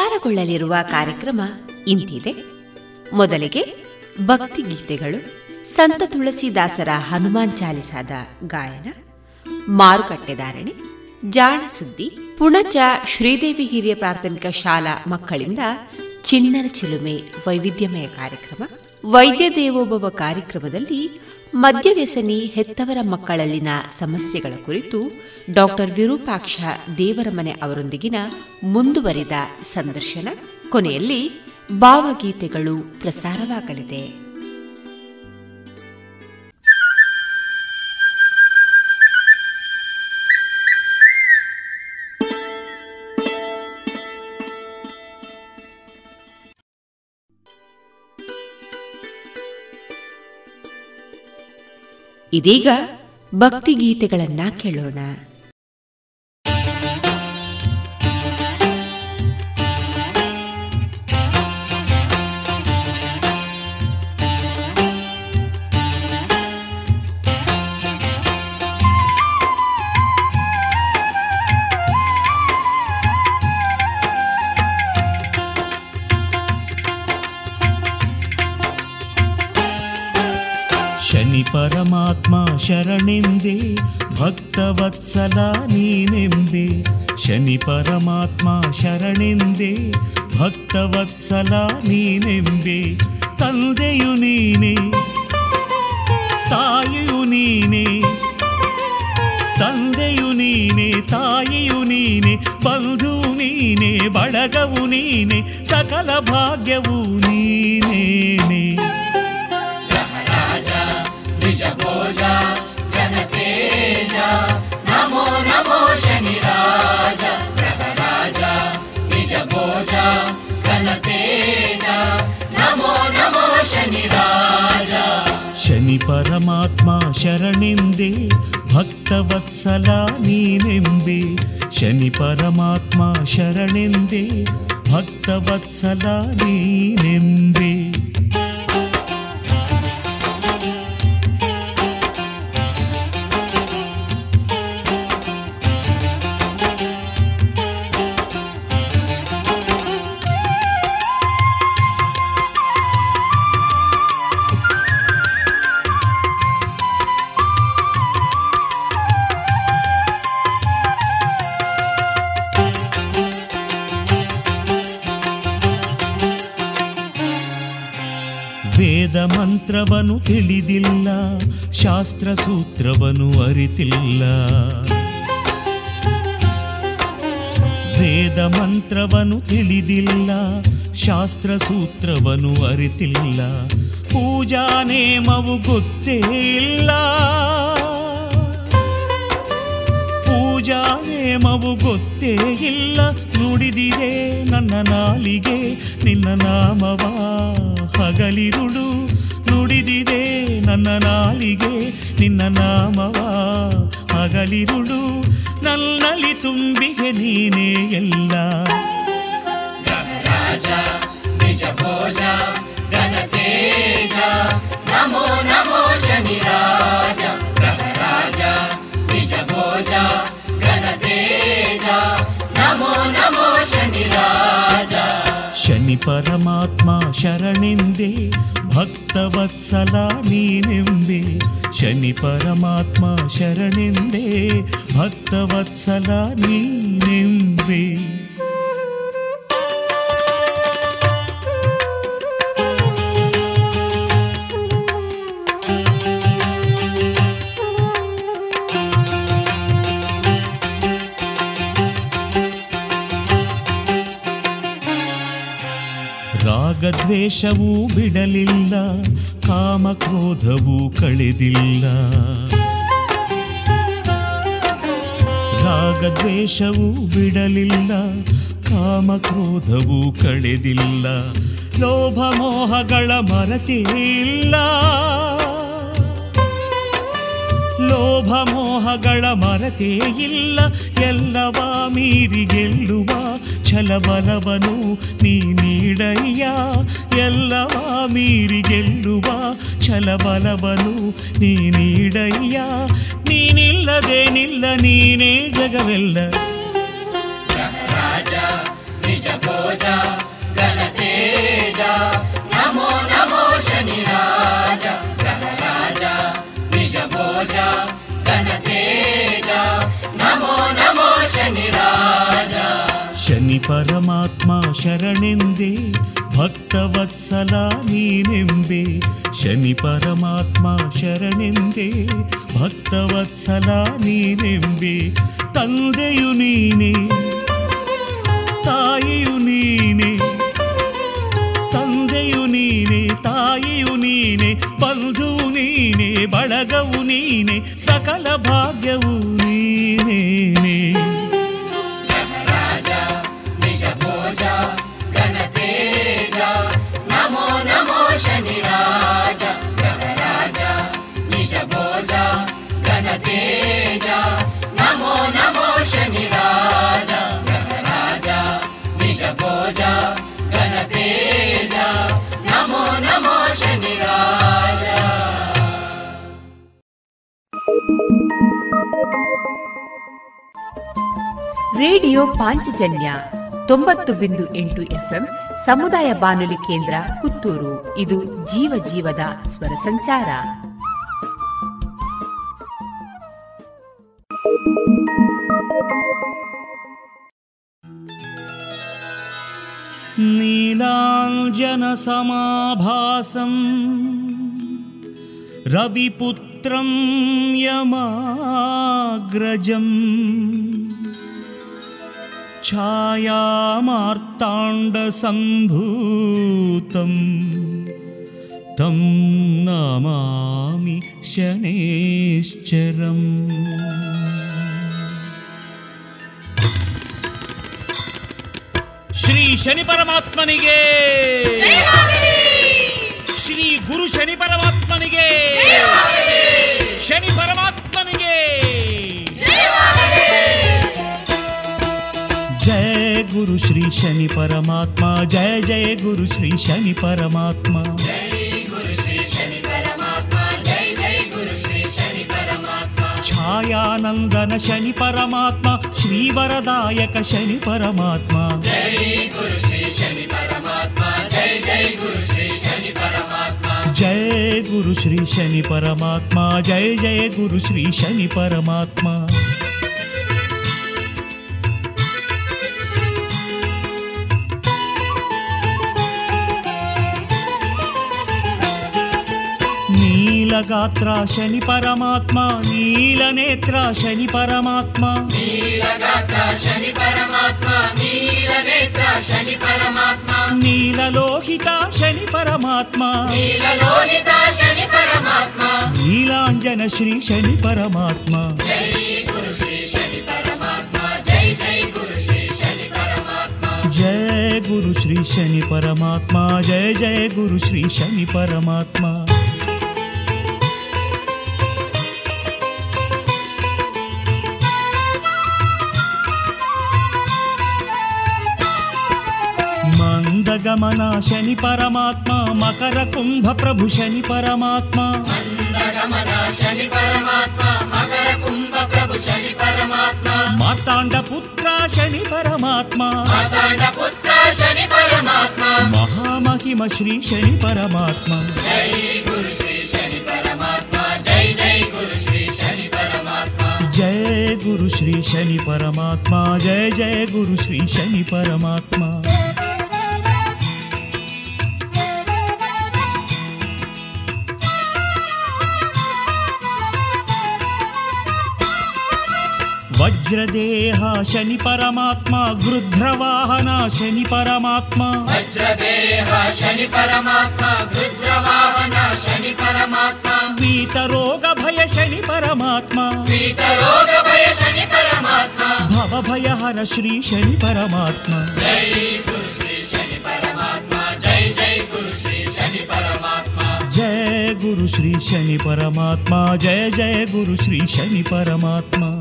ಪ್ರಸಾರಗೊಳ್ಳಲಿರುವ ಕಾರ್ಯಕ್ರಮ ಇಂತಿದೆ. ಮೊದಲಿಗೆ ಭಕ್ತಿ ಗೀತೆಗಳು. ಸಂತ ತುಳಸಿದಾಸರ ಹನುಮಾನ್ ಚಾಲಿಸಾದ ಗಾಯನ. ಮಾರುಕಟ್ಟೆದಾರಣೆ ಜಾಣ ಸುದ್ದಿ. ಪುಣಚ ಶ್ರೀದೇವಿ ಹಿರಿಯ ಪ್ರಾಥಮಿಕ ಶಾಲಾ ಮಕ್ಕಳಿಂದ ಚಿಣ್ಣರ ಚಿಲುಮೆ ವೈವಿಧ್ಯಮಯ ಕಾರ್ಯಕ್ರಮ. ವೈದ್ಯ ದೇವೋಭವ ಕಾರ್ಯಕ್ರಮದಲ್ಲಿ ಮದ್ಯವ್ಯಸನಿ ಹೆತ್ತವರ ಮಕ್ಕಳಲ್ಲಿನ ಸಮಸ್ಯೆಗಳ ಕುರಿತು ಡಾಕ್ಟರ್ ವಿರೂಪಾಕ್ಷ ದೇವರಮನೆ ಅವರೊಂದಿಗಿನ ಮುಂದುವರಿದ ಸಂದರ್ಶನ. ಕೊನೆಯಲ್ಲಿ ಭಾವಗೀತೆಗಳು ಪ್ರಸಾರವಾಗಲಿದೆ. ಇದೀಗ ಭಕ್ತಿಗೀತೆಗಳನ್ನ ಕೇಳೋಣ. ಶರಣೆಂದೆ, ಭಕ್ತವತ್ಸಲ ನೀನೆಂದೆ. ಶನಿ ಪರಮಾತ್ಮ ಶರಣೆಂದೆ, ಭಕ್ತವತ್ಸಲ ನೀನೆಂದೆ. ತಂದೆಯು ನೀನೆ, ತಾಯಿಯು ನೀನೆ, ತಂದೆಯು ನೀನೆ, ತಾಯಿಯು ನೀನೆ ಬಂಧು ನೀನೆ, ಬಳಗವು ನೀನೆ, ಸಕಲ ಭಾಗ್ಯವು ನೀನೇನೆ. ನಿಜ ಭೋಜ ಘನತೇಜ ನಮೋ ನಮೋ ಶನಿ ರಾಜ ರಾಜ ನಿಜ ಭೋಜ ಘನತೇಜ ನಮೋ ನಮೋ ಶನಿ ರಾಜ ಶನಿ ಪರಮಾತ್ಮ ಶರಣೆಂದೆ ಭಕ್ತವತ್ಸಲ ನೀನೆಂಬೆ ಶನಿ ಪರಮಾತ್ಮ ಮಂತ್ರವನು ತಿಳಿದಿಲ್ಲ ಶಾಸ್ತ್ರ ಸೂತ್ರವನು ಅರಿತಿಲ್ಲ. ವೇದ ಮಂತ್ರವನು ತಿಳಿದಿಲ್ಲ ಶಾಸ್ತ್ರ ಸೂತ್ರವನು ಅರಿತಿಲ್ಲ. ಪೂಜಾ ನೇಮವು ಗೊತ್ತೇ ಇಲ್ಲ. ಪೂಜಾ ನೇಮವು ಗೊತ್ತೇ ಇಲ್ಲ. ನುಡಿದಿದೆ ನನ್ನ ನಾಲಿಗೆ, ನಿನ್ನ ನಾಮವಾ ಹಗಲಿರುಳು. ನುಡಿದಿದೆ ನನ್ನ ನಾಲಿಗೆ ನಿನ್ನ ನಾಮವ ಹಗಲಿರುಳು. ನನ್ನಲ್ಲಿ ತುಂಬಿಗೆ ನೀನೇ ಎಲ್ಲ. ಶನಿ ಪರಮಾತ್ಮ ಶರಣೆಂದೆ ಭಕ್ತವತ್ಸಲ ನೀನೆಂಬೆ ಶನಿ ಪರಮಾತ್ಮ ಶರಣೆಂದೆ ಭಕ್ತವತ್ಸಲ ನೀನೆಂಬೆ ರಾಗದ್ವೇಷವೂ ಬಿಡಲಿಲ್ಲ ಕಾಮಕ್ರೋಧವೂ ಕಳೆದಿಲ್ಲ. ರಾಗದ್ವೇಷವೂ ಬಿಡಲಿಲ್ಲ ಕಾಮಕ್ರೋಧವೂ ಕಳೆದಿಲ್ಲ. ಲೋಭ ಮೋಹಗಳ ಮರತಿಲ್ಲ ಲೋಭ ಮೋಹಗಳ ಮರತೇ ಇಲ್ಲ, ಎಲ್ಲವ ಮೀರಿ ಗೆಲ್ಲುವ ಛಲಬಲವನು ನೀ ನೀಡಯ್ಯ. ಎಲ್ಲವ ಮೀರಿ ಗೆಲ್ಲುವ ಛಲಬಲವನು ನೀ ನೀಡಯ್ಯ. ನೀನಿಲ್ಲದೇನಿಲ್ಲ ನೀನೇ ಜಗವೆಲ್ಲ. ಶನಿ ಪರಮಾತ್ಮ ಶರಣೆಂದೆ ಭಕ್ತವತ್ಸಲ ನೀನೆಂಬೆ ಶನಿ ಪರಮಾತ್ಮ ಶರಣೆಂದೆ ಭಕ್ತವತ್ಸಲ ನೀನೆಂಬೆ ತಂದೆಯು ನೀನೆ ತಾಯಿಯು ನೀನೆ ತಂದೆಯು ನೀನೆ ತಾಯಿಯು ನೀನೆ ಬಂಧುವು ನೀನೆ ಬಳಗವು ನೀನೆ ಸಕಲ ಭಾಗ್ಯವು ನೀನೇನೆ ರೇಡಿಯೋ ಪಾಂಚಜನ್ಯ ತೊಂಬತ್ತು ಬಿಂದು ಎಂಟು ಎಫ್ಎಂ ಸಮುದಾಯ ಬಾನುಲಿ ಕೇಂದ್ರ ಪುತ್ತೂರು ಇದು ಜೀವ ಜೀವದ ಸ್ವರ ಸಂಚಾರ नीलाञ्जनसमाभासम् रविपुत्रं यमाग्रजम् छायामार्ताण्डसम्भूतं तं नमामि शनेश्चरम् ಶ್ರೀ ಶನಿ ಪರಮಾತ್ಮನಿಗೆ ಶ್ರೀ ಗುರು ಶನಿ ಪರಮಾತ್ಮನಿಗೆ ಶನಿ ಪರಮಾತ್ಮನಿಗೆ गुरु श्री शनि परमात्मा। जय जय गुरु श्री शनि परमात्मा। छायानंदन शनि परमात्मा श्री वरदायक शनि परमात्मा। जय गुरु श्री शनि परमात्मा, जय जय गुरु श्री शनि परमात्मा। ಮಂದಗಮನ ಶನಿ ಪರಮಾತ್ಮ ಮಕರ ಕುಂಭ ಪ್ರಭು ಶನಿ ಪರಮಾತ್ಮ ಶನಿ ಪರಮಾತ್ಮ ಮಕರ ಕುಂಭ ಪ್ರಭು ಶನಿ ಪರಮಾತ್ಮ ಮಾತಾಂಡ ಪುತ್ರ ಶನಿ ಪರಮಾತ್ಮ ಮಾತಾಂಡ ಪುತ್ರ ಶನಿ ಪರಮಾತ್ಮ ಮಹಾಮಹಿಮ ಶ್ರೀ ಶನಿ ಪರಮಾತ್ಮ ಜೈ ಗುರು ಶ್ರೀ ಶನಿ ಪರಮಾತ್ಮ ಜೈ ಜೈ ಗುರು ಶ್ರೀ ಶನಿ ಪರಮಾತ್ಮ ಜಯ ಗುರು ಶ್ರೀ ಶನಿ ಪರಮಾತ್ಮ ಜಯ ಜಯ ಗುರು ಶ್ರೀ ಶನಿ ಪರಮಾತ್ಮ ವಜ್ರದೇಹ ಶನಿ ಪರಮಾತ್ಮ ಗೃಧ್ರವಾಹನ ಶನಿ ಪರಮಾತ್ಮ ವಜ್ರದೇಹ ಶನಿ ಪರಮಾತ್ಮ ರುದ್ರವಾಹನ ಶನಿ ಪರಮಾತ್ಮ ಪೀತರೋಗ ಭಯ ಶನಿ ಪರಮಾತ್ಮ ಪೀತ ರೋಗ ಭಯ ಶನಿ ಪರಮಾತ್ಮ ಭವ ಭಯಹರ ಶ್ರೀ ಶನಿ ಪರಮಾತ್ಮ ಜೈ ಗುರು ಶ್ರೀ ಶನಿ ಪರಮಾತ್ಮ ಜೈ ಜೈ ಗುರು ಶ್ರೀ ಶನಿ ಪರಮಾತ್ಮ ಜಯ ಗುರು ಶ್ರೀ ಶನಿ ಪರಮಾತ್ಮ ಜಯ ಜಯ ಗುರು ಶ್ರೀ ಶನಿ ಪರಮಾತ್ಮ ಆಯುಷ್ಯಕಾರಕ ಶನಿ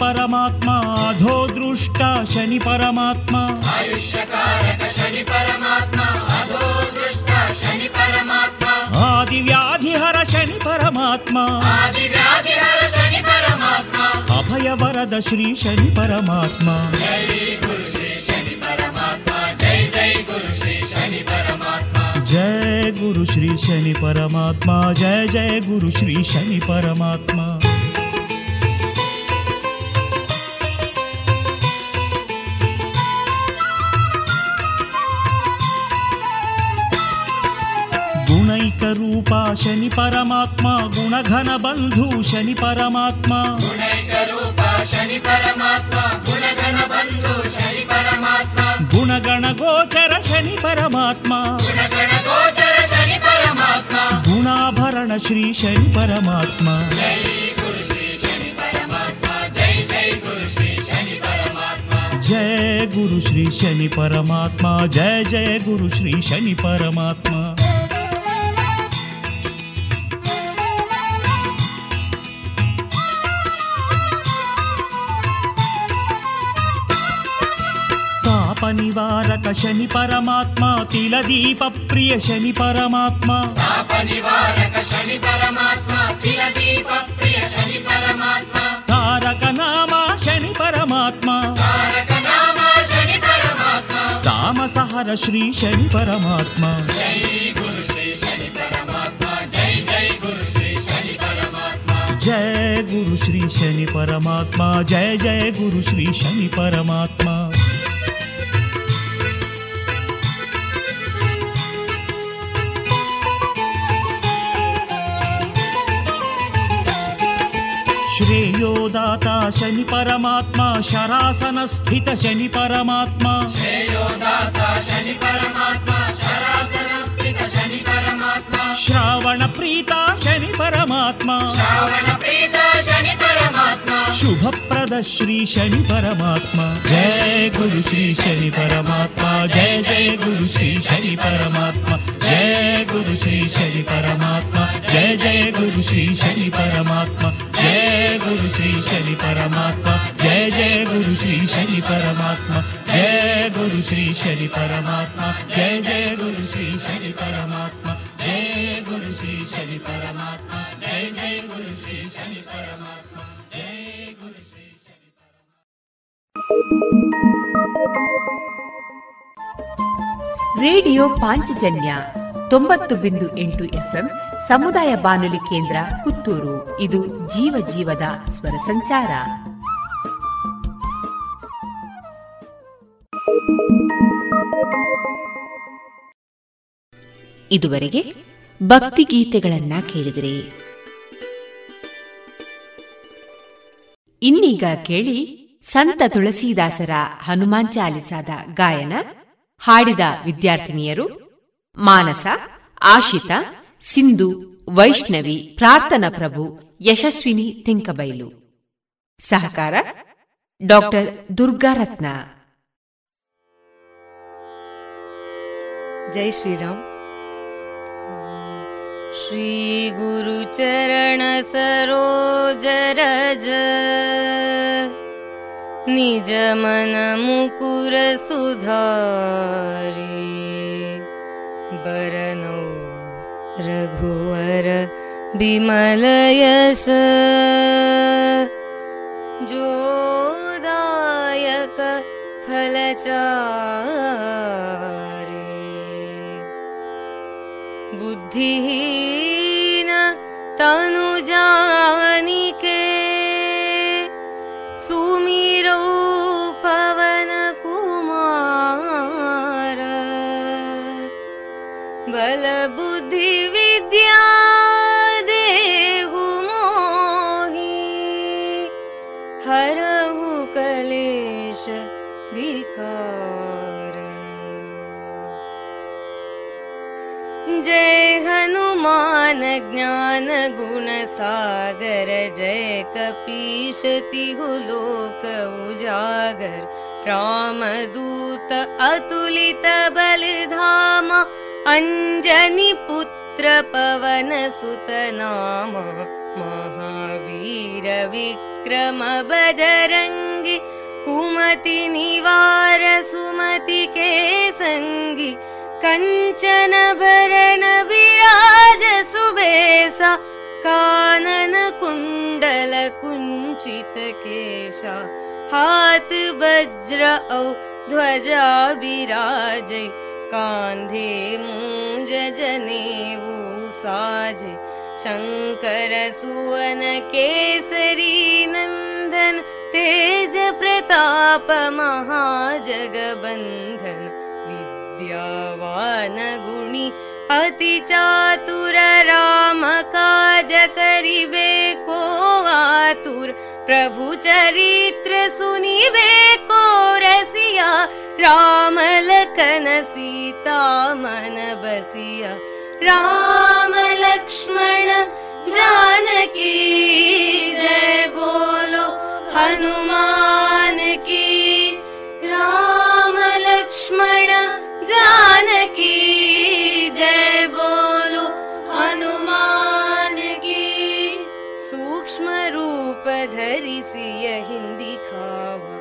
ಪರಮಾತ್ಮ ಅಧೋ ದೃಷ್ಟ ಶನಿ ಪರಮಾತ್ಮ ಆಯುಷ್ಯಕಾರಕ ಶನಿ ಪರಮಾತ್ಮ ಅಧೋ ದೃಷ್ಟ ಶನಿ ಪರಮಾತ್ಮ ಆದಿವ್ಯಾಧಿಹರ ಶನಿ ಪರಮಾತ್ಮ ಆದಿವ್ಯಾಧಿಹರ ಶನಿ ಪರಮಾತ್ಮ ಅಭಯವರದ ಶ್ರೀ ಶನಿ ಪರಮಾತ್ಮ ಜೈ ಗುರು ಶ್ರೀ ಶನಿ ಪರಮಾತ್ಮ ಜೈ ಜೈ ಗುರು ಶ್ರೀ ಶನಿ ಪರಮಾತ್ಮ ಜಯ ಗುರು ಶ್ರೀ ಶನಿ ಪರಮಾತ್ಮ ಜಯ ಜಯ ಗುರು ಶ್ರೀ ಶನಿ ಪರಮಾತ್ಮ ಗುಣೈಕ ರೂಪ ಶನಿ ಪರಮಾತ್ಮ ಗುಣಘನ ಬಂಧು ಶನಿ ಪರಮಾತ್ಮ ಗುಣೈಕ ರೂಪ ಶನಿ ಪರಮಾತ್ಮ ಗುಣಗಣ ಬಂಧು ಶನಿ ಪರಮಾತ್ಮ ಗುಣಗಣ ಗೋಚರ ಶನಿ ಪರಮಾತ್ಮ ಗುಣಗಣ ಗೋಚರ ಶನಿ ಪರಮಾತ್ಮ ಗುಣಾಭರಣ ಶ್ರೀ ಶನಿ ಪರಮಾತ್ಮ ಜೈ ಗುರು ಶ್ರೀ ಶನಿ ಪರಮಾತ್ಮ ಜೈ ಜೈ ಗುರು ಶ್ರೀ ಶನಿ ಪರಮಾತ್ಮ ಜಯ ಗುರು ಶ್ರೀ ಶನಿ ಪರಮಾತ್ಮ ಜಯ ಜಯ ಗುರು ಶ್ರೀ ಶನಿ ಪರಮಾತ್ಮ ಪಾಪ ನಿವಾರಕ ಶನಿ ಪರಮಾತ್ಮ ತಿಲದೀಪ ಪ್ರಿಯ ಶನಿ ಪರಮಾತ್ಮ ಪಾಪ ನಿವಾರಕ ಶನಿ ಪರಮಾತ್ಮ ತಿಲದೀಪ ಪ್ರಿಯ ಶನಿ ಪರಮಾತ್ಮ ತಾರಕ ನಾಮ ಶನಿ ಪರಮಾತ್ಮ ತಾರಕ ನಾಮ ಶನಿ ಪರಮಾತ್ಮ ತಾಮಸಹರ ಶ್ರೀ ಶನಿ ಪರಮಾತ್ಮ ಜೈ ಗುರು ಶ್ರೀ ಶನಿ ಪರಮಾತ್ಮ ಜೈ ಜೈ ಗುರು ಶ್ರೀ ಶನಿ ಪರಮಾತ್ಮ ಜಯ ಗುರು ಶ್ರೀ ಶನಿ ಪರಮಾತ್ಮ ಜಯ ಜಯ ಗುರು ಶ್ರೀ ಶನಿ ಪರಮಾತ್ಮ ಶ್ರೇಯೋದಾತ ಶನಿ ಪರಮಾತ್ಮ ಶರಾಸನ ಸ್ಥಿತ ಶನಿ ಪರಮಾತ್ಮ ಶ್ರೇಯೋದಾತ ಶನಿ ಪರಮಾತ್ಮ ಶರಾಸನ ಸ್ಥಿತ ಶನಿ ಪರಮಾತ್ಮ ಶ್ರಾವಣ ಪ್ರೀತ ಶನಿ ಪರಮಾತ್ಮ ಶ್ರಾವಣ ಪ್ರೀತ ಶನಿ ಪರಮಾತ್ಮ ಶುಭಪ್ರದ ಶ್ರೀ ಶನಿ ಪರಮಾತ್ಮ ಜಯ ಗುರು ಶ್ರೀ ಶನಿ ಪರಮಾತ್ಮ ಜಯ ಜಯ ಗುರು ಶ್ರೀ ಶನಿ ಪರಮಾತ್ಮ ಜಯ ಗುರು ಶ್ರೀ ಶನಿ ಪರಮಾತ್ಮ ಜಯ ಜಯ ಗುರು ಶ್ರೀ ಶನಿ ಪರಮಾತ್ಮ ಜಯ ಗುರು ಶ್ರೀ ಶನಿ ಪರಮಾತ್ಮ ಜಯ ಜಯ ಗುರು ಶ್ರೀ ಶನಿ ಪರಮಾತ್ಮ ಜಯ ಗುರು ಶ್ರೀ ಶನಿ ಪರಮಾತ್ಮ ಜಯ ಜಯ ಗುರು ಶ್ರೀ ಶನಿ ಪರಮಾತ್ಮ ಜಯ ಗುರು ಶ್ರೀ ಶನಿ ಪರಮಾತ್ಮ ಜಯ ಜಯ ಗುರು ಶ್ರೀ ಶನಿ ಪರಮಾತ್ಮ ಜಯ ಗುರು ಶ್ರೀ ಶನಿ ರೇಡಿಯೋ ಪಾಂಚಜನ್ಯ ತೊಂಬತ್ತು ಬಿಂದು ಎಂಟು ಎಫ್ಎಂ ಸಮುದಾಯ ಬಾನುಲಿ ಕೇಂದ್ರ ಪುತ್ತೂರು. ಇದು ಜೀವ ಜೀವದ ಸ್ವರ ಸಂಚಾರ. ಇದುವರೆಗೆ ಭಕ್ತಿ ಗೀತೆಗಳನ್ನ ಕೇಳಿದರೆ. ಇನ್ನೀಗ ಕೇಳಿ ಸಂತ ತುಳಸೀದಾಸರ ಹನುಮಾನ್ ಚಾಲಿಸಾದ ಗಾಯನ ಹಾಡಿದ ವಿದ್ಯಾರ್ಥಿನಿಯರು ಮಾನಸ, ಆಶಿತಾ ಸಿಂಧು ವೈಷ್ಣವಿ ಪ್ರಾರ್ಥನಾ ಪ್ರಭು ಯಶಸ್ವಿನಿ ತೆಂಕಬೈಲು ಸಹಕಾರ ಡಾಕ್ಟರ್ ದುರ್ಗಾರತ್ನ ಜೈ ಶ್ರೀರಾಮ್ श्रीगुरुचरण सरोज रज निज मन मुकुर सुधारी बरनौ रघुवर विमलयस जोदायक फलचारे। बुद्धिहीन तनुजा हनुमान ज्ञान गुण सागर जय कपीश तिहु लोक उजागर। रामदूत अतुलित बलधाम अञ्जनि पुत्र पवन सुत नाम। महावीर विक्रम बजरङ्गि कुमति निवार सुमति के सङ्गि कञ्चन भरण विराज सुबेसा कानन कुण्डल कुञ्चित केशा हाथ वज्र औ ध्वजा विराजै कान्धे मूज जनेऊ साजे शङ्कर सुवन केसरी नन्दन तेज प्रताप महाजगबन्धन विद्यावान गुणि अति चातुर राम को आतुर प्रभु चरित्र सुनिबे को रसिया राम लखन सीता मन बसिया राम लक्ष्मण जानकी जय बोलो हनुमान की राम लक्ष्मण जानकी जय बोलो हनुमान की। सूक्ष्म रूप धरि हिंदी खावा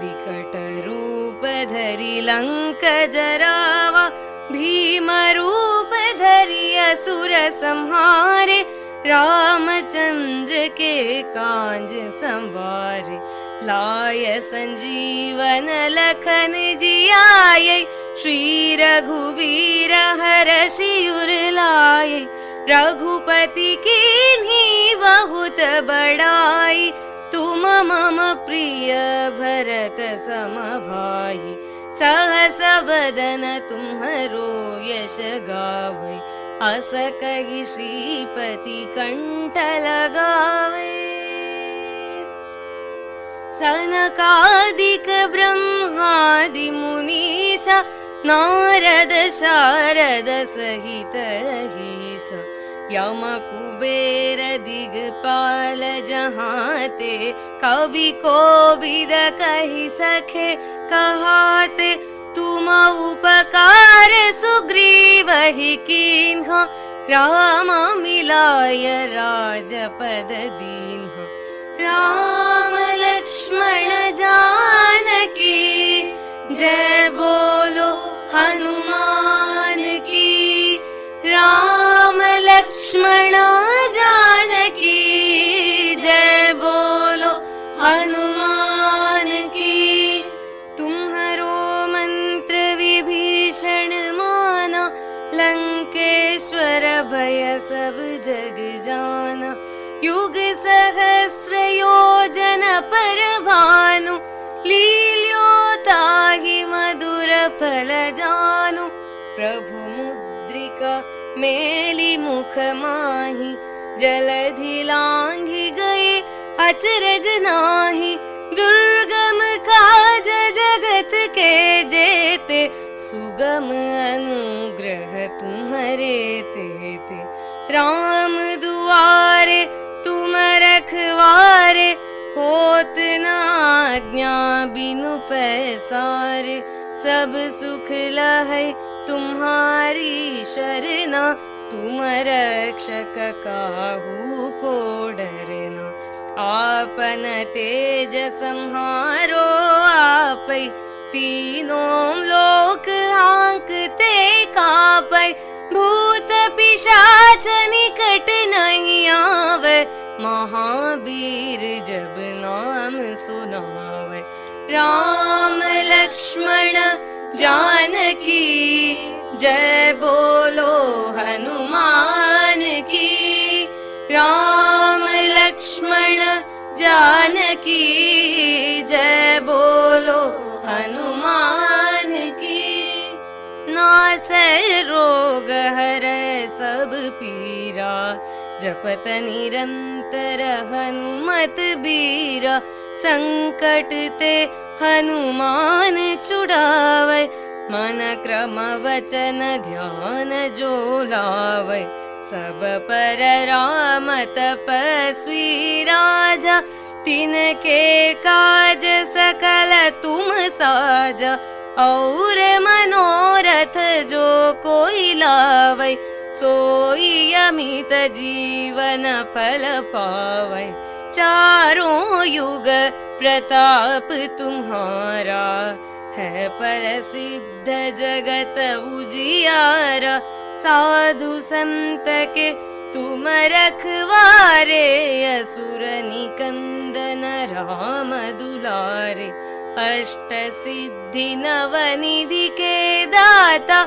विकट रूप धरि लंक जरावा। भीम रूप धरि असुर संहारे रामचंद्र के कांज संवारे। लाय संजीवन लखन जियाये श्री रघुवीर हर शिवर लाये रघुपति बहुत बड़ाई तुम मम प्रिय भरत सम भाई। सहस बदन तुम्हरो यश गावै अस कहि श्रीपति कंठ लगावे। सनकादिक ब्रह्मादि मुनीश नारद शारद सहित हीस यम कुबेर दिगपाल जहाते कवि कोविद कहि सखे कहाते तुम उपकार सुग्रीवहि कीन्ह राम मिलाय राजपद दीन्ह। राम लक्ष्मण जानकी जय बोलो हनुमान की राम लक्ष्मण जानकी। जय बोलो हनुमान की तुम्हारो मंत्र विभीषण माना लंकेश्वर भय सब जग जाना। युग सहस्र योजन पर भानु फल जानु प्रभु मुद्रिका मेली मुख माही जलधि लांघि गए अचरज नाही। दुर्गम काज जगत के जेते। सुगम अनुग्रह तुम्हारे तेते। राम दुआरे तुम रखवारे। होत न आज्ञा बिनु पैसारे सब सुख लहै तुम्हारी शरणा। तुम रक्षक काहू को डरना। आपन तेज संहारो आप तीनों लोक कापै। भूत पिशाच निकट नहीं आवे महावीर जब नाम सुनावे राम लक्ष्मण जानकी जय बोलो हनुमान की। राम लक्ष्मण जानकी जय बोलो हनुमान की। नास रोग हर सब पीरा जपत निरंतर हनुमत बीरा संकट ते हनुमान छुड़ावे मन क्रम वचन ध्यान जो लावे। सब पर राम तपस्वी राजा तिनके काज सकल तुम साज। और मनोरथ जो कोई लावै सोई अमित जीवन फल पावै चारों युग प्रताप तुम्हारा है प्रसिद्ध जगत उजियारा। साधु संत के तुम रखवारे असुर निकंदन राम दुलारे। अष्ट सिद्धि नवनिधि के दाता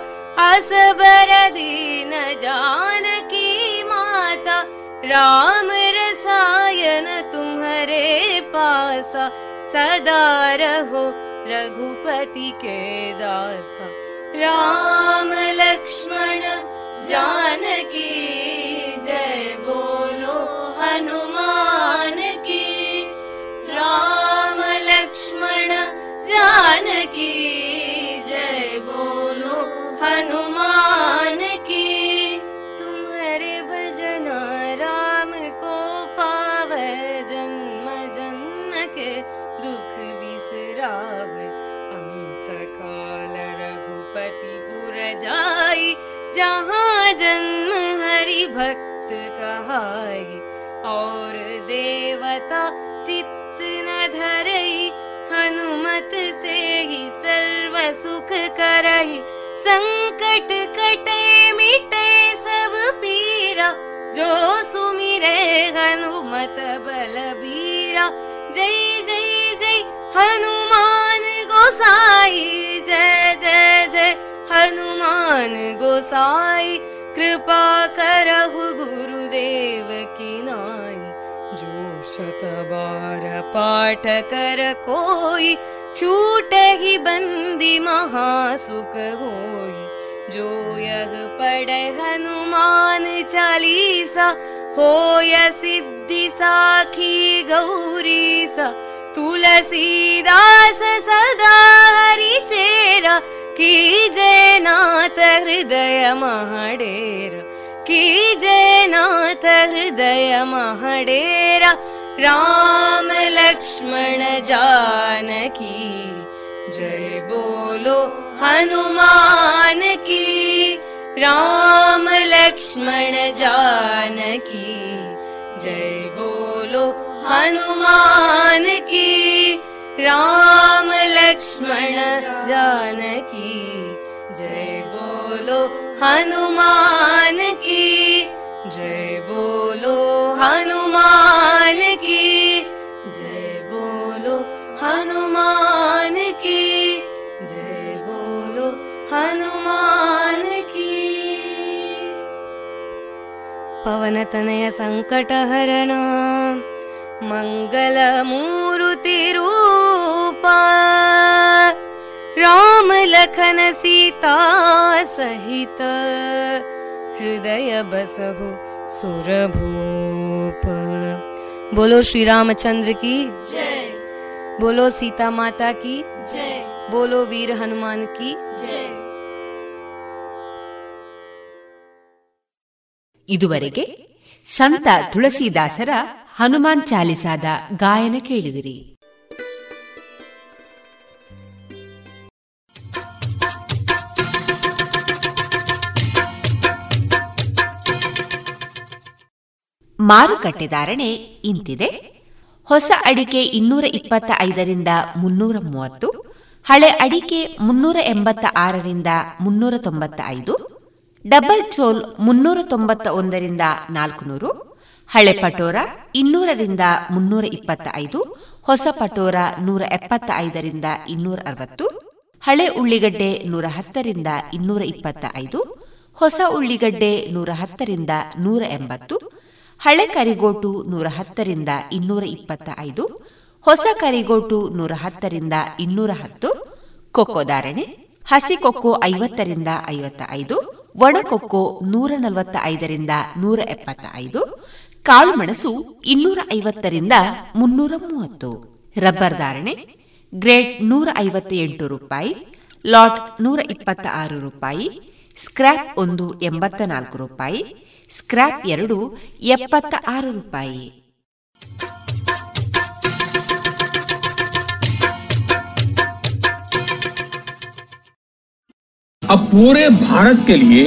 असबर दीन जानकी माता। राम सदा रहो रघुपति के दासा। राम लक्ष्मण जानकी देवता चित्त न धरई हनुमत से ही सर्व सुख करही संकट कटे मिटे सब पीरा जो सुमिरे हनुमत बलबीरा जय जय जय हनुमान गोसाई जय जय जय हनुमान गोसाई कृपा करहु गुरुदेव की नाई। जो शत बार पाठ कर कोई छूट ही बंदी महासुख होई। जो यह पढ़े हनुमान चालीसा होय सिद्धि साखी गौरी सा तुलसीदास सदा हरि चेरा जय नाथ हृदय महाडेरा हृदय महाडेरा राम लक्ष्मण जानकी जय बोलो हनुमान की राम लक्ष्मण जानकी जय बोलो हनुमान की राम लक्ष्मण जानकी जय बोलो हनुमान की जय बोलो हनुमान की जय बोलो हनुमान की जय बोलो हनुमान की। पवन तनय संकट हरण मंगल मूर्ति रूपा राम लखन सीता सहित हृदय बसहु सुरभूप बोलो श्री रामचंद्र की जय बोलो सीता माता की जय बोलो वीर हनुमान की जय ಇದುವರೆಗೆ ಸಂತ ತುಳಸಿದಾಸರ ಹನುಮಾನ್ ಚಾಲಿಸಾದ ಗಾಯನ ಕೇಳಿದಿರಿ. ಮಾರುಕಟ್ಟೆ ಧಾರಣೆ ಇಂತಿದೆ. ಹೊಸ ಅಡಿಕೆ ಇನ್ನೂರ ಇಪ್ಪತ್ತ ಐದರಿಂದ ಮುನ್ನೂರ ಮೂವತ್ತು, ಹಳೆ ಅಡಿಕೆ ಮುನ್ನೂರ ಎಂಬತ್ತ ಆರರಿಂದ ಮುನ್ನೂರ ತೊಂಬತ್ತ ಐದು ಡಬಲ್ ಚೋಲ್ ಮುನ್ನೂರ ತೊಂಬತ್ತ ಒಂದರಿಂದ ನಾಲ್ಕುನೂರು ಹಳೆ ಪಟೋರ ಇನ್ನೂರರಿಂದ ಮುನ್ನೂರ ಇಪ್ಪತ್ತ ಐದು ಹೊಸ ಪಟೋರ ನೂರ ಎಪ್ಪತ್ತ ಐದರಿಂದ ಇನ್ನೂರ ಅರವತ್ತು, ಹಳೆ ಉಳ್ಳಿಗಡ್ಡೆ ನೂರ ಹತ್ತರಿಂದ ಇನ್ನೂರ ಇಪ್ಪತ್ತ ಐದು ಹೊಸ ಉಳ್ಳಿಗಡ್ಡೆ ನೂರ ಹತ್ತರಿಂದ ನೂರ ಎಂಬತ್ತು, ಹಳೆ ಕರಿಗೋಟು ನೂರ ಹತ್ತರಿಂದ ಇನ್ನೂರ ಇಪ್ಪತ್ತ ಐದು ಹೊಸ ಕರಿಗೋಟು ನೂರ ಹತ್ತರಿಂದ ಇನ್ನೂರ ಹತ್ತು, ಕೊಕ್ಕೋ ಧಾರಣೆ, ಹಸಿ ಕೊಕ್ಕೋ ಐವತ್ತರಿಂದ ಐವತ್ತ ಐದು ಒಣಕೊಕ್ಕೋ ನೂರ ನಲವತ್ತ ಐದರಿಂದ ನೂರ ಎಪ್ಪತ್ತ ಐದು ಕಾಳುಮೆಣಸು ಇನ್ನೂರ ಐವತ್ತರಿಂದ ಮುನ್ನೂರ ಮೂವತ್ತು ರಬ್ಬರ್ ಧಾರಣೆ ಗ್ರೇಡ್ ನೂರ ಐವತ್ತ ಎಂಟು ರೂಪಾಯಿ ಲಾಟ್ ನೂರ ಇಪ್ಪತ್ತ ಆರು ರೂಪಾಯಿ ಸ್ಕ್ರ್ಯಾಪ್ ಒಂದು ಎಂಬತ್ತ ನಾಲ್ಕು ರೂಪಾಯಿ ಸ್ಕ್ರ್ಯಾಪ್ ಎರಡು ಎಪ್ಪತ್ತ ಆರು ರೂಪಾಯಿ अब पूरे भारत के लिए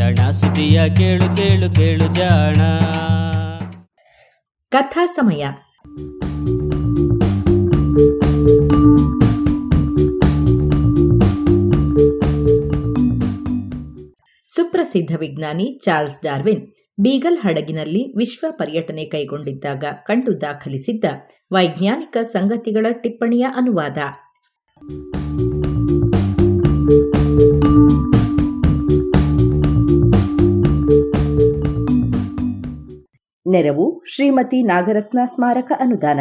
ಜಾಣ ಸುದಿಯ ಕೇಳು ಕೇಳು ಕೇಳು ಜಾಣ. ಕಥಾ ಸಮಯ. ಸುಪ್ರಸಿದ್ಧ ವಿಜ್ಞಾನಿ ಚಾರ್ಲ್ಸ್ ಡಾರ್ವಿನ್ ಬೀಗಲ್ ಹಡಗಿನಲ್ಲಿ ವಿಶ್ವ ಪರ್ಯಟನೆ ಕೈಗೊಂಡಿದ್ದಾಗ ಕಂಡು ದಾಖಲಿಸಿದ್ದ ವೈಜ್ಞಾನಿಕ ಸಂಗತಿಗಳ ಟಿಪ್ಪಣಿಯ ಅನುವಾದ. ನೆರವು ಶ್ರೀಮತಿ ನಾಗರತ್ನ ಸ್ಮಾರಕ ಅನುದಾನ.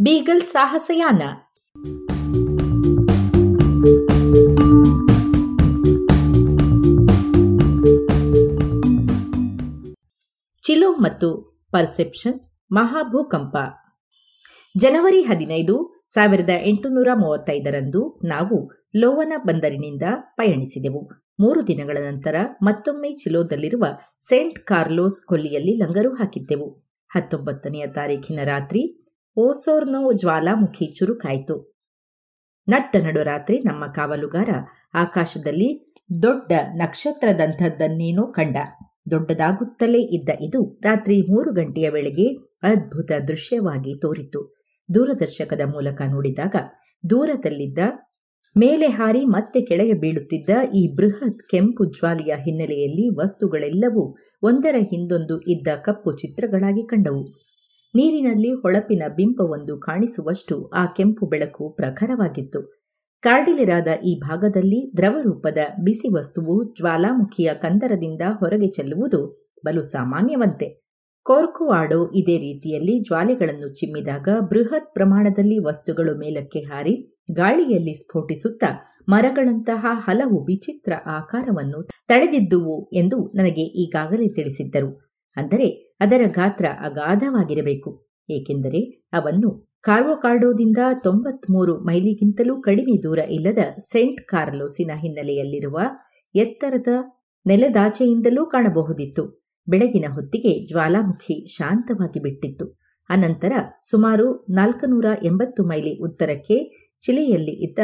ಬೀಗಲ್ ಸಾಹಸಯಾನ. ಚಿಲೋ ಮತ್ತು ಪರ್ಸೆಪ್ಷನ್ ಮಹಾಭೂಕಂಪ. ಜನವರಿ ಹದಿನೈದು ಸಾವಿರದ ಎಂಟುನೂರ ಮೂವತ್ತೈದರಂದು ನಾವು ಲೋವನ ಬಂದರಿನಿಂದ ಪಯಣಿಸಿದೆವು. ಮೂರು ದಿನಗಳ ನಂತರ ಮತ್ತೊಮ್ಮೆ ಚಿಲೋದಲ್ಲಿರುವ ಸೇಂಟ್ ಕಾರ್ಲೋಸ್ ಕೊಲ್ಲಿಯಲ್ಲಿ ಲಂಗರು ಹಾಕಿದ್ದೆವು. ಹತ್ತೊಂಬತ್ತನೆಯ ತಾರೀಖಿನ ರಾತ್ರಿ ಓಸೋರ್ನೋ ಜ್ವಾಲಾಮುಖಿ ಚುರುಕಾಯಿತು. ನಟ್ಟ ನಡು ರಾತ್ರಿ ನಮ್ಮ ಕಾವಲುಗಾರ ಆಕಾಶದಲ್ಲಿ ದೊಡ್ಡ ನಕ್ಷತ್ರದಂಥದ್ದನ್ನೇನೋ ಕಂಡ. ದೊಡ್ಡದಾಗುತ್ತಲೇ ಇದ್ದ ಇದು ರಾತ್ರಿ ಮೂರು ಗಂಟೆಯ ವೇಳೆಗೆ ಅದ್ಭುತ ದೃಶ್ಯವಾಗಿ ತೋರಿತು. ದೂರದರ್ಶಕದ ಮೂಲಕ ನೋಡಿದಾಗ ದೂರದಲ್ಲಿದ್ದ ಮೇಲೆ ಹಾರಿ ಮತ್ತೆ ಕೆಳಗೆ ಬೀಳುತ್ತಿದ್ದ ಈ ಬೃಹತ್ ಕೆಂಪು ಜ್ವಾಲಿಯ ಹಿನ್ನೆಲೆಯಲ್ಲಿ ವಸ್ತುಗಳೆಲ್ಲವೂ ಒಂದರ ಹಿಂದೊಂದು ಇದ್ದ ಕಪ್ಪು ಚಿತ್ರಗಳಾಗಿ ಕಂಡವು. ನೀರಿನಲ್ಲಿ ಹೊಳಪಿನ ಬಿಂಬವೊಂದು ಕಾಣಿಸುವಷ್ಟು ಆ ಕೆಂಪು ಬೆಳಕು ಪ್ರಖರವಾಗಿತ್ತು. ಕಾರ್ಡಿಲಿರಾದ ಈ ಭಾಗದಲ್ಲಿ ದ್ರವರೂಪದ ಬಿಸಿ ವಸ್ತುವು ಜ್ವಾಲಾಮುಖಿಯ ಕಂದರದಿಂದ ಹೊರಗೆ ಚೆಲ್ಲುವುದು ಬಲು ಸಾಮಾನ್ಯವಂತೆ. ಕೋರ್ಕುವಾಡೋ ಇದೇ ರೀತಿಯಲ್ಲಿ ಜ್ವಾಲೆಗಳನ್ನು ಚಿಮ್ಮಿದಾಗ ಬೃಹತ್ ಪ್ರಮಾಣದಲ್ಲಿ ವಸ್ತುಗಳು ಮೇಲಕ್ಕೆ ಹಾರಿ ಗಾಳಿಯಲ್ಲಿ ಸ್ಫೋಟಿಸುತ್ತಾ ಮರಗಳಂತಹ ಹಲವು ವಿಚಿತ್ರ ಆಕಾರವನ್ನು ತಳೆದಿದ್ದುವು ಎಂದು ನನಗೆ ಈಗಾಗಲೇ ತಿಳಿಸಿದ್ದರು. ಅಂದರೆ ಅದರ ಗಾತ್ರ ಅಗಾಧವಾಗಿರಬೇಕು. ಏಕೆಂದರೆ ಅವನ್ನು ಕಾರ್ವೋಕಾರ್ಡೋದಿಂದ ತೊಂಬತ್ಮೂರು ಮೈಲಿಗಿಂತಲೂ ಕಡಿಮೆ ದೂರ ಇಲ್ಲದ ಸೆಂಟ್ ಕಾರ್ಲೋಸಿನ ಹಿನ್ನೆಲೆಯಲ್ಲಿರುವ ಎತ್ತರದ ನೆಲದಾಚೆಯಿಂದಲೂ ಕಾಣಬಹುದಿತ್ತು. ಬೆಳಗಿನ ಹೊತ್ತಿಗೆ ಜ್ವಾಲಾಮುಖಿ ಶಾಂತವಾಗಿ ಬಿಟ್ಟಿತ್ತು. ಅನಂತರ ಸುಮಾರು ನಾಲ್ಕುನೂರ ಎಂಬತ್ತು ಮೈಲಿ ಉತ್ತರಕ್ಕೆ ಚಿಲೆಯಲ್ಲಿ ಇದ್ದ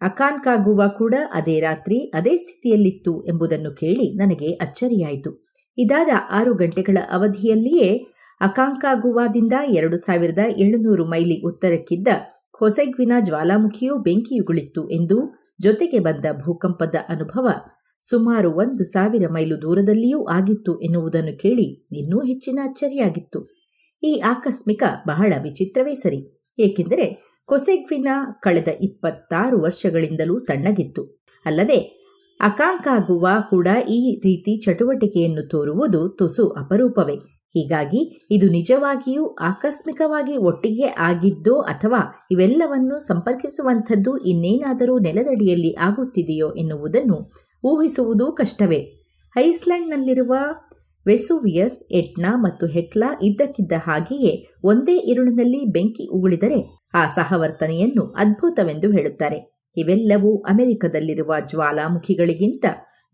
ಅಕಾನ್ಕಾಗುವ ಕೂಡ ಅದೇ ರಾತ್ರಿ ಅದೇ ಸ್ಥಿತಿಯಲ್ಲಿತ್ತು ಎಂಬುದನ್ನು ಕೇಳಿ ನನಗೆ ಅಚ್ಚರಿಯಾಯಿತು. ಇದಾದ ಆರು ಗಂಟೆಗಳ ಅವಧಿಯಲ್ಲಿಯೇ ಅಕಾಂಕಾಗುವಾದಿಂದ ಎರಡು ಸಾವಿರದ ಏಳುನೂರು ಮೈಲಿ ಉತ್ತರಕ್ಕಿದ್ದ ಹೊಸೆಗ್ವಿನ ಜ್ವಾಲಾಮುಖಿಯು ಬೆಂಕಿಯುಗುಳಿತ್ತು ಎಂದು ಜೊತೆಗೆ ಬಂದ ಭೂಕಂಪದ ಅನುಭವ ಸುಮಾರು ಒಂದು ಸಾವಿರ ಮೈಲು ದೂರದಲ್ಲಿಯೂ ಆಗಿತ್ತು ಎನ್ನುವುದನ್ನು ಕೇಳಿ ಇನ್ನೂ ಹೆಚ್ಚಿನ ಅಚ್ಚರಿಯಾಗಿತ್ತು ಈ ಆಕಸ್ಮಿಕ ಬಹಳ ವಿಚಿತ್ರವೇ ಸರಿ, ಏಕೆಂದರೆ ಕೊಸೆಗ್ವಿನ ಕಳೆದ ಇಪ್ಪತ್ತಾರು ವರ್ಷಗಳಿಂದಲೂ ತಣ್ಣಗಿತ್ತು. ಅಲ್ಲದೆ ಅಕಾಂಕಾಗುವ ಕೂಡ ಈ ರೀತಿ ಚಟುವಟಿಕೆಯನ್ನು ತೋರುವುದು ತುಸು ಅಪರೂಪವೇ. ಹೀಗಾಗಿ ಇದು ನಿಜವಾಗಿಯೂ ಆಕಸ್ಮಿಕವಾಗಿ ಒಟ್ಟಿಗೆ ಆಗಿದ್ದೋ ಅಥವಾ ಇವೆಲ್ಲವನ್ನು ಸಂಪರ್ಕಿಸುವಂಥದ್ದು ಇನ್ನೇನಾದರೂ ನೆಲದಡಿಯಲ್ಲಿ ಆಗುತ್ತಿದೆಯೋ ಎನ್ನುವುದನ್ನು ಊಹಿಸುವುದೂ ಕಷ್ಟವೇ. ಐಸ್ಲ್ಯಾಂಡ್ನಲ್ಲಿರುವ ವೆಸುವಿಯಸ್, ಎಟ್ನಾ ಮತ್ತು ಹೆಕ್ಲಾ ಇದ್ದಕ್ಕಿದ್ದ ಹಾಗೆಯೇ ಒಂದೇ ಇರುಳಿನಲ್ಲಿ ಬೆಂಕಿ ಉಗುಳಿದರೆ ಆ ಸಹವರ್ತನೆಯನ್ನು ಅದ್ಭುತವೆಂದು ಹೇಳುತ್ತಾರೆ. ಇವೆಲ್ಲವೂ ಅಮೆರಿಕದಲ್ಲಿರುವ ಜ್ವಾಲಾಮುಖಿಗಳಿಗಿಂತ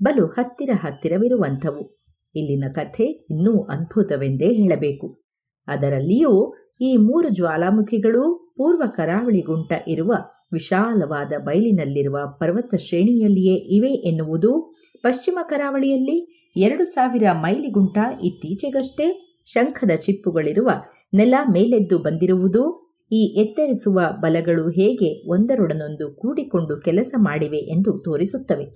ಬಲು ಹತ್ತಿರ ಹತ್ತಿರವಿರುವಂಥವು. ಇಲ್ಲಿನ ಕಥೆ ಇನ್ನೂ ಅದ್ಭುತವೆಂದೇ ಹೇಳಬೇಕು. ಅದರಲ್ಲಿಯೂ ಈ ಮೂರು ಜ್ವಾಲಾಮುಖಿಗಳೂ ಪೂರ್ವ ಕರಾವಳಿ ಗುಂಟ ಇರುವ ವಿಶಾಲವಾದ ಬಯಲಿನಲ್ಲಿರುವ ಪರ್ವತ ಶ್ರೇಣಿಯಲ್ಲಿಯೇ ಇವೆ ಎನ್ನುವುದು ಪಶ್ಚಿಮ ಕರಾವಳಿಯಲ್ಲಿ ಎರಡು ಸಾವಿರ ಮೈಲಿಗುಂಟ ಇತ್ತೀಚೆಗಷ್ಟೇ ಶಂಖದ ಚಿಪ್ಪುಗಳಿರುವ ನೆಲ ಮೇಲೆದ್ದು ಬಂದಿರುವುದು, ಈ ಎತ್ತರಿಸುವ ಬಲಗಳು ಹೇಗೆ ಒಂದರೊಡನೊಂದು ಕೂಡಿಕೊಂಡು ಕೆಲಸ ಮಾಡಿವೆ ಎಂದು ತೋರಿಸುತ್ತವೆ.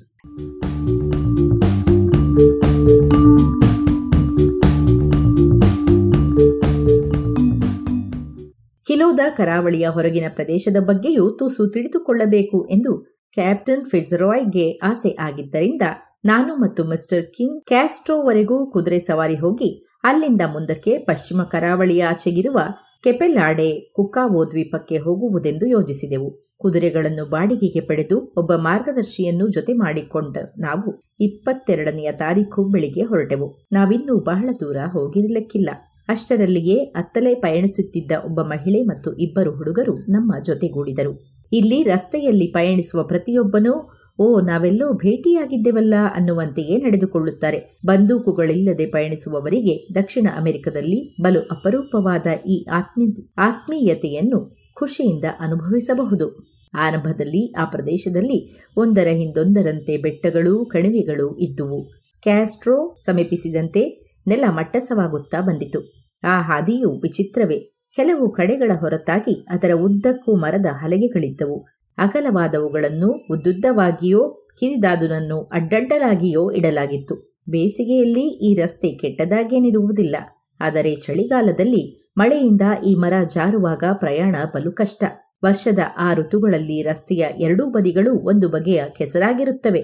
ಕಿಲೋದ ಕರಾವಳಿಯ ಹೊರಗಿನ ಪ್ರದೇಶದ ಬಗ್ಗೆಯೂ ತುಸು ತಿಳಿದುಕೊಳ್ಳಬೇಕು ಎಂದು ಕ್ಯಾಪ್ಟನ್ ಫಿಟ್ಜರಾಯ್ಗೆ ಆಸೆ ಆಗಿದ್ದರಿಂದ ನಾನು ಮತ್ತು ಮಿಸ್ಟರ್ ಕಿಂಗ್ ಕ್ಯಾಸ್ಟ್ರೋವರೆಗೂ ಕುದುರೆ ಸವಾರಿ ಹೋಗಿ ಅಲ್ಲಿಂದ ಮುಂದಕ್ಕೆ ಪಶ್ಚಿಮ ಕರಾವಳಿಯ ಆಚೆಗಿರುವ ಕೆಪೆಲಾಡೆ ಕುಕ್ಕಾವೋ ದ್ವೀಪಕ್ಕೆ ಹೋಗುವುದೆಂದು ಯೋಜಿಸಿದೆವು ಕುದುರೆಗಳನ್ನು ಬಾಡಿಗೆಗೆ ಪಡೆದು ಒಬ್ಬ ಮಾರ್ಗದರ್ಶಿಯನ್ನು ಜೊತೆ ಮಾಡಿಕೊಂಡ ನಾವು ಇಪ್ಪತ್ತೆರಡನೆಯ ತಾರೀಖು ಬೆಳಿಗ್ಗೆ ಹೊರಟೆವು. ನಾವಿನ್ನೂ ಬಹಳ ದೂರ ಹೋಗಿರಲಿಕ್ಕಿಲ್ಲ. ಅಷ್ಟರಲ್ಲಿಯೇ ಅತ್ತಲೇ ಪಯಣಿಸುತ್ತಿದ್ದ ಒಬ್ಬ ಮಹಿಳೆ ಮತ್ತು ಇಬ್ಬರು ಹುಡುಗರು ನಮ್ಮ ಜೊತೆಗೂಡಿದರು. ಇಲ್ಲಿ ರಸ್ತೆಯಲ್ಲಿ ಪಯಣಿಸುವ ಪ್ರತಿಯೊಬ್ಬನೂ, ಓ, ನಾವೆಲ್ಲೋ ಭೇಟಿಯಾಗಿದ್ದೆವಲ್ಲ ಅನ್ನುವಂತೆಯೇ ನಡೆದುಕೊಳ್ಳುತ್ತಾರೆ. ಬಂದೂಕುಗಳಿಲ್ಲದೆ ಪಯಣಿಸುವವರಿಗೆ ದಕ್ಷಿಣ ಅಮೆರಿಕದಲ್ಲಿ ಬಲು ಅಪರೂಪವಾದ ಈ ಆತ್ಮೀ, ಆತ್ಮೀಯತೆಯನ್ನು ಖುಷಿಯಿಂದ ಅನುಭವಿಸಬಹುದು. ಆರಂಭದಲ್ಲಿ ಆ ಪ್ರದೇಶದಲ್ಲಿ ಒಂದರ ಹಿಂದೊಂದರಂತೆ ಬೆಟ್ಟಗಳು ಕಣಿವೆಗಳು ಇದ್ದುವು. ಕ್ಯಾಸ್ಟ್ರೋ ಸಮೀಪಿಸಿದಂತೆ ನೆಲ ಮಟ್ಟಸವಾಗುತ್ತಾ ಬಂದಿತು. ಆ ಹಾದಿಯು ವಿಚಿತ್ರವೇ. ಕೆಲವು ಕಡೆಗಳ ಹೊರತಾಗಿ ಅದರ ಉದ್ದಕ್ಕೂ ಮರದ ಹಲಗೆಗಳಿದ್ದವು. ಅಗಲವಾದವುಗಳನ್ನು ಉದ್ದುದ್ದವಾಗಿಯೋ, ಕಿರಿದಾದುನನ್ನು ಅಡ್ಡಡ್ಡಲಾಗಿಯೋ ಇಡಲಾಗಿತ್ತು. ಬೇಸಿಗೆಯಲ್ಲಿ ಈ ರಸ್ತೆ ಕೆಟ್ಟದಾಗೇನಿರುವುದಿಲ್ಲ. ಆದರೆ ಚಳಿಗಾಲದಲ್ಲಿ ಮಳೆಯಿಂದ ಈ ಮರ ಜಾರುವಾಗ ಪ್ರಯಾಣ ಬಲು ಕಷ್ಟ. ವರ್ಷದ ಆ ಋತುಗಳಲ್ಲಿ ರಸ್ತೆಯ ಎರಡೂ ಬದಿಗಳು ಒಂದು ಬಗೆಯ ಕೆಸರಾಗಿರುತ್ತವೆ.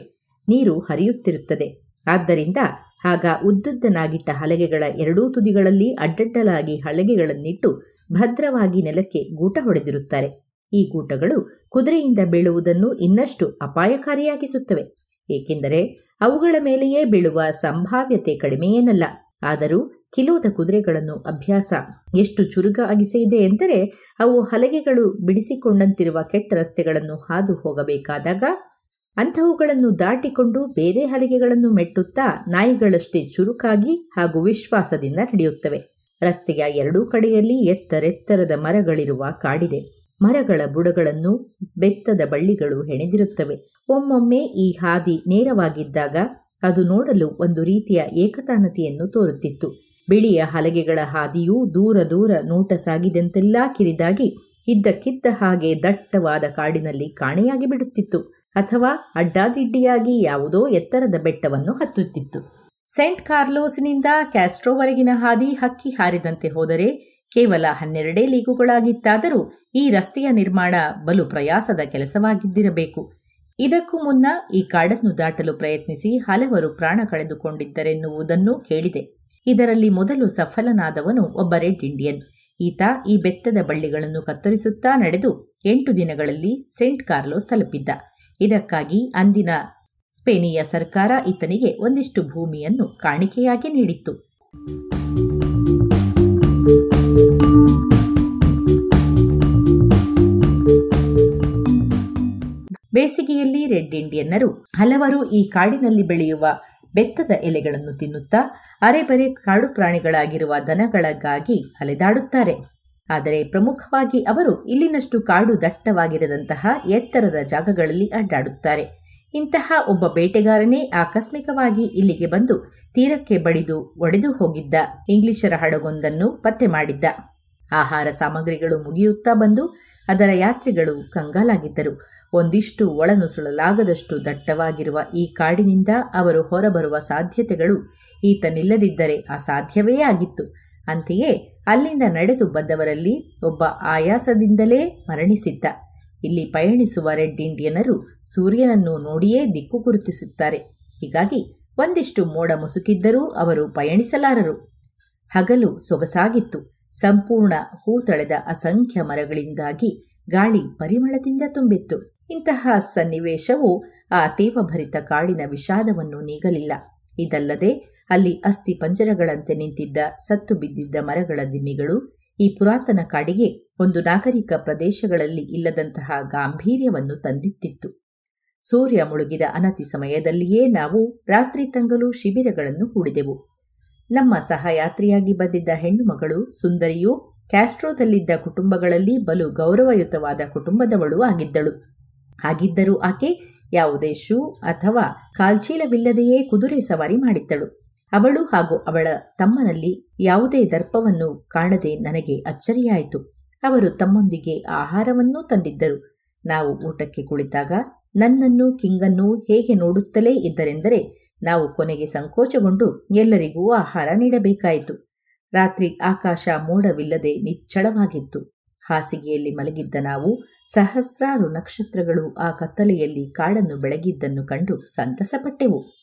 ನೀರು ಹರಿಯುತ್ತಿರುತ್ತದೆ. ಆದ್ದರಿಂದ ಆಗ ಉದ್ದುದ್ದನಾಗಿಟ್ಟ ಹಲಗೆಗಳ ಎರಡೂ ತುದಿಗಳಲ್ಲಿ ಅಡ್ಡಡ್ಡಲಾಗಿ ಹಲಗೆಗಳನ್ನಿಟ್ಟು ಭದ್ರವಾಗಿ ನೆಲಕ್ಕೆ ಗೂಟ ಹೊಡೆದಿರುತ್ತಾರೆ. ಈ ಗೂಟಗಳು ಕುದುರೆಯಿಂದ ಬೀಳುವುದನ್ನು ಇನ್ನಷ್ಟು ಅಪಾಯಕಾರಿಯಾಗಿಸುತ್ತವೆ. ಏಕೆಂದರೆ ಅವುಗಳ ಮೇಲೆಯೇ ಬೀಳುವ ಸಂಭಾವ್ಯತೆ ಕಡಿಮೆಯೇನಲ್ಲ. ಆದರೂ ಕಿಲೋದ ಕುದುರೆಗಳನ್ನು ಅಭ್ಯಾಸ ಎಷ್ಟು ಚುರುಕಾಗಿಸಿದೆ ಎಂದರೆ ಅವು ಹಲಗೆಗಳು ಬಿಡಿಸಿಕೊಂಡಂತಿರುವ ಕೆಟ್ಟ ರಸ್ತೆಗಳನ್ನು ಹಾದು ಹೋಗಬೇಕಾದಾಗ ಅಂಥವುಗಳನ್ನು ದಾಟಿಕೊಂಡು ಬೇರೆ ಹಲಗೆಗಳನ್ನು ಮೆಟ್ಟುತ್ತಾ ನಾಯಿಗಳಷ್ಟೇ ಚುರುಕಾಗಿ ಹಾಗೂ ವಿಶ್ವಾಸದಿಂದ ನಡೆಯುತ್ತವೆ. ರಸ್ತೆಯ ಎರಡೂ ಕಡೆಯಲ್ಲಿ ಎತ್ತರೆತ್ತರದ ಮರಗಳಿರುವ ಕಾಡಿದೆ. ಮರಗಳ ಬುಡಗಳನ್ನು ಬೆತ್ತದ ಬಳ್ಳಿಗಳು ಹೆಣೆದಿರುತ್ತವೆ. ಒಮ್ಮೊಮ್ಮೆ ಈ ಹಾದಿ ನೇರವಾಗಿದ್ದಾಗ ಅದು ನೋಡಲು ಒಂದು ರೀತಿಯ ಏಕತಾನತೆಯನ್ನು ತೋರುತ್ತಿತ್ತು. ಬಿಳಿಯ ಹಲಗೆಗಳ ಹಾದಿಯೂ ದೂರ ದೂರ ನೋಟ ಸಾಗಿದಂತೆಲ್ಲಾ ಕಿರಿದಾಗಿ ಇದ್ದಕ್ಕಿದ್ದ ಹಾಗೆ ದಟ್ಟವಾದ ಕಾಡಿನಲ್ಲಿ ಕಾಣೆಯಾಗಿ ಬಿಡುತ್ತಿತ್ತು. ಅಥವಾ ಅಡ್ಡಾದಿಡ್ಡಿಯಾಗಿ ಯಾವುದೋ ಎತ್ತರದ ಬೆಟ್ಟವನ್ನು ಹತ್ತುತ್ತಿತ್ತು. ಸೆಂಟ್ ಕಾರ್ಲೋಸ್ನಿಂದ ಕ್ಯಾಸ್ಟ್ರೋವರೆಗಿನ ಹಾದಿ ಹಕ್ಕಿ ಹಾರಿದಂತೆ ಹೋದರೆ ಕೇವಲ ಹನ್ನೆರಡೇ ಲೀಗುಗಳಾಗಿತ್ತಾದರೂ ಈ ರಸ್ತೆಯ ನಿರ್ಮಾಣ ಬಲು ಪ್ರಯಾಸದ ಕೆಲಸವಾಗಿದ್ದಿರಬೇಕು. ಇದಕ್ಕೂ ಮುನ್ನ ಈ ಕಾಡನ್ನು ದಾಟಲು ಪ್ರಯತ್ನಿಸಿ ಹಲವರು ಪ್ರಾಣ ಕಳೆದುಕೊಂಡಿದ್ದರೆನ್ನುವುದನ್ನು ಕೇಳಿದೆ. ಇದರಲ್ಲಿ ಮೊದಲು ಸಫಲನಾದವನು ಒಬ್ಬ ರೆಡ್ ಇಂಡಿಯನ್. ಈತ ಈ ಬೆತ್ತದ ಬಳ್ಳಿಗಳನ್ನು ಕತ್ತರಿಸುತ್ತಾ ನಡೆದು ಎಂಟು ದಿನಗಳಲ್ಲಿ ಸೆಂಟ್ ಕಾರ್ಲೋಸ್ ತಲುಪಿದ್ದ. ಇದಕ್ಕಾಗಿ ಅಂದಿನ ಸ್ಪೇನಿಯ ಸರ್ಕಾರ ಈತನಿಗೆ ಒಂದಿಷ್ಟು ಭೂಮಿಯನ್ನು ಕಾಣಿಕೆಯಾಗಿ ನೀಡಿತ್ತು. ಬೇಸಿಗೆಯಲ್ಲಿ ರೆಡ್ ಇಂಡಿಯನ್ನರು ಹಲವರು ಈ ಕಾಡಿನಲ್ಲಿ ಬೆಳೆಯುವ ಬೆತ್ತದ ಎಲೆಗಳನ್ನು ತಿನ್ನುತ್ತಾ, ಅರೆಬರೆ ಕಾಡು ಪ್ರಾಣಿಗಳಾಗಿರುವ ದನಗಳಿಗಾಗಿ ಅಲೆದಾಡುತ್ತಾರೆ. ಆದರೆ ಪ್ರಮುಖವಾಗಿ ಅವರು ಇಲ್ಲಿನಷ್ಟು ಕಾಡು ದಟ್ಟವಾಗಿರದಂತಹ ಎತ್ತರದ ಜಾಗಗಳಲ್ಲಿ ಅಡ್ಡಾಡುತ್ತಾರೆ. ಇಂತಹ ಒಬ್ಬ ಬೇಟೆಗಾರನೇ ಆಕಸ್ಮಿಕವಾಗಿ ಇಲ್ಲಿಗೆ ಬಂದು ತೀರಕ್ಕೆ ಬಡಿದು ಒಡೆದು ಹೋಗಿದ್ದ ಇಂಗ್ಲಿಷರ ಹಡಗೊಂದನ್ನು ಪತ್ತೆ ಮಾಡಿದ್ದ. ಆಹಾರ ಸಾಮಗ್ರಿಗಳು ಮುಗಿಯುತ್ತಾ ಬಂದು ಅದರ ಯಾತ್ರಿಗಳು ಕಂಗಾಲಾಗಿದ್ದರು. ಒಂದಿಷ್ಟು ಒಳನುಸುಳಲಾಗದಷ್ಟು ದಟ್ಟವಾಗಿರುವ ಈ ಕಾಡಿನಿಂದ ಅವರು ಹೊರಬರುವ ಸಾಧ್ಯತೆಗಳು ಈತನಿಲ್ಲದಿದ್ದರೆ ಅಸಾಧ್ಯವೇ ಆಗಿತ್ತು. ಅಂತೆಯೇ ಅಲ್ಲಿಂದ ನಡೆದು ಬಂದವರಲ್ಲಿ ಒಬ್ಬ ಆಯಾಸದಿಂದಲೇ ಮರಣಿಸಿದ್ದ. ಇಲ್ಲಿ ಪಯಣಿಸುವ ರೆಡ್ ಇಂಡಿಯನರು ಸೂರ್ಯನನ್ನು ನೋಡಿಯೇ ದಿಕ್ಕು ಗುರುತಿಸುತ್ತಾರೆ. ಹೀಗಾಗಿ ಒಂದಿಷ್ಟು ಮೋಡ ಮುಸುಕಿದ್ದರೂ ಅವರು ಪಯಣಿಸಲಾರರು. ಹಗಲು ಸೊಗಸಾಗಿತ್ತು. ಸಂಪೂರ್ಣ ಹೂತಳೆದ ಅಸಂಖ್ಯ ಮರಗಳಿಂದಾಗಿ ಗಾಳಿ ಪರಿಮಳದಿಂದ ತುಂಬಿತ್ತು. ಇಂತಹ ಸನ್ನಿವೇಶವು ಆ ತೀವಭರಿತ ಕಾಡಿನ ವಿಷಾದವನ್ನು ನೀಗಲಿಲ್ಲ. ಇದಲ್ಲದೆ ಅಲ್ಲಿ ಅಸ್ಥಿ ಪಂಜರಗಳಂತೆ ನಿಂತಿದ್ದ ಸತ್ತು ಬಿದ್ದಿದ್ದ ಮರಗಳ ದಿಮ್ಮಿಗಳು ಈ ಪುರಾತನ ಕಾಡಿಗೆ ಒಂದು ನಾಗರಿಕ ಪ್ರದೇಶಗಳಲ್ಲಿ ಇಲ್ಲದಂತಹ ಗಾಂಭೀರ್ಯವನ್ನು ತಂದಿತ್ತಿತ್ತು. ಸೂರ್ಯ ಮುಳುಗಿದ ಅನತಿ ಸಮಯದಲ್ಲಿಯೇ ನಾವು ರಾತ್ರಿ ತಂಗಲು ಶಿಬಿರಗಳನ್ನು ಹೂಡಿದೆವು. ನಮ್ಮ ಸಹಯಾತ್ರಿಯಾಗಿ ಬಂದಿದ್ದ ಹೆಣ್ಣುಮಗಳು ಸುಂದರಿಯು ಕ್ಯಾಸ್ಟ್ರೋದಲ್ಲಿದ್ದ ಕುಟುಂಬಗಳಲ್ಲಿ ಬಲು ಗೌರವಯುತವಾದ ಕುಟುಂಬದವಳು ಆಗಿದ್ದಳು. ಹಾಗಿದ್ದರೂ ಆಕೆ ಯಾವುದೇ ಶೂ ಅಥವಾ ಕಾಲ್ಚೀಲವಿಲ್ಲದೆಯೇ ಕುದುರೆ ಸವಾರಿ ಮಾಡಿದ್ದಳು. ಅವಳು ಹಾಗೂ ಅವಳ ತಮ್ಮನಲ್ಲಿ ಯಾವುದೇ ದರ್ಪವನ್ನು ಕಾಣದೆ ನನಗೆ ಅಚ್ಚರಿಯಾಯಿತು. ಅವರು ತಮ್ಮೊಂದಿಗೆ ಆಹಾರವನ್ನೂ ತಂದಿದ್ದರು. ನಾವು ಊಟಕ್ಕೆ ಕುಳಿತಾಗ ನನ್ನನ್ನು, ಕಿಂಗನ್ನು ಹೇಗೆ ನೋಡುತ್ತಲೇ ಇದ್ದರೆಂದರೆ ನಾವು ಕೊನೆಗೆ ಸಂಕೋಚಗೊಂಡು ಎಲ್ಲರಿಗೂ ಆಹಾರ ನೀಡಬೇಕಾಯಿತು. ರಾತ್ರಿ ಆಕಾಶ ಮೋಡವಿಲ್ಲದೆ ನಿಚ್ಚಳವಾಗಿತ್ತು. ಹಾಸಿಗೆಯಲ್ಲಿ ಮಲಗಿದ್ದ ನಾವು ಸಹಸ್ರಾರು ನಕ್ಷತ್ರಗಳು ಆ ಕತ್ತಲೆಯಲ್ಲಿ ಕಾಡನ್ನು ಬೆಳಗಿದ್ದನ್ನು ಕಂಡು ಸಂತಸಪಟ್ಟೆವು.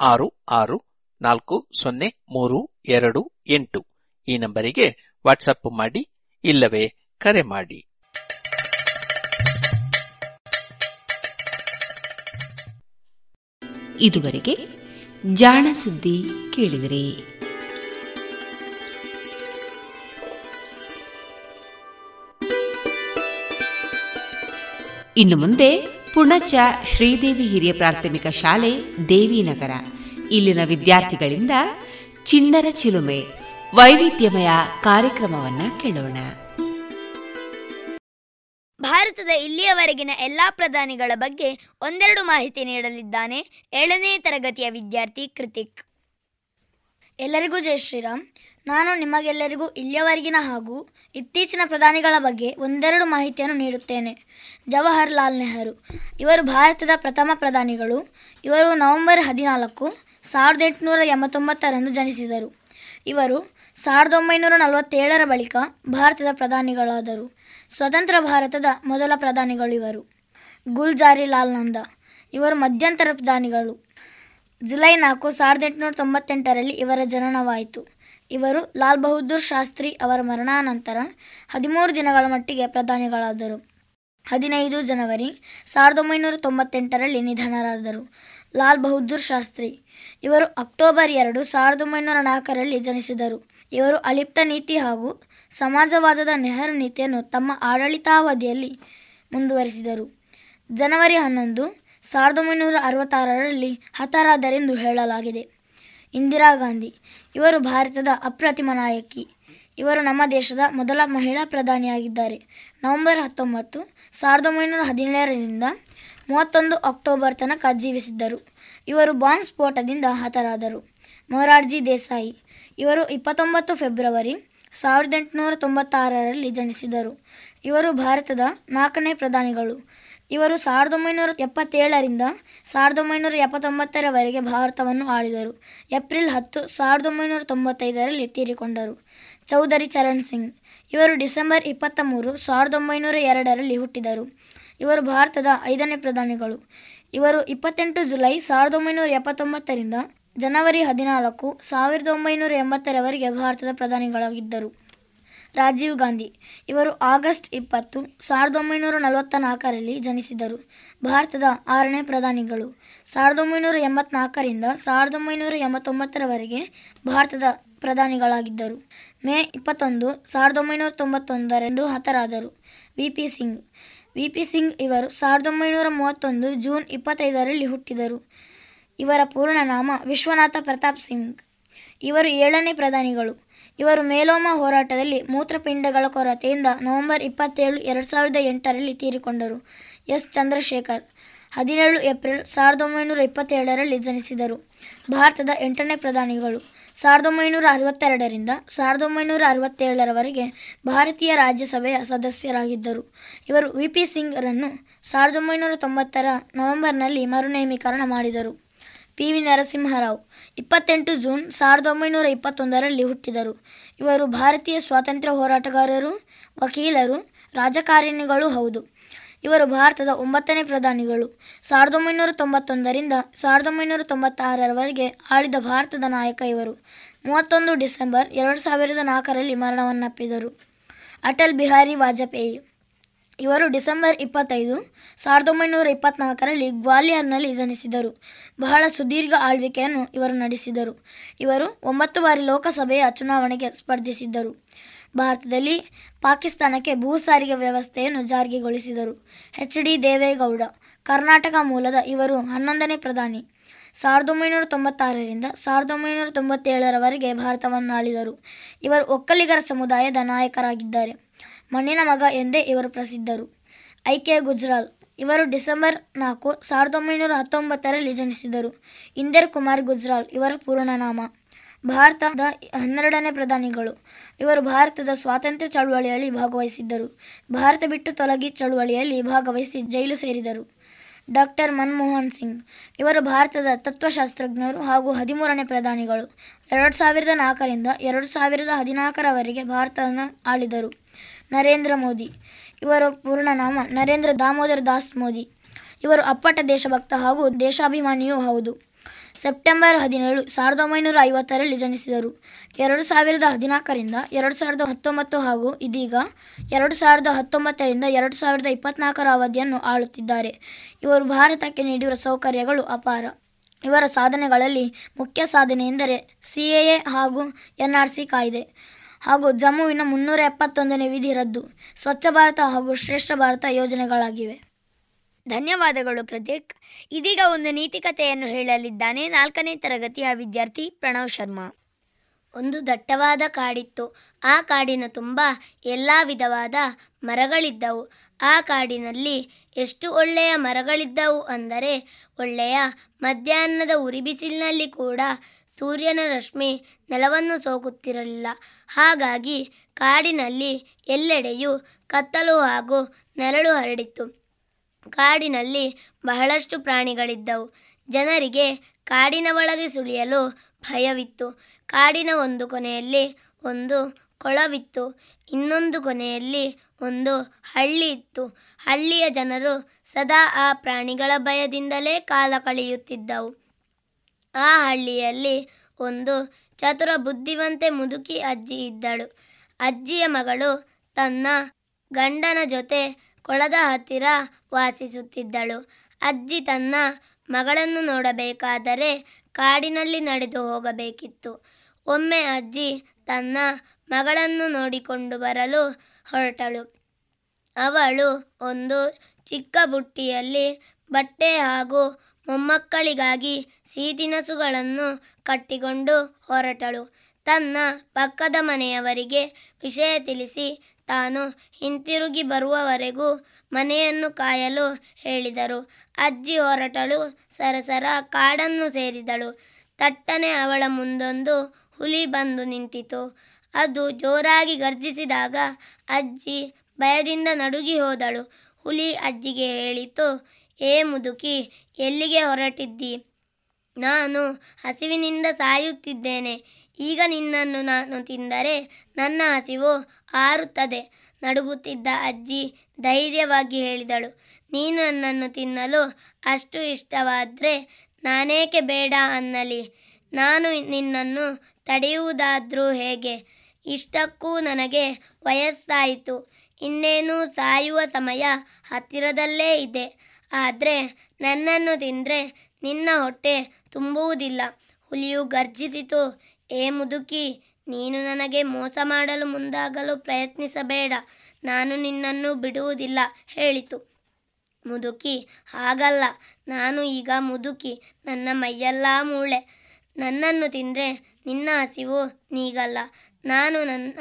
ಆರು ಆರು, ನಾಲ್ಕು, ಸೊನ್ನೆ, ಮೂರು, ಎರಡು, ಎಂಟು. ಈ ನಂಬರಿಗೆ ವಾಟ್ಸಪ್ ಮಾಡಿ, ಇಲ್ಲವೇ ಕರೆ ಮಾಡಿ. ಇದುವರೆಗೆ ಜಾಣ ಸುದ್ದಿ ಕೇಳಿದಿರಿ. ಇನ್ನು ಮುಂದೆ ಪುಣಚ ಶ್ರೀದೇವಿ ಹಿರಿಯ ಪ್ರಾಥಮಿಕ ಶಾಲೆ, ದೇವಿನಗರ. ಇಲ್ಲಿನ ವಿದ್ಯಾರ್ಥಿಗಳಿಂದ ಚಿಣ್ಣರ ಚಿಲುಮೆ, ವೈವಿಧ್ಯಮಯ ಕಾರ್ಯಕ್ರಮವನ್ನ ಕೇಳೋಣ. ಭಾರತದ ಇಲ್ಲಿಯವರೆಗಿನ ಎಲ್ಲಾ ಪ್ರಧಾನಿಗಳ ಬಗ್ಗೆ ಒಂದೆರಡು ಮಾಹಿತಿ ನೀಡಲಿದ್ದಾನೆ ಏಳನೇ ತರಗತಿಯ ವಿದ್ಯಾರ್ಥಿ ಕೃತಿಕ್. ಎಲ್ಲರಿಗೂ ಜೈ ಶ್ರೀರಾಮ್. ನಾನು ನಿಮಗೆಲ್ಲರಿಗೂ ಇಲ್ಲಿಯವರೆಗಿನ ಹಾಗೂ ಇತ್ತೀಚಿನ ಪ್ರಧಾನಿಗಳ ಬಗ್ಗೆ ಒಂದೆರಡು ಮಾಹಿತಿಯನ್ನು ನೀಡುತ್ತೇನೆ. ಜವಾಹರ್ಲಾಲ್ ನೆಹರು. ಇವರು ಭಾರತದ ಪ್ರಥಮ ಪ್ರಧಾನಿಗಳು. ಇವರು ನವೆಂಬರ್ ಹದಿನಾಲ್ಕು ಸಾವಿರದ ಎಂಟುನೂರ ಎಂಬತ್ತೊಂಬತ್ತರಂದು ಜನಿಸಿದರು. ಇವರು ಸಾವಿರದ ಒಂಬೈನೂರ ನಲವತ್ತೇಳರ ಬಳಿಕ ಭಾರತದ ಪ್ರಧಾನಿಗಳಾದರು. ಸ್ವತಂತ್ರ ಭಾರತದ ಮೊದಲ ಪ್ರಧಾನಿಗಳು ಇವರು. ಗುಲ್ಜಾರಿ ಲಾಲ್ ನಂದ. ಇವರು ಮಧ್ಯಂತರ ಪ್ರಧಾನಿಗಳು. ಜುಲೈ ನಾಲ್ಕು ಸಾವಿರದ ಎಂಟುನೂರ ತೊಂಬತ್ತೆಂಟರಲ್ಲಿ ಇವರ ಜನನವಾಯಿತು. ಇವರು ಲಾಲ್ ಬಹದ್ದೂರ್ ಶಾಸ್ತ್ರಿ ಅವರ ಮರಣಾನಂತರ ಹದಿಮೂರು ದಿನಗಳ ಮಟ್ಟಿಗೆ ಪ್ರಧಾನಿಗಳಾದರು. ಹದಿನೈದು ಜನವರಿ ಸಾವಿರದ ಒಂಬೈನೂರ ತೊಂಬತ್ತೆಂಟರಲ್ಲಿ ನಿಧನರಾದರು. ಲಾಲ್ ಬಹದ್ದೂರ್ ಶಾಸ್ತ್ರಿ. ಇವರು ಅಕ್ಟೋಬರ್ ಎರಡು ಸಾವಿರದ ಒಂಬೈನೂರ ನಾಲ್ಕರಲ್ಲಿ ಜನಿಸಿದರು. ಇವರು ಅಲಿಪ್ತ ನೀತಿ ಹಾಗೂ ಸಮಾಜವಾದದ ನೆಹರು ನೀತಿಯನ್ನು ತಮ್ಮ ಆಡಳಿತಾವಧಿಯಲ್ಲಿ ಮುಂದುವರಿಸಿದರು. ಜನವರಿ ಹನ್ನೊಂದು ಸಾವಿರದ ಒಂಬೈನೂರ ಅರವತ್ತಾರರಲ್ಲಿ ಹತರಾದರೆಂದು ಹೇಳಲಾಗಿದೆ. ಇಂದಿರಾ ಗಾಂಧಿ. ಇವರು ಭಾರತದ ಅಪ್ರತಿಮ ನಾಯಕಿ. ಇವರು ನಮ್ಮ ದೇಶದ ಮೊದಲ ಮಹಿಳಾ ಪ್ರಧಾನಿಯಾಗಿದ್ದಾರೆ. ನವೆಂಬರ್ ಹತ್ತೊಂಬತ್ತು ಸಾವಿರದ ಒಂಬೈನೂರ ಹದಿನೇಳರಿಂದ ಮೂವತ್ತೊಂದು ಅಕ್ಟೋಬರ್ ತನಕ ಜೀವಿಸಿದ್ದರು. ಇವರು ಬಾಂಬ್ ಸ್ಫೋಟದಿಂದ ಹತರಾದರು. ಮೊರಾರ್ಜಿ ದೇಸಾಯಿ ಇವರು ಇಪ್ಪತ್ತೊಂಬತ್ತು ಫೆಬ್ರವರಿ ಸಾವಿರದ ಎಂಟುನೂರ ತೊಂಬತ್ತಾರರಲ್ಲಿ ಜನಿಸಿದರು. ಇವರು ಭಾರತದ ನಾಲ್ಕನೇ ಪ್ರಧಾನಿಗಳು. ಇವರು ಸಾವಿರದ ಒಂಬೈನೂರ ಎಪ್ಪತ್ತೇಳರಿಂದ ಸಾವಿರದ ಒಂಬೈನೂರ ಎಪ್ಪತ್ತೊಂಬತ್ತರವರೆಗೆ ಭಾರತವನ್ನು ಆಳಿದರು. ಏಪ್ರಿಲ್ ಹತ್ತು, ಸಾವಿರದ ಒಂಬೈನೂರ ತೊಂಬತ್ತೈದರಲ್ಲಿ ತೀರಿಕೊಂಡರು. ಚೌಧರಿ ಚರಣ್ ಸಿಂಗ್ ಇವರು ಡಿಸೆಂಬರ್ ಇಪ್ಪತ್ತ ಮೂರು ಸಾವಿರದ ಒಂಬೈನೂರ ಎರಡರಲ್ಲಿ ಹುಟ್ಟಿದರು. ಇವರು ಭಾರತದ ಐದನೇ ಪ್ರಧಾನಿಗಳು. ಇವರು ಇಪ್ಪತ್ತೆಂಟು ಜುಲೈ ಸಾವಿರದ ಒಂಬೈನೂರ ಎಪ್ಪತ್ತೊಂಬತ್ತರಿಂದ ಜನವರಿ ಹದಿನಾಲ್ಕು ಸಾವಿರದ ಒಂಬೈನೂರ ಎಂಬತ್ತರವರೆಗೆ ಭಾರತದ ಪ್ರಧಾನಿಗಳಾಗಿದ್ದರು. ರಾಜೀವ್ ಗಾಂಧಿ. ಇವರು ಆಗಸ್ಟ್ ಇಪ್ಪತ್ತು ಸಾವಿರದ ಒಂಬೈನೂರ ನಲವತ್ತ ನಾಲ್ಕರಲ್ಲಿ ಜನಿಸಿದರು. ಭಾರತದ ಆರನೇ ಪ್ರಧಾನಿಗಳು. ಸಾವಿರದ ಒಂಬೈನೂರ ಎಂಬತ್ನಾಲ್ಕರಿಂದ ಸಾವಿರದ ಒಂಬೈನೂರ ಎಂಬತ್ತೊಂಬತ್ತರವರೆಗೆ ಭಾರತದ ಪ್ರಧಾನಿಗಳಾಗಿದ್ದರು. ಮೇ ಇಪ್ಪತ್ತೊಂದು, ಸಾವಿರದ ಒಂಬೈನೂರ ತೊಂಬತ್ತೊಂದರಂದು ಹತರಾದರು. V. P. Singh. V. P. Singh ಇವರು ಸಾವಿರದ ಒಂಬೈನೂರ ಮೂವತ್ತೊಂದು ಜೂನ್ ಇಪ್ಪತ್ತೈದರಲ್ಲಿ ಹುಟ್ಟಿದರು. ಇವರ ಪೂರ್ಣ ನಾಮ ವಿಶ್ವನಾಥ ಪ್ರತಾಪ್ ಸಿಂಗ್. ಇವರು ಏಳನೇ ಪ್ರಧಾನಿಗಳು. ಇವರು ಮೇಲೋಮ ಹೋರಾಟದಲ್ಲಿ ಮೂತ್ರಪಿಂಡಗಳ ಕೊರತೆಯಿಂದ ನವೆಂಬರ್ ಇಪ್ಪತ್ತೇಳು, ಎರಡು ಸಾವಿರದ ಎಂಟರಲ್ಲಿ ತೀರಿಕೊಂಡರು. ಎಸ್. ಚಂದ್ರಶೇಖರ್ ಹದಿನೇಳು ಏಪ್ರಿಲ್, ಸಾವಿರದ ಒಂಬೈನೂರ ಇಪ್ಪತ್ತೇಳರಲ್ಲಿ ಜನಿಸಿದರು. ಭಾರತದ ಎಂಟನೇ ಪ್ರಧಾನಿಗಳು. ಸಾವಿರದ ಒಂಬೈನೂರ ಅರವತ್ತೆರಡರಿಂದ ಸಾವಿರದ ಒಂಬೈನೂರ ಅರವತ್ತೇಳರವರೆಗೆ ಭಾರತೀಯ ರಾಜ್ಯಸಭೆಯ ಸದಸ್ಯರಾಗಿದ್ದರು. ಇವರು ವಿ ಪಿ ಸಿಂಗ್ರನ್ನು ಸಾವಿರದ ಒಂಬೈನೂರ ತೊಂಬತ್ತರ ನವೆಂಬರ್ನಲ್ಲಿ ಮರುನೇಮೀಕರಣ ಮಾಡಿದರು. ಪಿ. ವಿ. ನರಸಿಂಹರಾವ್ ಇಪ್ಪತ್ತೆಂಟು ಜೂನ್ ಸಾವಿರದ ಒಂಬೈನೂರ ಇಪ್ಪತ್ತೊಂದರಲ್ಲಿ ಹುಟ್ಟಿದರು. ಇವರು ಭಾರತೀಯ ಸ್ವಾತಂತ್ರ್ಯ ಹೋರಾಟಗಾರರು, ವಕೀಲರು, ರಾಜಕಾರಣಿಗಳೂ ಹೌದು. ಇವರು ಭಾರತದ ಒಂಬತ್ತನೇ ಪ್ರಧಾನಿಗಳು. ಸಾವಿರದ ಒಂಬೈನೂರ ತೊಂಬತ್ತೊಂದರಿಂದ ಸಾವಿರದ ಒಂಬೈನೂರ ತೊಂಬತ್ತಾರರವರೆಗೆ ಆಳಿದ ಭಾರತದ ನಾಯಕ ಇವರು. ಮೂವತ್ತೊಂದು ಡಿಸೆಂಬರ್ ಎರಡು ಸಾವಿರದ ನಾಲ್ಕರಲ್ಲಿ ಮರಣವನ್ನಪ್ಪಿದರು. ಅಟಲ್ ಬಿಹಾರಿ ವಾಜಪೇಯಿ. ಇವರು ಡಿಸೆಂಬರ್ ಇಪ್ಪತ್ತೈದು, ಸಾವಿರದ ಒಂಬೈನೂರ ಇಪ್ಪತ್ನಾಲ್ಕರಲ್ಲಿ ಗ್ವಾಲಿಯರ್ನಲ್ಲಿ ಜನಿಸಿದರು. ಬಹಳ ಸುದೀರ್ಘ ಆಳ್ವಿಕೆಯನ್ನು ಇವರು ನಡೆಸಿದರು. ಇವರು ಒಂಬತ್ತು ಬಾರಿ ಲೋಕಸಭೆಯ ಚುನಾವಣೆಗೆ ಸ್ಪರ್ಧಿಸಿದ್ದರು. ಭಾರತದಲ್ಲಿ ಪಾಕಿಸ್ತಾನಕ್ಕೆ ಭೂ ಸಾರಿಗೆ ವ್ಯವಸ್ಥೆಯನ್ನು ಜಾರಿಗೆಗೊಳಿಸಿದರು ಎಚ್. ಡಿ. ದೇವೇಗೌಡ, ಕರ್ನಾಟಕ ಮೂಲದ ಇವರು ಹನ್ನೊಂದನೇ ಪ್ರಧಾನಿ. ಸಾವಿರದ ಒಂಬೈನೂರ ತೊಂಬತ್ತಾರರಿಂದ ಸಾವಿರದ ಒಂಬೈನೂರ ತೊಂಬತ್ತೇಳರವರೆಗೆ ಭಾರತವನ್ನು ಆಳಿದರು ಇವರು ಒಕ್ಕಲಿಗರ ಸಮುದಾಯದ ನಾಯಕರಾಗಿದ್ದಾರೆ. ಮಣ್ಣಿನ ಮಗ ಎಂದೇ ಇವರು ಪ್ರಸಿದ್ಧರು. ಐಕೆ ಗುಜ್ರಾಲ್, ಇವರು ಡಿಸೆಂಬರ್ ನಾಲ್ಕು, ಸಾವಿರದ ಒಂಬೈನೂರ ಹತ್ತೊಂಬತ್ತರಲ್ಲಿ ಜನಿಸಿದರು. ಇಂದರ್ ಕುಮಾರ್ ಗುಜ್ರಾಲ್, ಇವರ ಪೂರ್ಣ ನಾಮ ಭಾರತದ ಹನ್ನೆರಡನೇ ಪ್ರಧಾನಿಗಳು. ಇವರು ಭಾರತದ ಸ್ವಾತಂತ್ರ್ಯ ಚಳುವಳಿಯಲ್ಲಿ ಭಾಗವಹಿಸಿದ್ದರು. ಭಾರತ ಬಿಟ್ಟು ತೊಲಗಿ ಚಳುವಳಿಯಲ್ಲಿ ಭಾಗವಹಿಸಿ ಜೈಲು ಸೇರಿದರು. ಡಾಕ್ಟರ್ ಮನಮೋಹನ್ ಸಿಂಗ್. ಇವರು ಭಾರತದ ತತ್ವಶಾಸ್ತ್ರಜ್ಞರು ಹಾಗೂ ಹದಿಮೂರನೇ ಪ್ರಧಾನಿಗಳು. ಎರಡು ಸಾವಿರದ ನಾಲ್ಕರಿಂದ ಎರಡು ಸಾವಿರದ ಹದಿನಾಲ್ಕರವರೆಗೆ ಭಾರತವನ್ನು ಆಳಿದರು. ನರೇಂದ್ರ ಮೋದಿ. ಇವರ ಪೂರ್ಣ ನಾಮ ನರೇಂದ್ರ ದಾಮೋದರ್ ದಾಸ್ ಮೋದಿ. ಇವರು ಅಪ್ಪಟ ದೇಶಭಕ್ತ ಹಾಗೂ ದೇಶಾಭಿಮಾನಿಯೂ ಹೌದು. ಸೆಪ್ಟೆಂಬರ್ ಹದಿನೇಳು, ಸಾವಿರದ ಒಂಬೈನೂರ ಐವತ್ತರಲ್ಲಿ ಜನಿಸಿದರು. ಎರಡು ಸಾವಿರದ ಹದಿನಾಲ್ಕರಿಂದ ಎರಡು ಸಾವಿರದ ಹತ್ತೊಂಬತ್ತು ಹಾಗೂ ಇದೀಗ ಎರಡು ಸಾವಿರದ ಹತ್ತೊಂಬತ್ತರಿಂದ ಎರಡು ಸಾವಿರದ ಇಪ್ಪತ್ನಾಲ್ಕರ ಅವಧಿಯನ್ನು ಆಳುತ್ತಿದ್ದಾರೆ. ಇವರು ಭಾರತಕ್ಕೆ ನೀಡಿರುವ ಸೌಕರ್ಯಗಳು ಅಪಾರ. ಇವರ ಸಾಧನೆಗಳಲ್ಲಿ ಮುಖ್ಯ ಸಾಧನೆ ಎಂದರೆ ಸಿ ಎ ಎ ಹಾಗೂ ಎನ್ ಆರ್ ಸಿ ಕಾಯ್ದೆ ಹಾಗೂ ಜಮ್ಮುವಿನ ಮುನ್ನೂರ ಎಪ್ಪತ್ತೊಂದನೇ ವಿಧಿ ರದ್ದು. ಸ್ವಚ್ಛ ಭಾರತ ಹಾಗೂ ಶ್ರೇಷ್ಠ ಭಾರತ ಯೋಜನೆಗಳಾಗಿವೆ. ಧನ್ಯವಾದಗಳು ಪ್ರತೀಕ್ ಇದೀಗ ಒಂದು ನೀತಿಕತೆಯನ್ನು ಹೇಳಲಿದ್ದಾನೆ ನಾಲ್ಕನೇ ತರಗತಿಯ ವಿದ್ಯಾರ್ಥಿ ಪ್ರಣವ್ ಶರ್ಮಾ. ಒಂದು ದಟ್ಟವಾದ ಕಾಡಿತ್ತು. ಆ ಕಾಡಿನ ತುಂಬ ಎಲ್ಲ ವಿಧವಾದ ಮರಗಳಿದ್ದವು. ಆ ಕಾಡಿನಲ್ಲಿ ಎಷ್ಟು ಒಳ್ಳೆಯ ಮರಗಳಿದ್ದವು ಅಂದರೆ ಒಳ್ಳೆಯ ಮಧ್ಯಾಹ್ನದ ಉರಿಬಿಸಿಲಿನಲ್ಲಿ ಕೂಡ ಸೂರ್ಯನ ರಶ್ಮಿ ನೆಲವನ್ನು ಸೋಕುತ್ತಿರಲಿಲ್ಲ. ಹಾಗಾಗಿ ಕಾಡಿನಲ್ಲಿ ಎಲ್ಲೆಡೆಯೂ ಕತ್ತಲು ಹಾಗೂ ನೆರಳು ಹರಡಿತ್ತು. ಕಾಡಿನಲ್ಲಿ ಬಹಳಷ್ಟು ಪ್ರಾಣಿಗಳಿದ್ದವು. ಜನರಿಗೆ ಕಾಡಿನ ಒಳಗೆ ಸುಳಿಯಲು ಭಯವಿತ್ತು. ಕಾಡಿನ ಒಂದು ಕೊನೆಯಲ್ಲಿ ಒಂದು ಕೊಳವಿತ್ತು. ಇನ್ನೊಂದು ಕೊನೆಯಲ್ಲಿ ಒಂದು ಹಳ್ಳಿ ಇತ್ತು. ಹಳ್ಳಿಯ ಜನರು ಸದಾ ಆ ಪ್ರಾಣಿಗಳ ಭಯದಿಂದಲೇ ಕಾಲ ಕಳೆಯುತ್ತಿದ್ದವು. ಆ ಹಳ್ಳಿಯಲ್ಲಿ ಒಂದು ಚತುರ ಬುದ್ಧಿವಂತೆ ಮುದುಕಿ ಅಜ್ಜಿ ಇದ್ದಳು. ಅಜ್ಜಿಯ ಮಗಳು ತನ್ನ ಗಂಡನ ಜೊತೆ ಕೊಳದ ಹತ್ತಿರ ವಾಸಿಸುತ್ತಿದ್ದಳು. ಅಜ್ಜಿ ತನ್ನ ಮಗಳನ್ನು ನೋಡಬೇಕಾದರೆ ಕಾಡಿನಲ್ಲಿ ನಡೆದು ಹೋಗಬೇಕಿತ್ತು. ಒಮ್ಮೆ ಅಜ್ಜಿ ತನ್ನ ಮಗಳನ್ನು ನೋಡಿಕೊಂಡು ಬರಲು ಹೊರಟಳು. ಅವಳು ಒಂದು ಚಿಕ್ಕ ಬುಟ್ಟಿಯಲ್ಲಿ ಬಟ್ಟೆ ಹಾಗೂ ಮೊಮ್ಮಕ್ಕಳಿಗಾಗಿ ಸಿಹಿತಿನಸುಗಳನ್ನು ಕಟ್ಟಿಕೊಂಡು ಹೊರಟಳು. ತನ್ನ ಪಕ್ಕದ ಮನೆಯವರಿಗೆ ವಿಷಯ ತಿಳಿಸಿ ತಾನು ಹಿಂತಿರುಗಿ ಬರುವವರೆಗೂ ಮನೆಯನ್ನು ಕಾಯಲು ಹೇಳಿದರು. ಅಜ್ಜಿ ಹೊರಟಳು, ಸರಸರ ಕಾಡನ್ನು ಸೇರಿದಳು. ತಟ್ಟನೆ ಅವಳ ಮುಂದೊಂದು ಹುಲಿ ಬಂದು ನಿಂತಿತು. ಅದು ಜೋರಾಗಿ ಗರ್ಜಿಸಿದಾಗ ಅಜ್ಜಿ ಭಯದಿಂದ ನಡುಗಿ ಹೋದಳು. ಹುಲಿ ಅಜ್ಜಿಗೆ ಹೇಳಿತು, ಏ ಮುದುಕಿ, ಎಲ್ಲಿಗೆ ಹೊರಟಿದ್ದಿ? ನಾನು ಹಸಿವಿನಿಂದ ಸಾಯುತ್ತಿದ್ದೇನೆ. ಈಗ ನಿನ್ನನ್ನು ನಾನು ತಿಂದರೆ ನನ್ನ ಹಸಿವು ಆರುತ್ತದೆ. ನಡುಗುತ್ತಿದ್ದ ಅಜ್ಜಿ ಧೈರ್ಯವಾಗಿ ಹೇಳಿದಳು, ನೀನು ನನ್ನನ್ನು ತಿನ್ನಲು ಅಷ್ಟು ಇಷ್ಟವಾದರೆ ನಾನೇಕೆ ಬೇಡ ಅನ್ನಲಿ. ನಾನು ನಿನ್ನನ್ನು ತಡೆಯುವುದಾದರೂ ಹೇಗೆ? ಇಷ್ಟಕ್ಕೂ ನನಗೆ ವಯಸ್ಸಾಯಿತು. ಇನ್ನೇನು ಸಾಯುವ ಸಮಯ ಹತ್ತಿರದಲ್ಲೇ ಇದೆ. ಆದರೆ ನನ್ನನ್ನು ತಿಂದರೆ ನಿನ್ನ ಹೊಟ್ಟೆ ತುಂಬುವುದಿಲ್ಲ. ಹುಲಿಯು ಗರ್ಜಿಸಿತು ಏ ಮುದುಕಿ, ನೀನು ನನಗೆ ಮೋಸ ಮಾಡಲು ಮುಂದಾಗಲು ಪ್ರಯತ್ನಿಸಬೇಡ. ನಾನು ನಿನ್ನನ್ನು ಬಿಡುವುದಿಲ್ಲ, ಹೇಳಿತು. ಮುದುಕಿ, ಹಾಗಲ್ಲ. ನಾನು ಈಗ ಮುದುಕಿ, ನನ್ನ ಮೈಯೆಲ್ಲ ಮೂಳೆ. ನನ್ನನ್ನು ತಿಂದರೆ ನಿನ್ನ ಹಸಿವು ನೀಗಲ್ಲ. ನಾನು ನನ್ನ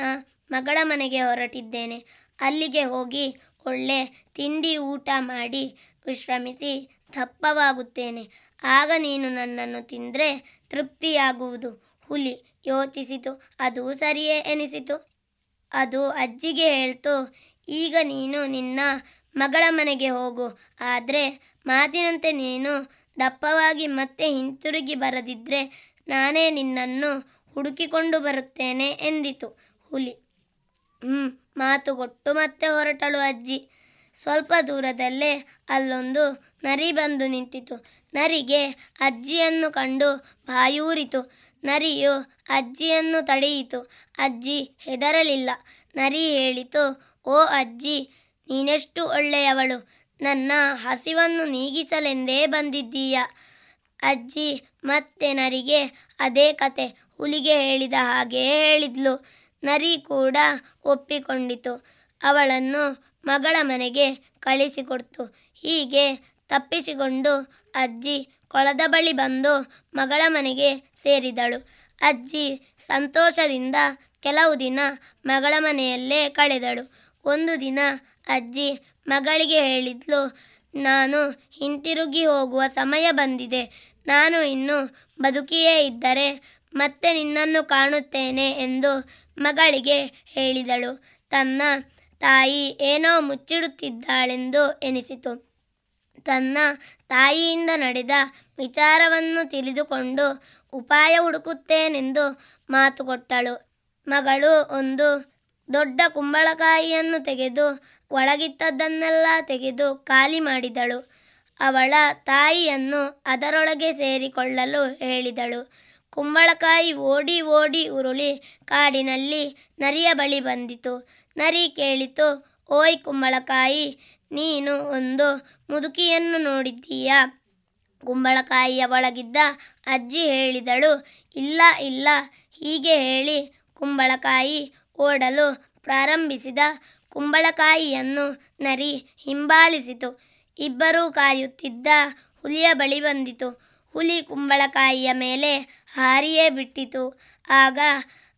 ಮಗಳ ಮನೆಗೆ ಹೊರಟಿದ್ದೇನೆ. ಅಲ್ಲಿಗೆ ಹೋಗಿ ಒಳ್ಳೆ ತಿಂಡಿ ಊಟ ಮಾಡಿ ವಿಶ್ರಮಿಸಿ ದಪ್ಪವಾಗುತ್ತೇನೆ ಆಗ ನೀನು ನನ್ನನ್ನು ತಿಂದರೆ ತೃಪ್ತಿಯಾಗುವುದು. ಹುಲಿ ಯೋಚಿಸಿತು. ಅದು ಸರಿಯೇ ಎನಿಸಿತು. ಅದು ಅಜ್ಜಿಗೆ ಹೇಳ್ತು. ಈಗ ನೀನು ನಿನ್ನ ಮಗಳ ಮನೆಗೆ ಹೋಗು. ಆದರೆ ಮಾತಿನಂತೆ ನೀನು ದಪ್ಪವಾಗಿ ಮತ್ತೆ ಹಿಂತಿರುಗಿ ಬರದಿದ್ದರೆ ನಾನೇ ನಿನ್ನನ್ನು ಹುಡುಕಿಕೊಂಡು ಬರುತ್ತೇನೆ ಎಂದಿತು ಹುಲಿ. ಹ್ಞೂ ಮಾತು ಕೊಟ್ಟು ಮತ್ತೆ ಹೊರಟಳು ಅಜ್ಜಿ. ಸ್ವಲ್ಪ ದೂರದಲ್ಲೇ ಅಲ್ಲೊಂದು ನರಿ ಬಂದು ನಿಂತಿತು. ನರಿಗೆ ಅಜ್ಜಿಯನ್ನು ಕಂಡು ಬಾಯೂರಿತು ನರಿಯು ಅಜ್ಜಿಯನ್ನು ತಡೆಯಿತು. ಅಜ್ಜಿ ಹೆದರಲಿಲ್ಲ. ನರಿ ಹೇಳಿತು, ಓ ಅಜ್ಜಿ, ನೀನೆಷ್ಟು ಒಳ್ಳೆಯವಳು. ನನ್ನ ಹಸಿವನ್ನು ನೀಗಿಸಲೆಂದೇ ಬಂದಿದ್ದೀಯ. ಅಜ್ಜಿ ಮತ್ತೆ ನರಿಗೆ ಅದೇ ಕತೆ. ಹುಲಿಗೆ ಹೇಳಿದ ಹಾಗೆ ಹೇಳಿದ್ಲು. ನರಿ ಕೂಡ ಒಪ್ಪಿಕೊಂಡಿತು. ಅವಳನ್ನು ಮಗಳ ಮನೆಗೆ ಕಳಿಸಿಕೊಡ್ತು. ಹೀಗೆ ತಪ್ಪಿಸಿಕೊಂಡು ಅಜ್ಜಿ ಕೊಳದ ಬಳಿ ಬಂದು ಮಗಳ ಮನೆಗೆ ಸೇರಿದಳು. ಅಜ್ಜಿ ಸಂತೋಷದಿಂದ ಕೆಲವು ದಿನ ಮಗಳ ಮನೆಯಲ್ಲೇ ಕಳೆದಳು. ಒಂದು ದಿನ ಅಜ್ಜಿ ಮಗಳಿಗೆ ಹೇಳಿದ್ಲು, ನಾನು ಹಿಂತಿರುಗಿ ಹೋಗುವ ಸಮಯ ಬಂದಿದೆ. ನಾನು ಇನ್ನು ಬದುಕಿಯೇ ಇದ್ದರೆ ಮತ್ತೆ ನಿನ್ನನ್ನು ಕಾಣುತ್ತೇನೆ ಎಂದು ಮಗಳಿಗೆ ಹೇಳಿದಳು. ತನ್ನ ತಾಯಿ ಏನೋ ಮುಚ್ಚಿಡುತ್ತಿದ್ದಾಳೆಂದು ಎನಿಸಿತು. ತನ್ನ ತಾಯಿಯಿಂದ ನಡೆದ ವಿಚಾರವನ್ನು ತಿಳಿದುಕೊಂಡು ಉಪಾಯ ಹುಡುಕುತ್ತೇನೆಂದು ಮಾತು ಕೊಟ್ಟಳು. ಮಗಳು ಒಂದು ದೊಡ್ಡ ಕುಂಬಳಕಾಯಿಯನ್ನು ತೆಗೆದು ಒಳಗಿದ್ದದ್ದನ್ನೆಲ್ಲ ತೆಗೆದು ಖಾಲಿ ಮಾಡಿದಳು. ಅವಳ ತಾಯಿಯನ್ನು ಅದರೊಳಗೆ ಸೇರಿಕೊಳ್ಳಲು ಹೇಳಿದಳು. ಕುಂಬಳಕಾಯಿ ಓಡಿ ಓಡಿ ಉರುಳಿ ಕಾಡಿನಲ್ಲಿ ನರಿಯ ಬಳಿ ಬಂದಿತು. ನರಿ ಕೇಳಿತು, ಓಯ್ ಕುಂಬಳಕಾಯಿ, ನೀನು ಒಂದು ಮುದುಕಿಯನ್ನು ನೋಡಿದ್ದೀಯಾ? ಕುಂಬಳಕಾಯಿಯ ಒಳಗಿದ್ದ ಅಜ್ಜಿ ಹೇಳಿದಳು, ಇಲ್ಲ ಇಲ್ಲ, ಹೀಗೆ ಹೇಳಿ ಕುಂಬಳಕಾಯಿ ಓಡಲು ಪ್ರಾರಂಭಿಸಿದ ಕುಂಬಳಕಾಯಿಯನ್ನು ನರಿ ಹಿಂಬಾಲಿಸಿತು. ಇಬ್ಬರೂ ಕಾಯುತ್ತಿದ್ದ ಹುಲಿಯ ಬಳಿ ಬಂದಿತು. ಹುಲಿ ಕುಂಬಳಕಾಯಿಯ ಮೇಲೆ ಹಾರಿಯೇ ಬಿಟ್ಟಿತು. ಆಗ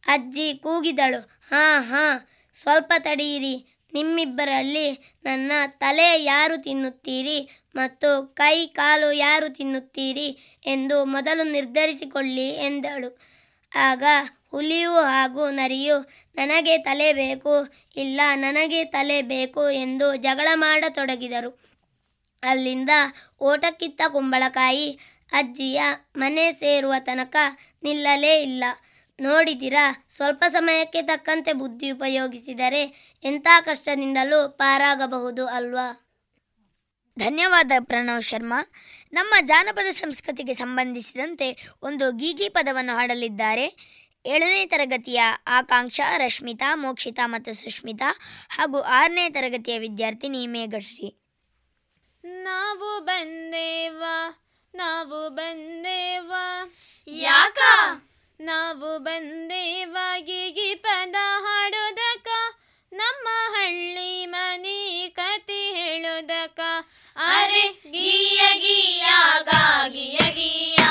ಅಜ್ಜಿ ಕೂಗಿದಳು, ಹಾಂ ಹಾಂ, ಸ್ವಲ್ಪ ತಡೆಯಿರಿ ನಿಮ್ಮಿಬ್ಬರಲ್ಲಿ ನನ್ನ ತಲೆ ಯಾರು ತಿನ್ನುತ್ತೀರಿ ಮತ್ತು ಕೈ ಕಾಲು ಯಾರು ತಿನ್ನುತ್ತೀರಿ ಎಂದು ಮೊದಲು ನಿರ್ಧರಿಸಿಕೊಳ್ಳಿ ಎಂದಳು. ಆಗ ಹುಲಿಯು ಹಾಗೂ ನರಿಯು, ನನಗೆ ತಲೆ ಬೇಕು, ಇಲ್ಲ ನನಗೆ ತಲೆ ಬೇಕು ಎಂದು ಜಗಳ ಮಾಡತೊಡಗಿದರು. ಅಲ್ಲಿಂದ ಓಟಕ್ಕಿತ್ತ ಕುಂಬಳಕಾಯಿ ಅಜ್ಜಿಯ ಮನೆ ಸೇರುವ ತನಕ ನಿಲ್ಲಲೇ ಇಲ್ಲ. ನೋಡಿದಿರಾ ಸ್ವಲ್ಪ ಸಮಯಕ್ಕೆ ತಕ್ಕಂತೆ ಬುದ್ಧಿ ಉಪಯೋಗಿಸಿದರೆ ಎಂಥ ಕಷ್ಟದಿಂದಲೂ ಪಾರಾಗಬಹುದು ಅಲ್ವಾ? ಧನ್ಯವಾದ ಪ್ರಣವ್ ಶರ್ಮಾ. ನಮ್ಮ ಜಾನಪದ ಸಂಸ್ಕೃತಿಗೆ ಸಂಬಂಧಿಸಿದಂತೆ ಒಂದು ಗೀಗಿ ಪದವನ್ನು ಹಾಡಲಿದ್ದಾರೆ. ಏಳನೇ ತರಗತಿಯ ಆಕಾಂಕ್ಷಾ ರಶ್ಮಿತಾ ಮೋಕ್ಷಿತಾ ಮತ್ತು ಸುಷ್ಮಿತಾ ಹಾಗೂ ಆರನೇ ತರಗತಿಯ ವಿದ್ಯಾರ್ಥಿನಿ ಮೇಘಶ್ರೀ. ನಾವು ಬಂದೇವಾ ನಾವು ಬಂದೇವಾ. ಯಾಕ? ನಾವು ಬಂದೇವ ಪದ ಹಾಡೋದಕ, ನಮ್ಮ ಹಳ್ಳಿ ಮನೆ ಕತಿ ಹೇಳೋದಕ. ಅರೆ, ಗೀಯ ಗೀಯ ಗಾ ಗೀಯ ಗೀಯ ಗೀಯ.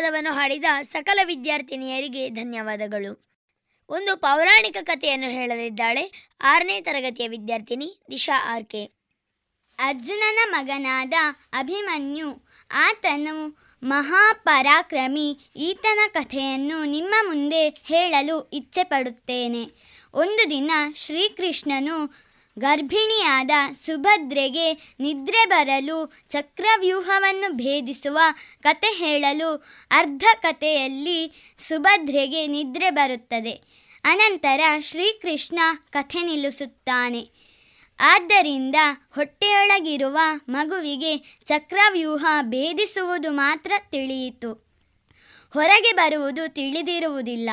ಪದವನ್ನು ಹಾಡಿದ ಸಕಲ ವಿದ್ಯಾರ್ಥಿನಿಯರಿಗೆ ಧನ್ಯವಾದಗಳು. ಒಂದು ಪೌರಾಣಿಕ ಕಥೆಯನ್ನು ಹೇಳಲಿದ್ದಾಳೆ. ಆರನೇ ತರಗತಿಯ ವಿದ್ಯಾರ್ಥಿನಿ ದಿಶಾ ಆರ್ ಕೆ ಅರ್ಜುನನ ಮಗನಾದ ಅಭಿಮನ್ಯು ಆತನು ಮಹಾಪರಾಕ್ರಮಿ. ಈತನ ಕಥೆಯನ್ನು ನಿಮ್ಮ ಮುಂದೆ ಹೇಳಲು ಇಚ್ಛೆಪಡುತ್ತೇನೆ. ಒಂದು ದಿನ ಶ್ರೀಕೃಷ್ಣನು ಗರ್ಭಿಣಿಯಾದ ಸುಭದ್ರೆಗೆ ನಿದ್ರೆ ಬರಲು ಚಕ್ರವ್ಯೂಹವನ್ನು ಭೇದಿಸುವ ಕತೆ ಹೇಳಲು ಅರ್ಧ ಕಥೆಯಲ್ಲಿ ಸುಭದ್ರೆಗೆ ನಿದ್ರೆ ಬರುತ್ತದೆ. ಅನಂತರ ಶ್ರೀಕೃಷ್ಣ ಕಥೆ ನಿಲ್ಲಿಸುತ್ತಾನೆ. ಆದ್ದರಿಂದ ಹೊಟ್ಟೆಯೊಳಗಿರುವ ಮಗುವಿಗೆ ಚಕ್ರವ್ಯೂಹ ಭೇದಿಸುವುದು ಮಾತ್ರ ತಿಳಿಯಿತು. ಹೊರಗೆ ಬರುವುದು ತಿಳಿದಿರುವುದಿಲ್ಲ.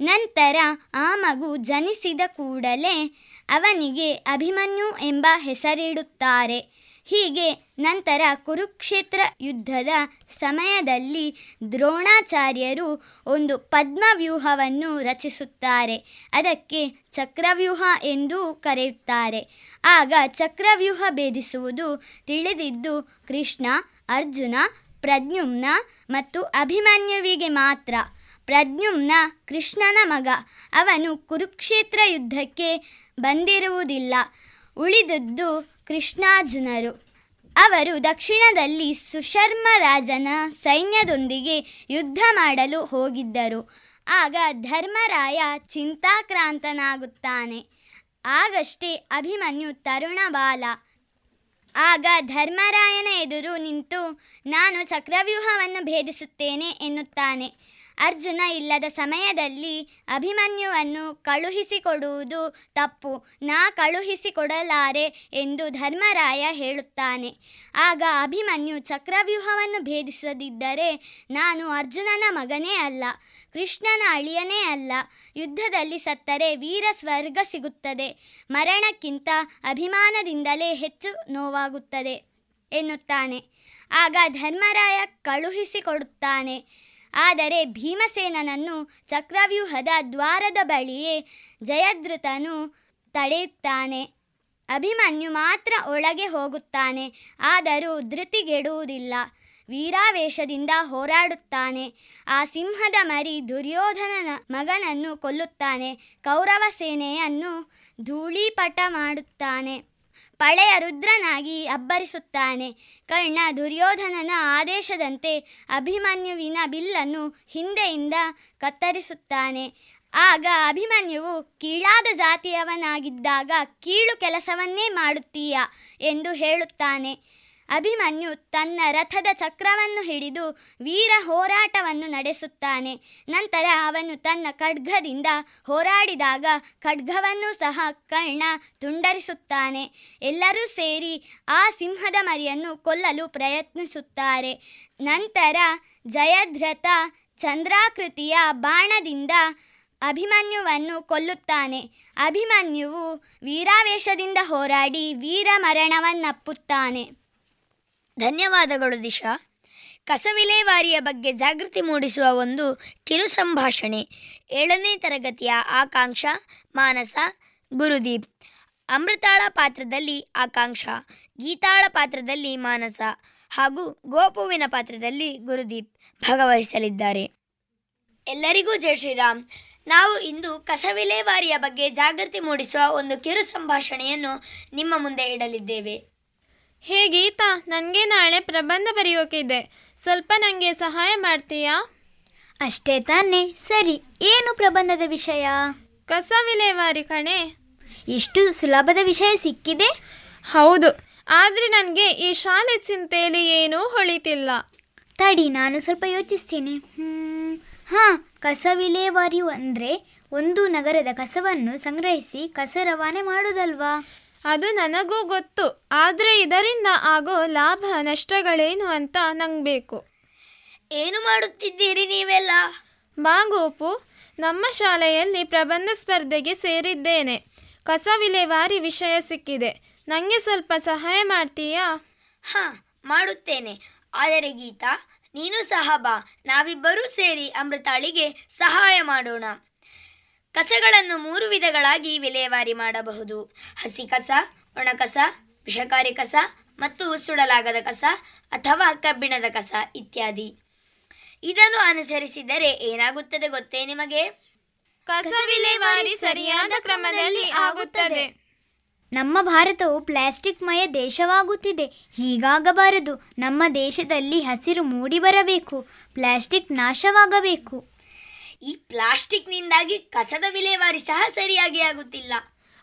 ನಂತರ ಆ ಮಗು ಜನಿಸಿದ ಕೂಡಲೇ ಅವನಿಗೆ ಅಭಿಮನ್ಯು ಎಂಬ ಹೆಸರಿಡುತ್ತಾರೆ. ಹೀಗೆ ನಂತರ ಕುರುಕ್ಷೇತ್ರ ಯುದ್ಧದ ಸಮಯದಲ್ಲಿ ದ್ರೋಣಾಚಾರ್ಯರು ಒಂದು ಪದ್ಮವ್ಯೂಹವನ್ನು ರಚಿಸುತ್ತಾರೆ. ಅದಕ್ಕೆ ಚಕ್ರವ್ಯೂಹ ಎಂದೂ ಕರೆಯುತ್ತಾರೆ. ಆಗ ಚಕ್ರವ್ಯೂಹ ಭೇದಿಸುವುದು ತಿಳಿದಿದ್ದು ಕೃಷ್ಣ, ಅರ್ಜುನ, ಪ್ರದ್ಯುಮ್ನ ಮತ್ತು ಅಭಿಮನ್ಯುವಿಗೆ ಮಾತ್ರ. ಪ್ರದ್ಯುಮ್ನ ಕೃಷ್ಣನ ಮಗ. ಅವನು ಕುರುಕ್ಷೇತ್ರ ಯುದ್ಧಕ್ಕೆ ಬಂದಿರುವುದಿಲ್ಲ. ಉಳಿದದ್ದು ಕೃಷ್ಣಾರ್ಜುನರು. ಅವರು ದಕ್ಷಿಣದಲ್ಲಿ ಸುಶರ್ಮ ರಾಜನ ಸೈನ್ಯದೊಂದಿಗೆ ಯುದ್ಧ ಮಾಡಲು ಹೋಗಿದ್ದರು. ಆಗ ಧರ್ಮರಾಯ ಚಿಂತಾಕ್ರಾಂತನಾಗುತ್ತಾನೆ. ಆಗಷ್ಟೇ ಅಭಿಮನ್ಯು ತರುಣ ಬಾಲ. ಆಗ ಧರ್ಮರಾಯನ ಎದುರು ನಿಂತು, ನಾನು ಚಕ್ರವ್ಯೂಹವನ್ನು ಭೇದಿಸುತ್ತೇನೆ ಎನ್ನುತ್ತಾನೆ. ಅರ್ಜುನ ಇಲ್ಲದ ಸಮಯದಲ್ಲಿ ಅಭಿಮನ್ಯುವನ್ನು ಕಳುಹಿಸಿಕೊಡುವುದು ತಪ್ಪು. ನಾ ಕಳುಹಿಸಿಕೊಡಲಾರೆ ಎಂದು ಧರ್ಮರಾಯ ಹೇಳುತ್ತಾನೆ. ಆಗ ಅಭಿಮನ್ಯು ಚಕ್ರವ್ಯೂಹವನ್ನು ಭೇದಿಸದಿದ್ದರೆ ನಾನು ಅರ್ಜುನನ ಮಗನೇ ಅಲ್ಲ, ಕೃಷ್ಣನ ಅಳಿಯನೇ ಅಲ್ಲ. ಯುದ್ಧದಲ್ಲಿ ಸತ್ತರೆ ವೀರ ಸ್ವರ್ಗ ಸಿಗುತ್ತದೆ. ಮರಣಕ್ಕಿಂತ ಅಭಿಮಾನದಿಂದಲೇ ಹೆಚ್ಚು ನೋವಾಗುತ್ತದೆ ಎನ್ನುತ್ತಾನೆ. ಆಗ ಧರ್ಮರಾಯ ಕಳುಹಿಸಿಕೊಡುತ್ತಾನೆ. ಆದರೆ ಭೀಮಸೇನನನ್ನು ಚಕ್ರವ್ಯೂಹದ ದ್ವಾರದ ಬಳಿಯೇ ಜಯದೃತನು ತಡೆಯುತ್ತಾನೆ. ಅಭಿಮನ್ಯು ಮಾತ್ರ ಒಳಗೆ ಹೋಗುತ್ತಾನೆ, ಆದರೂ ಧೃತಿಗೆಡುವುದಿಲ್ಲ. ವೀರಾವೇಶದಿಂದ ಹೋರಾಡುತ್ತಾನೆ. ಆ ಸಿಂಹದ ಮರಿ ದುರ್ಯೋಧನನ ಮಗನನ್ನು ಕೊಲ್ಲುತ್ತಾನೆ. ಕೌರವ ಸೇನೆಯನ್ನು ಧೂಳೀಪಟ ಮಾಡುತ್ತಾನೆ. ಪಳೆಯ ರುದ್ರನಾಗಿ ಅಬ್ಬರಿಸುತ್ತಾನೆ. ಕರ್ಣ ದುರ್ಯೋಧನನ ಆದೇಶದಂತೆ ಅಭಿಮನ್ಯುವಿನ ಬಿಲ್ಲನ್ನು ಹಿಂದೆಯಿಂದ ಕತ್ತರಿಸುತ್ತಾನೆ. ಆಗ ಅಭಿಮನ್ಯುವು ಕೀಳಾದ ಜಾತಿಯವನಾಗಿದ್ದಾಗ ಕೀಳು ಕೆಲಸವನ್ನೇ ಮಾಡುತ್ತೀಯ ಎಂದು ಹೇಳುತ್ತಾನೆ. ಅಭಿಮನ್ಯು ತನ್ನ ರಥದ ಚಕ್ರವನ್ನು ಹಿಡಿದು ವೀರ ಹೋರಾಟವನ್ನು ನಡೆಸುತ್ತಾನೆ. ನಂತರ ಅವನು ತನ್ನ ಖಡ್ಗದಿಂದ ಹೋರಾಡಿದಾಗ ಖಡ್ಗವನ್ನು ಸಹ ಕರ್ಣ ತುಂಡರಿಸುತ್ತಾನೆ. ಎಲ್ಲರೂ ಸೇರಿ ಆ ಸಿಂಹದ ಮರಿಯನ್ನು ಕೊಲ್ಲಲು ಪ್ರಯತ್ನಿಸುತ್ತಾರೆ. ನಂತರ ಜಯದ್ರಥ ಚಂದ್ರಾಕೃತಿಯ ಬಾಣದಿಂದ ಅಭಿಮನ್ಯುವನ್ನು ಕೊಲ್ಲುತ್ತಾನೆ. ಅಭಿಮನ್ಯುವು ವೀರಾವೇಶದಿಂದ ಹೋರಾಡಿ ವೀರ ಮರಣವನ್ನಪ್ಪುತ್ತಾನೆ. ಧನ್ಯವಾದಗಳು ದಿಶಾ. ಕಸವಿಲೇವಾರಿಯ ಬಗ್ಗೆ ಜಾಗೃತಿ ಮೂಡಿಸುವ ಒಂದು ಕಿರು ಸಂಭಾಷಣೆ. ಏಳನೇ ತರಗತಿಯ ಆಕಾಂಕ್ಷ, ಮಾನಸ, ಗುರುದೀಪ್. ಅಮೃತಾಳ ಪಾತ್ರದಲ್ಲಿ ಆಕಾಂಕ್ಷ, ಗೀತಾಳ ಪಾತ್ರದಲ್ಲಿ ಮಾನಸ ಹಾಗೂ ಗೋಪುವಿನ ಪಾತ್ರದಲ್ಲಿ ಗುರುದೀಪ್ ಭಾಗವಹಿಸಲಿದ್ದಾರೆ. ಎಲ್ಲರಿಗೂ ಜೈ ಶ್ರೀರಾಮ್. ನಾವು ಇಂದು ಕಸವಿಲೇವಾರಿಯ ಬಗ್ಗೆ ಜಾಗೃತಿ ಮೂಡಿಸುವ ಒಂದು ಕಿರು ಸಂಭಾಷಣೆಯನ್ನು ನಿಮ್ಮ ಮುಂದೆ ಇಡಲಿದ್ದೇವೆ. ಹೇ ಗೀತಾ ನನಗೆ ನಾಳೆ ಪ್ರಬಂಧ ಬರೆಯೋಕಿದೆ. ಸ್ವಲ್ಪ ನನಗೆ ಸಹಾಯ ಮಾಡ್ತೀಯಾ? ಅಷ್ಟೇ ತಾನೇ. ಸರಿ ಏನು ಪ್ರಬಂಧದ ವಿಷಯ? ಕಸ ವಿಲೇವಾರಿ ಕಣೆ. ಇಷ್ಟು ಸುಲಭದ ವಿಷಯ ಸಿಕ್ಕಿದೆ? ಹೌದು ಆದರೆ ನನಗೆ ಈ ಶಾಲೆ ಚಿಂತೆಯಲ್ಲಿ ಏನೂ ಹೊಳಿತಿಲ್ಲ. ತಡಿ ನಾನು ಸ್ವಲ್ಪ ಯೋಚಿಸ್ತೀನಿ. ಹಾಂ ಕಸ ವಿಲೇವಾರಿ ಅಂದರೆ ಒಂದು ನಗರದ ಕಸವನ್ನು ಸಂಗ್ರಹಿಸಿ ಕಸ ರವಾನೆ ಮಾಡೋದಲ್ವಾ? ಅದು ನನಗೂ ಗೊತ್ತು ಆದರೆ ಇದರಿಂದ ಆಗೋ ಲಾಭ ನಷ್ಟಗಳೇನು ಅಂತ ನಂಗೆ ಬೇಕು ಏನು ಮಾಡುತ್ತಿದ್ದೀರಿ ನೀವೆಲ್ಲ? ಬಾ ಗೋಪು ನಮ್ಮ ಶಾಲೆಯಲ್ಲಿ ಪ್ರಬಂಧ ಸ್ಪರ್ಧೆಗೆ ಸೇರಿದ್ದೇನೆ. ಕಸ ವಿಲೇವಾರಿ ವಿಷಯ ಸಿಕ್ಕಿದೆ. ನನಗೆ ಸ್ವಲ್ಪ ಸಹಾಯ ಮಾಡ್ತೀಯಾ? ಹಾಂ ಮಾಡುತ್ತೇನೆ. ಆದರೆ ಗೀತಾ ನೀನು ಸಹ ಬಾ. ನಾವಿಬ್ಬರೂ ಸೇರಿ ಅಮೃತಾಳಿಗೆ ಸಹಾಯ ಮಾಡೋಣ. ಕಸಗಳನ್ನು ಮೂರು ವಿಧಗಳಾಗಿ ವಿಲೇವಾರಿ ಮಾಡಬಹುದು. ಹಸಿ ಕಸ ಒಣ ಕಸ ವಿಷಕಾರಿ ಕಸ ಮತ್ತು ಸುಡಲಾಗದ ಕಸ ಅಥವಾ ಕಬ್ಬಿಣದ ಕಸ ಇತ್ಯಾದಿ. ಇದನ್ನು ಅನುಸರಿಸಿದರೆ ಏನಾಗುತ್ತದೆ ಗೊತ್ತೇ ನಿಮಗೆ? ಕಸ ವಿಲೇವಾರಿ ಸರಿಯಾದ ಕ್ರಮದಲ್ಲಿ ಆಗುತ್ತದೆ. ನಮ್ಮ ಭಾರತವು ಪ್ಲಾಸ್ಟಿಕ್ ಮಯ ದೇಶವಾಗುತ್ತಿದೆ. ಹೀಗಾಗಬಾರದು. ನಮ್ಮ ದೇಶದಲ್ಲಿ ಹಸಿರು ಮೂಡಿ ಬರಬೇಕು. ಪ್ಲಾಸ್ಟಿಕ್ ನಾಶವಾಗಬೇಕು. ಈ ಪ್ಲಾಸ್ಟಿಕ್ನಿಂದಾಗಿ ಕಸದ ವಿಲೇವಾರಿ ಸಹ ಸರಿಯಾಗಿ ಆಗುತ್ತಿಲ್ಲ.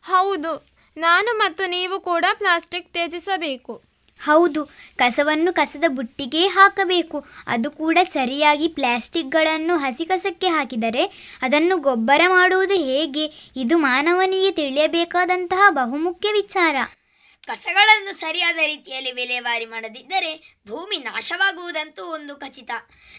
ಹೌದು. ನಾನು ಮತ್ತು ನೀವು ಕೂಡ ಪ್ಲಾಸ್ಟಿಕ್ ತ್ಯಜಿಸಬೇಕು. ಹೌದು. ಕಸವನ್ನು ಕಸದ ಬುಟ್ಟಿಗೆ ಹಾಕಬೇಕು. ಅದು ಕೂಡ ಸರಿಯಾಗಿ ಪ್ಲಾಸ್ಟಿಕ್ಗಳನ್ನು ಹಸಿ ಕಸಕ್ಕೆ ಹಾಕಿದರೆ ಅದನ್ನು ಗೊಬ್ಬರ ಮಾಡುವುದು ಹೇಗೆ? ಇದು ಮಾನವನಿಗೆ ತಿಳಿಯಬೇಕಾದಂತಹ ಬಹುಮುಖ್ಯ ವಿಚಾರ. ಕಸಗಳನ್ನು ಸರಿಯಾದ ರೀತಿಯಲ್ಲಿ ವಿಲೇವಾರಿ ಮಾಡದಿದ್ದರೆ ಭೂಮಿ ನಾಶವಾಗುವುದಂತೂ ಒಂದು ಖಚಿತ.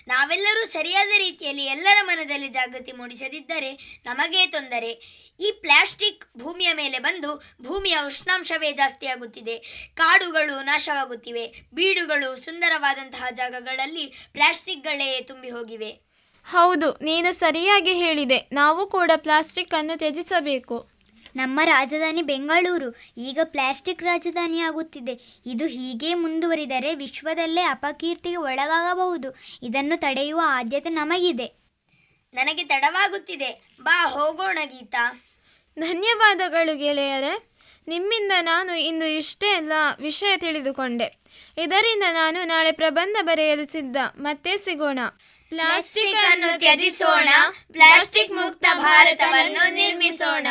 ನಾವೆಲ್ಲರೂ ಸರಿಯಾದ ರೀತಿಯಲ್ಲಿ ಎಲ್ಲರ ಮನದಲ್ಲಿ ಜಾಗೃತಿ ಮೂಡಿಸದಿದ್ದರೆ ನಮಗೇ ತೊಂದರೆ. ಈ ಪ್ಲಾಸ್ಟಿಕ್ ಭೂಮಿಯ ಮೇಲೆ ಬಂದು ಭೂಮಿಯ ಉಷ್ಣಾಂಶವೇ ಜಾಸ್ತಿಯಾಗುತ್ತಿದೆ. ಕಾಡುಗಳು ನಾಶವಾಗುತ್ತಿವೆ. ಬೀಡುಗಳು ಸುಂದರವಾದಂತಹ ಜಾಗಗಳಲ್ಲಿ ಪ್ಲಾಸ್ಟಿಕ್ಗಳೇ ತುಂಬಿ ಹೋಗಿವೆ ಹೌದು, ನೀನು ಸರಿಯಾಗಿ ಹೇಳಿದೆ. ನಾವು ಕೂಡ ಪ್ಲಾಸ್ಟಿಕ್ ಅನ್ನು ತ್ಯಜಿಸಬೇಕು. ನಮ್ಮ ರಾಜಧಾನಿ ಬೆಂಗಳೂರು. ಈಗ ಪ್ಲಾಸ್ಟಿಕ್ ರಾಜಧಾನಿಯಾಗುತ್ತಿದೆ. ಇದು ಹೀಗೆ ಮುಂದುವರಿದರೆ ವಿಶ್ವದಲ್ಲೇ ಅಪಕೀರ್ತಿಗೆ ಒಳಗಾಗಬಹುದು. ಇದನ್ನು ತಡೆಯುವ ಆದ್ಯತೆ ನಮಗಿದೆ. ನನಗೆ ತಡವಾಗುತ್ತಿದೆ. ಬಾ ಹೋಗೋಣ ಗೀತಾ. ಧನ್ಯವಾದಗಳು ಗೆಳೆಯರೆ. ನಿಮ್ಮಿಂದ ನಾನು ಇಂದು ಇಷ್ಟೇ ಎಲ್ಲ ವಿಷಯ ತಿಳಿದುಕೊಂಡೆ. ಇದರಿಂದ ನಾನು ನಾಳೆ ಪ್ರಬಂಧ ಬರೆಯಲು ಸಿದ್ಧ. ಮತ್ತೆ ಸಿಗೋಣ. ಪ್ಲಾಸ್ಟಿಕ್ ಅನ್ನು ತ್ಯಜಿಸೋಣ. ಪ್ಲಾಸ್ಟಿಕ್ ಮುಕ್ತ ಭಾರತವನ್ನು ನಿರ್ಮಿಸೋಣ.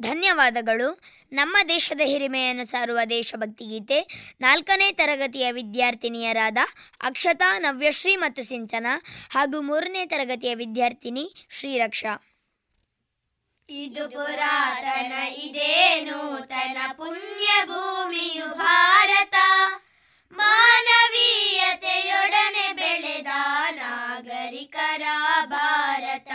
ಧನ್ಯವಾದಗಳು. ನಮ್ಮ ದೇಶದ ಹಿರಿಮೆಯನ್ನು ಸಾರುವ ದೇಶಭಕ್ತಿ ಗೀತೆ ನಾಲ್ಕನೇ ತರಗತಿಯ ವಿದ್ಯಾರ್ಥಿನಿಯರಾದ ಅಕ್ಷತಾ, ನವ್ಯಶ್ರೀ ಮತ್ತು ಸಿಂಚನ ಹಾಗೂ ಮೂರನೇ ತರಗತಿಯ ವಿದ್ಯಾರ್ಥಿನಿ ಶ್ರೀರಕ್ಷಾ. ಇದು ಪುರಾತನ, ಇದೇ ನೂತನ ಪುಣ್ಯ ಭೂಮಿಯು ಭಾರತ. ಮಾನವೀಯತೆಯೊಡನೆ ಬೆಳೆದ ನಾಗರಿಕರ ಭಾರತ.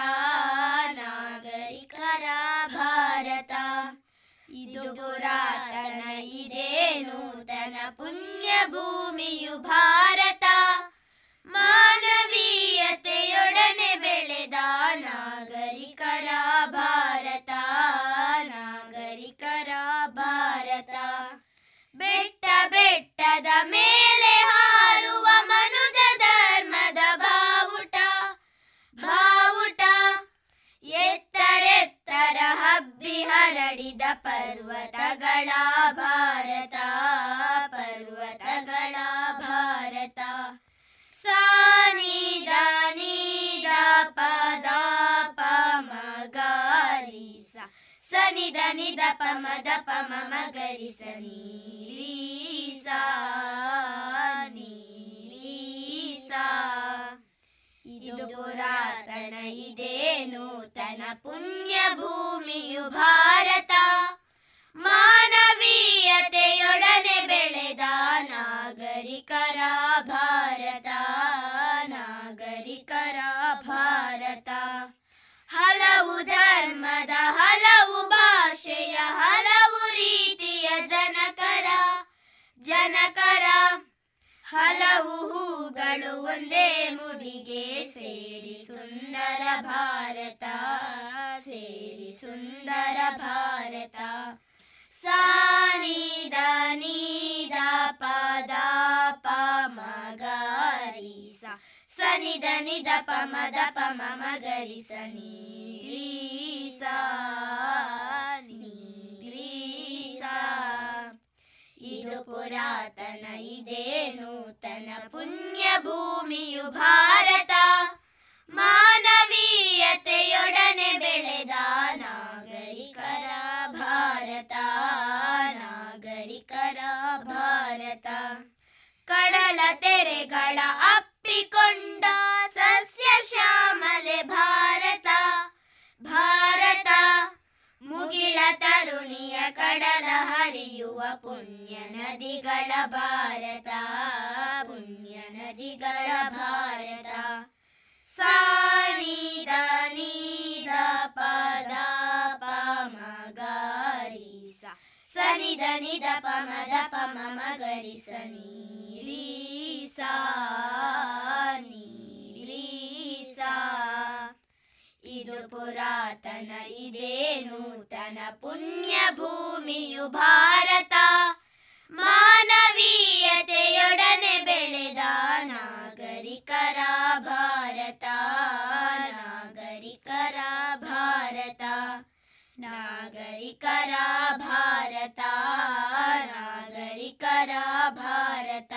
ಇದು ಪುರಾತನ ಇದೇ ನೂತನ ಪುಣ್ಯ ಭೂಮಿಯು ಭಾರತ. ಮಾನವೀಯತೆಯೊಡನೆ ಬೆಳೆದ ನಾಗರಿಕರ ಭಾರತ. ನಾಗರಿಕರ ಭಾರತ. ಬೆಟ್ಟ ಬೆಟ್ಟದ ಮೇಲೆ ಹಾರುವ ಎತ್ತರೆತ್ತರ ಹಬ್ಬಿ ಹರಡಿದ ಪರ್ವತಗಳ ಭಾರತ ಪರ್ವತಗಳ ಭಾರತ. ಸಾನಿದ ನೀದ ಪದ ಪಮಗಾರಿ ಸ. ಸನಿದ ನಿದ ಪಮದ ಪಮ ಮಗರಿ ಸನೀಲೀಸಾ ಸಾ ಇದು ಪುರಾತನ ಇದೇ ನೂತನ ಪುಣ್ಯ ಭೂಮಿಯು ಭಾರತ. ಮಾನವೀಯತೆಯೊಡನೆ ಬೆಳೆದ ನಾಗರಿಕರ ಭಾರತ ನಾಗರಿಕರ ಭಾರತ. ಹಲವು ಧರ್ಮದ, ಹಲವು ಭಾಷೆಯ, ಹಲವು ರೀತಿಯ ಜನಕರ ಜನಕರ ಹಲವು ಹೂಗಳು ಒಂದೇ ಮುಡಿಗೆ ಸೇರಿ ಸುಂದರ ಭಾರತ, ಸೇರಿ ಸುಂದರ ಭಾರತ. ಸಾನಿದ ನೀದ ಪದ, ಪ ಸ. ಸನಿದ ನಿದ ಪಮದ ಪಮ ಮಗರಿ ಸನೀಲೀಸಾ ಪುರಾತನ ಇದೇ ನೂತನ ಪುಣ್ಯ ಭೂಮಿಯು ಭಾರತ. ಮಾನವೀಯತೆಯೊಡನೆ ಬೆಳೆದ ನಾಗರಿಕರ ಭಾರತ. ನಾಗರಿಕರ ಭಾರತ. ಕಡಲ ತೆರೆಗಳ ಅಪ್ಪಿಕೊಂಡ ಸಸ್ಯ ಶ್ಯಾಮಲೆ ಭಾರತ. ಭಾರತ ಮುಗಿಲ ತರುಣಿಯ ಕಡಲ ಹರಿಯುವ ಪುಣ್ಯ ನದಿಗಳ ಭಾರತ ಪುಣ್ಯ ನದಿಗಳ ಭಾರತ. ಸಾನಿದ ನೀದ ಪದ ಪಮಗಾರಿ ಸನಿದ ನಿದ ಪಮದ ಪಮ ಮಗರಿ ಸಾ ನೀಲೀಸಾ ಇದು ಪುರಾತನ ಇದೇ ನೂತನ ಪುಣ್ಯ ಭೂಮಿಯು ಭಾರತ ಮಾನವೀಯತೆಯೊಡನೆ ಬೆಳೆದ ನಾಗರಿಕರ ಭಾರತ ನಾಗರಿಕರ ಭಾರತ ನಾಗರಿಕರ ಭಾರತ ನಾಗರಿಕರ ಭಾರತ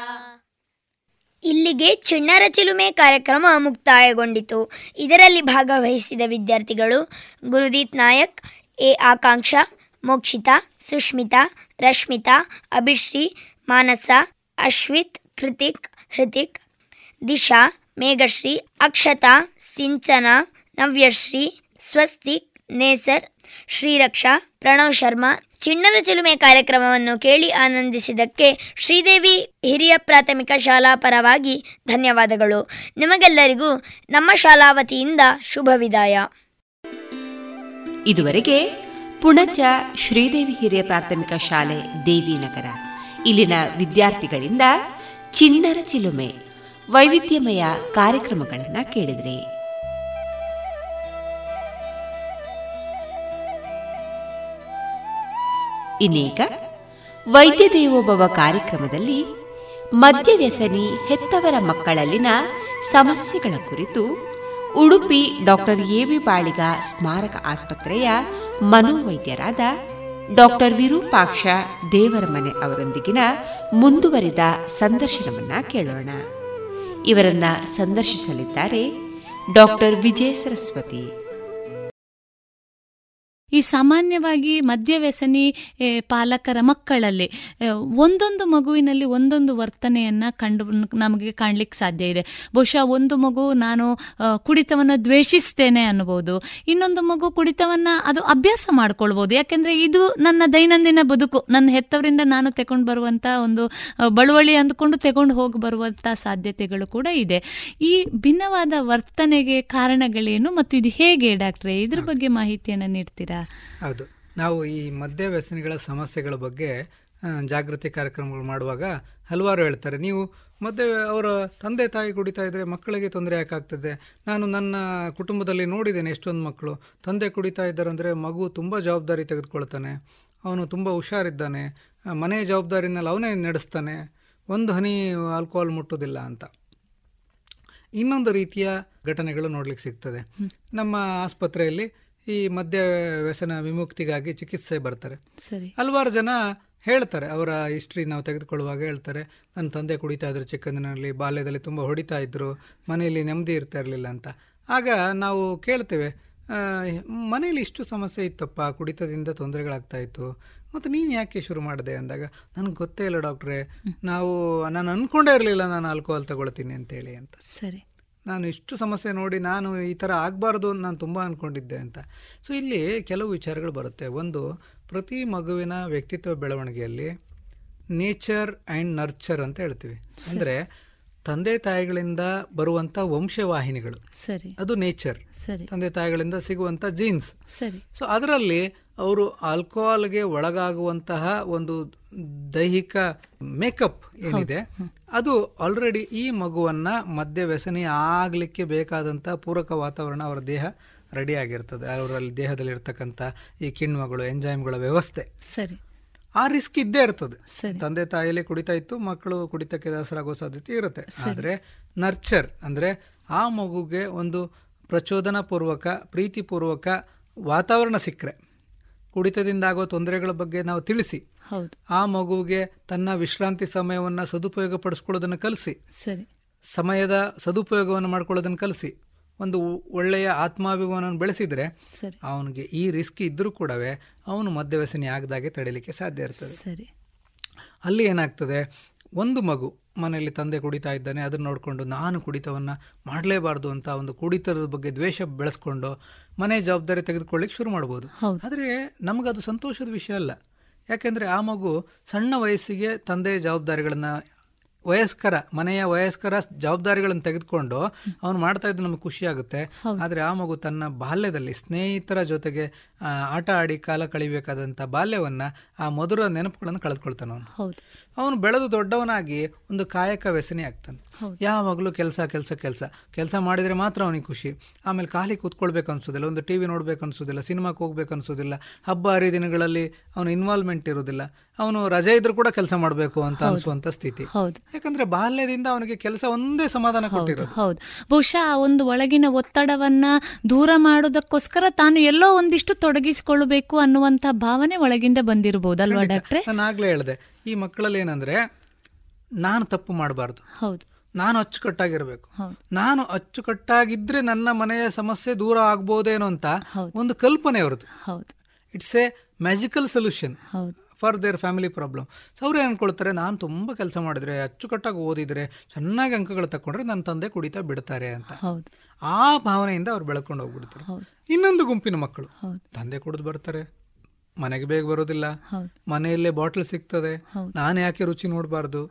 ಇಲ್ಲಿಗೆ ಚಿಣ್ಣರ ಚಿಲುಮೆ ಕಾರ್ಯಕ್ರಮ ಮುಕ್ತಾಯಗೊಂಡಿತು. ಇದರಲ್ಲಿ ಭಾಗವಹಿಸಿದ ವಿದ್ಯಾರ್ಥಿಗಳು ಗುರುದೀತ್ ನಾಯಕ್, ಎ. ಆಕಾಂಕ್ಷ, ಮೋಕ್ಷಿತಾ ಸುಷ್ಮಿತಾ ರಶ್ಮಿತಾ, ಅಭಿಶ್ರೀ, ಮಾನಸ, ಅಶ್ವಿತ್, ಕೃತಿಕ್, ಹೃತಿಕ್, ದಿಶಾ, ಮೇಘಶ್ರೀ, ಅಕ್ಷತಾ, ಸಿಂಚನ, ನವ್ಯಶ್ರೀ, ಸ್ವಸ್ತಿಕ್, ನೇಸರ್, ಶ್ರೀರಕ್ಷಾ, ಪ್ರಣವ್ ಶರ್ಮಾ ಚಿಣ್ಣರ ಚಿಲುಮೆ ಕಾರ್ಯಕ್ರಮವನ್ನು ಕೇಳಿ ಆನಂದಿಸಿದ್ದಕ್ಕೆ ಶ್ರೀದೇವಿ ಹಿರಿಯ ಪ್ರಾಥಮಿಕ ಶಾಲಾ ಪರವಾಗಿ ಧನ್ಯವಾದಗಳು. ನಿಮಗೆಲ್ಲರಿಗೂ ನಮ್ಮ ಶಾಲಾ ವತಿಯಿಂದ ಶುಭ ವಿದಾಯ. ಇದುವರೆಗೆ ಪುಣಚ ಶ್ರೀದೇವಿ ಹಿರಿಯ ಪ್ರಾಥಮಿಕ ಶಾಲೆ ದೇವಿನಗರ. ಇಲ್ಲಿನ ವಿದ್ಯಾರ್ಥಿಗಳಿಂದ ಚಿಣ್ಣರ ಚಿಲುಮೆ ವೈವಿಧ್ಯಮಯ ಕಾರ್ಯಕ್ರಮಗಳನ್ನು ಕೇಳಿದ್ರಿ. ಇನ್ನೀಗ ವೈದ್ಯ ದೇವೋಭವ ಕಾರ್ಯಕ್ರಮದಲ್ಲಿ ಮದ್ಯವ್ಯಸನಿ ಹೆತ್ತವರ ಮಕ್ಕಳಲ್ಲಿನ ಸಮಸ್ಯೆಗಳ ಕುರಿತು ಉಡುಪಿ ಡಾಕ್ಟರ್ ವಿ ಬಾಳಿಗ ಸ್ಮಾರಕ ಆಸ್ಪತ್ರೆಯ ಮನೋವೈದ್ಯರಾದ ಡಾಕ್ಟರ್ ವಿರೂಪಾಕ್ಷ ದೇವರಮನೆ ಅವರೊಂದಿಗಿನ ಮುಂದುವರಿದ ಸಂದರ್ಶನವನ್ನ ಕೇಳೋಣ. ಇವರನ್ನ ಸಂದರ್ಶಿಸಲಿದ್ದಾರೆ ಡಾಕ್ಟರ್ ವಿಜಯ ಸರಸ್ವತಿ. ಈ ಸಾಮಾನ್ಯವಾಗಿ ಮದ್ಯವ್ಯಸನಿ ಪಾಲಕರ ಮಕ್ಕಳಲ್ಲಿ ಒಂದೊಂದು ಮಗುವಿನಲ್ಲಿ ಒಂದೊಂದು ವರ್ತನೆಯನ್ನು ಕಂಡು ನಮಗೆ ಕಾಣ್ಲಿಕ್ಕೆ ಸಾಧ್ಯ ಇದೆ. ಬಹುಶಃ ಒಂದು ಮಗು ನಾನು ಕುಡಿತವನ್ನು ದ್ವೇಷಿಸ್ತೇನೆ ಅನ್ನಬಹುದು ಇನ್ನೊಂದು ಮಗು ಕುಡಿತವನ್ನು ಅದು ಅಭ್ಯಾಸ ಮಾಡ್ಕೊಳ್ಬೋದು. ಯಾಕೆಂದರೆ ಇದು ನನ್ನ ದೈನಂದಿನ ಬದುಕು. ನನ್ನ ಹೆತ್ತವರಿಂದ ನಾನು ತಗೊಂಡು ಬರುವಂಥ ಒಂದು ಬಳುವಳಿ ಅಂದ್ಕೊಂಡು ತಗೊಂಡು ಹೋಗಿ ಬರುವಂಥ ಸಾಧ್ಯತೆಗಳು ಕೂಡ ಇದೆ. ಈ ಭಿನ್ನವಾದ ವರ್ತನೆಗೆ ಕಾರಣಗಳೇನು ಮತ್ತು ಇದು ಹೇಗೆ ಡಾಕ್ಟ್ರೆ? ಇದ್ರ ಬಗ್ಗೆ ಮಾಹಿತಿಯನ್ನು ನೀಡ್ತೀರಾ? ಹೌದು. ನಾವು ಈ ಮದ್ಯ ವ್ಯಸನಿಗಳ ಸಮಸ್ಯೆಗಳ ಬಗ್ಗೆ ಜಾಗೃತಿ ಕಾರ್ಯಕ್ರಮಗಳು ಮಾಡುವಾಗ ಹಲವಾರು ಹೇಳ್ತಾರೆ. ನೀವು ಮದ್ಯ ಅವರ ತಂದೆ ತಾಯಿ ಕುಡಿತಾ ಇದ್ದರೆ ಮಕ್ಕಳಿಗೆ ತೊಂದರೆ ಯಾಕಾಗ್ತದೆ ನಾನು ನನ್ನ ಕುಟುಂಬದಲ್ಲಿ ನೋಡಿದ್ದೇನೆ ಎಷ್ಟೊಂದು ಮಕ್ಕಳು. ತಂದೆ ಕುಡಿತಾ ಇದ್ದಾರೆ ಅಂದರೆ ಮಗು ತುಂಬ ಜವಾಬ್ದಾರಿ ತೆಗೆದುಕೊಳ್ತಾನೆ. ಅವನು ತುಂಬ ಹುಷಾರಿದ್ದಾನೆ. ಮನೆ ಜವಾಬ್ದಾರಿನಲ್ಲಿ ಅವನೇ ನಡೆಸ್ತಾನೆ. ಒಂದು ಹನಿ ಆಲ್ಕೋಹಾಲ್ ಮುಟ್ಟೋದಿಲ್ಲ ಅಂತ. ಇನ್ನೊಂದು ರೀತಿಯ ಘಟನೆಗಳು ನೋಡ್ಲಿಕ್ಕೆ ಸಿಗ್ತದೆ. ನಮ್ಮ ಆಸ್ಪತ್ರೆಯಲ್ಲಿ ಈ ಮದ್ಯ ವ್ಯಸನ ವಿಮುಕ್ತಿಗಾಗಿ ಚಿಕಿತ್ಸೆ ಬರ್ತಾರೆ. ಸರಿ. ಹಲವಾರು ಜನ ಹೇಳ್ತಾರೆ ಅವರ ಹಿಸ್ಟ್ರಿ ನಾವು ತೆಗೆದುಕೊಳ್ಳುವಾಗ ಹೇಳ್ತಾರೆ ನನ್ನ ತಂದೆ ಕುಡಿತಾ ಇದ್ರು ಚಿಕ್ಕಂದಿನಲ್ಲಿ ಬಾಲ್ಯದಲ್ಲಿ ತುಂಬ ಹೊಡಿತಾ ಇದ್ರು ಮನೆಯಲ್ಲಿ ನೆಮ್ಮದಿ ಇರ್ತಾ ಇರಲಿಲ್ಲ ಅಂತ. ಆಗ ನಾವು ಕೇಳ್ತೇವೆ ಮನೆಯಲ್ಲಿ ಇಷ್ಟು ಸಮಸ್ಯೆ ಇತ್ತಪ್ಪ ಕುಡಿತದಿಂದ ತೊಂದರೆಗಳಾಗ್ತಾ ಇತ್ತು ಮತ್ತು ನೀನು ಯಾಕೆ ಶುರು ಮಾಡಿದೆ? ಅಂದಾಗ ನನಗೆ ಗೊತ್ತೇ ಇಲ್ಲ ಡಾಕ್ಟ್ರೆ ನಾವು ನಾನು ಅಂದ್ಕೊಂಡೇ ಇರಲಿಲ್ಲ ನಾನು ಆಲ್ಕೋಹಾಲ್ ತಗೊಳ್ತೀನಿ ಅಂತೇಳಿ ಅಂತ. ಸರಿ. ನಾನು ಇಷ್ಟು ಸಮಸ್ಯೆ ನೋಡಿ ನಾನು ಈ ಥರ ಆಗಬಾರ್ದು ಅಂತ ನಾನು ತುಂಬ ಅಂದ್ಕೊಂಡಿದ್ದೆ ಅಂತ. ಸೊ ಇಲ್ಲಿ ಕೆಲವು ವಿಚಾರಗಳು ಬರುತ್ತೆ. ಒಂದು ಪ್ರತಿ ಮಗುವಿನ ವ್ಯಕ್ತಿತ್ವ ಬೆಳವಣಿಗೆಯಲ್ಲಿ ನೇಚರ್ ಆ್ಯಂಡ್ ನರ್ಚರ್ ಅಂತ ಹೇಳ್ತೀವಿ. ಅಂದರೆ ತಂದೆ ತಾಯಿಗಳಿಂದ ಬರುವಂಥ ವಂಶವಾಹಿನಿಗಳು. ಸರಿ. ಅದು ನೇಚರ್ ಸರಿ. ತಂದೆ ತಾಯಿಗಳಿಂದ ಸಿಗುವಂಥ ಜೀನ್ಸ್ ಸರಿ. ಸೊ ಅದರಲ್ಲಿ ಅವರು ಆಲ್ಕೋಹಾಲ್ಗೆ ಒಳಗಾಗುವಂತಹ ಒಂದು ದೈಹಿಕ ಮೇಕಪ್ ಏನಿದೆ ಅದು ಆಲ್ರೆಡಿ ಈ ಮಗುವನ್ನ ಮದ್ಯ ವ್ಯಸನಿ ಆಗಲಿಕ್ಕೆ ಬೇಕಾದಂತಹ ಪೂರಕ ವಾತಾವರಣ ಅವರ ದೇಹ ರೆಡಿ ಆಗಿರ್ತದೆ. ಅವರಲ್ಲಿ ದೇಹದಲ್ಲಿ ಇರ್ತಕ್ಕಂಥ ಈ ಕಿಣ್ವಗಳು ಎಂಜೈಮ್ಗಳ ವ್ಯವಸ್ಥೆ. ಸರಿ. ಆ ರಿಸ್ಕ್ ಇದ್ದೇ ಇರ್ತದೆ. ತಂದೆ ತಾಯಿಯಲ್ಲಿ ಕುಡಿತಾ ಇತ್ತು ಮಕ್ಕಳು ಕುಡಿತಕ್ಕೆ ದಾಸರಾಗೋ ಸಾಧ್ಯತೆ ಇರುತ್ತೆ. ಆದರೆ ನರ್ಚರ್ ಅಂದರೆ ಆ ಮಗುಗೆ ಒಂದು ಪ್ರಚೋದನಾ ಪೂರ್ವಕ ಪ್ರೀತಿಪೂರ್ವಕ ವಾತಾವರಣ ಸಿಕ್ಕರೆ. ಕುಡಿತದಿಂದ ಆಗೋ ತೊಂದರೆಗಳ ಬಗ್ಗೆ ನಾವು ತಿಳಿಸಿ. ಆ ಮಗುವಿಗೆ ತನ್ನ ವಿಶ್ರಾಂತಿ ಸಮಯವನ್ನು ಸದುಪಯೋಗ ಪಡಿಸ್ಕೊಳ್ಳೋದನ್ನು ಕಲಿಸಿ. ಸರಿ. ಸಮಯದ ಸದುಪಯೋಗವನ್ನು ಮಾಡ್ಕೊಳ್ಳೋದನ್ನು ಕಲಿಸಿ. ಒಂದು ಒಳ್ಳೆಯ ಆತ್ಮಾಭಿಮಾನವನ್ನು ಬೆಳೆಸಿದ್ರೆ ಅವನಿಗೆ ಈ ರಿಸ್ಕ್ ಇದ್ದರೂ ಕೂಡವೇ ಅವನು ಮದ್ಯವ್ಯಸನಿ ಆಗದಾಗೆ ತಡೀಲಿಕ್ಕೆ ಸಾಧ್ಯ ಇರ್ತದೆ. ಸರಿ. ಅಲ್ಲಿ ಏನಾಗ್ತದೆ? ಒಂದು ಮಗು ಮನೆಯಲ್ಲಿ ತಂದೆ ಕುಡಿತಾ ಇದ್ದಾನೆ ಅದನ್ನು ನೋಡಿಕೊಂಡು ನಾನು ಕುಡಿತವನ್ನು ಮಾಡಲೇಬಾರ್ದು ಅಂತ ಒಂದು ಕುಡಿತದ ಬಗ್ಗೆ ದ್ವೇಷ ಬೆಳೆಸ್ಕೊಂಡು ಮನೆ ಜವಾಬ್ದಾರಿ ತೆಗೆದುಕೊಳ್ಳಿಕ್ಕೆ ಶುರು ಮಾಡ್ಬೋದು. ಆದರೆ ನಮಗದು ಸಂತೋಷದ ವಿಷಯ ಅಲ್ಲ. ಯಾಕೆಂದರೆ ಆ ಮಗು ಸಣ್ಣ ವಯಸ್ಸಿಗೆ ತಂದೆಯ ಜವಾಬ್ದಾರಿಗಳನ್ನು ವಯಸ್ಕರ ಮನೆಯ ವಯಸ್ಕರ ಜವಾಬ್ದಾರಿಗಳನ್ನು ತೆಗೆದುಕೊಂಡು ಅವನು ಮಾಡ್ತಾ ಇದ್ದು ನಮಗೆ ಖುಷಿ ಆಗುತ್ತೆ. ಆದರೆ ಆ ಮಗು ತನ್ನ ಬಾಲ್ಯದಲ್ಲಿ ಸ್ನೇಹಿತರ ಜೊತೆಗೆ ಆಟ ಆಡಿ ಕಾಲ ಕಳಿಬೇಕಾದಂಥ ಬಾಲ್ಯವನ್ನ ಆ ಮಧುರ ನೆನಪುಗಳನ್ನು ಕಳೆದುಕೊಳ್ತಾನೆ ಅವನು. ಅವನು ಬೆಳೆದು ದೊಡ್ಡವನಾಗಿ ಒಂದು ಕಾಯಕ ವ್ಯಸನಿ ಆಗ್ತಾನೆ. ಯಾವಾಗಲೂ ಕೆಲಸ ಕೆಲಸ ಕೆಲಸ. ಕೆಲಸ ಮಾಡಿದರೆ ಮಾತ್ರ ಅವನಿಗೆ ಖುಷಿ. ಆಮೇಲೆ ಖಾಲಿ ಕೂತ್ಕೊಳ್ಬೇಕು ಅನ್ಸೋದಿಲ್ಲ. ಒಂದು ಟಿವಿ ನೋಡ್ಬೇಕು ಅನ್ಸೋದಿಲ್ಲ. ಸಿನಿಮಾಕ್ಕೆ ಹೋಗ್ಬೇಕು ಅನ್ಸೋದಿಲ್ಲ. ಹಬ್ಬ ಹರಿದಿನಗಳಲ್ಲಿ ಅವನು ಇನ್ವಾಲ್ವ್ಮೆಂಟ್ ಇರೋದಿಲ್ಲ. ಅವನು ರಜೆ ಇದ್ರೂ ಕೂಡ ಕೆಲಸ ಮಾಡಬೇಕು ಅಂತ. ಅನಿಸುವಂತ ಸ್ಥಿತಿ. ಹೌದು. ಯಾಕಂದ್ರೆ ಬಾಲ್ಯದಿಂದ ಅವನಿಗೆ ಕೆಲಸ ಒಂದೇ ಸಮಾಧಾನ ಕೊಟ್ಟಿರೋದು. ಹೌದು. ಬಹುಶಃ ಆ ಒಂದು ಒಳಗಿನ ಒತ್ತಡವನ್ನ ದೂರ ಮಾಡೋದಕ್ಕೋಸ್ಕರ ತಾನು ಎಲ್ಲೋ ಒಂದಿಷ್ಟು ತೊಡಗಿಸಿಕೊಳ್ಳಬೇಕು ಅನ್ನುವಂತ ಭಾವನೆ ಒಳಗಿಂದ ಬಂದಿರಬಹುದು ಅಲ್ವಾ ಡಾಕ್ಟ್ರೆ? ನಾನು ಆಗ್ಲೇ ಹೇಳಿದೆ. ಈ ಮಕ್ಕಳಲ್ಲಿ ಏನಂದ್ರೆ ನಾನು ತಪ್ಪು ಮಾಡಬಾರ್ದು. ಹೌದು. ನಾನು ಅಚ್ಚುಕಟ್ಟಾಗಿರ್ಬೇಕು. ನಾನು ಅಚ್ಚುಕಟ್ಟಾಗಿದ್ರೆ ನನ್ನ ಮನೆಯ ಸಮಸ್ಯೆ ದೂರ ಆಗ್ಬೋದೇನೋ ಅಂತ ಒಂದು ಕಲ್ಪನೆ ಅವ್ರದ್ದು. ಹೌದು. It's a magical solution for their family problem so ಅವ್ರು ಅನ್ಕೊಳ್ತಾರೆ ನಾನು ತುಂಬ ಕೆಲಸ ಮಾಡಿದ್ರೆ ಅಚ್ಚುಕಟ್ಟಾಗಿ ಓದಿದ್ರೆ ಚೆನ್ನಾಗಿ ಅಂಕಗಳು ತಕೊಂಡ್ರೆ ನನ್ನ ತಂದೆ ಕುಡಿತಾ ಬಿಡ್ತಾರೆ ಅಂತ. ಆ ಭಾವನೆಯಿಂದ ಅವ್ರು ಬೆಳ್ಕೊಂಡು ಹೋಗ್ಬಿಡ್ತಾರೆ ಇನ್ನೊಂದು ಗುಂಪಿನ ಮಕ್ಕಳು. ತಂದೆ ಕುಡಿದು ಬರ್ತಾರೆ. ಮನೆಗೆ ಬೇಗ ಬರೋದಿಲ್ಲ. ಮನೆಯಲ್ಲೇ ಬಾಟಲ್ ಸಿಗ್ತದೆ. ನಾನು ಯಾಕೆ ರುಚಿ ನೋಡಬಾರ್ದು?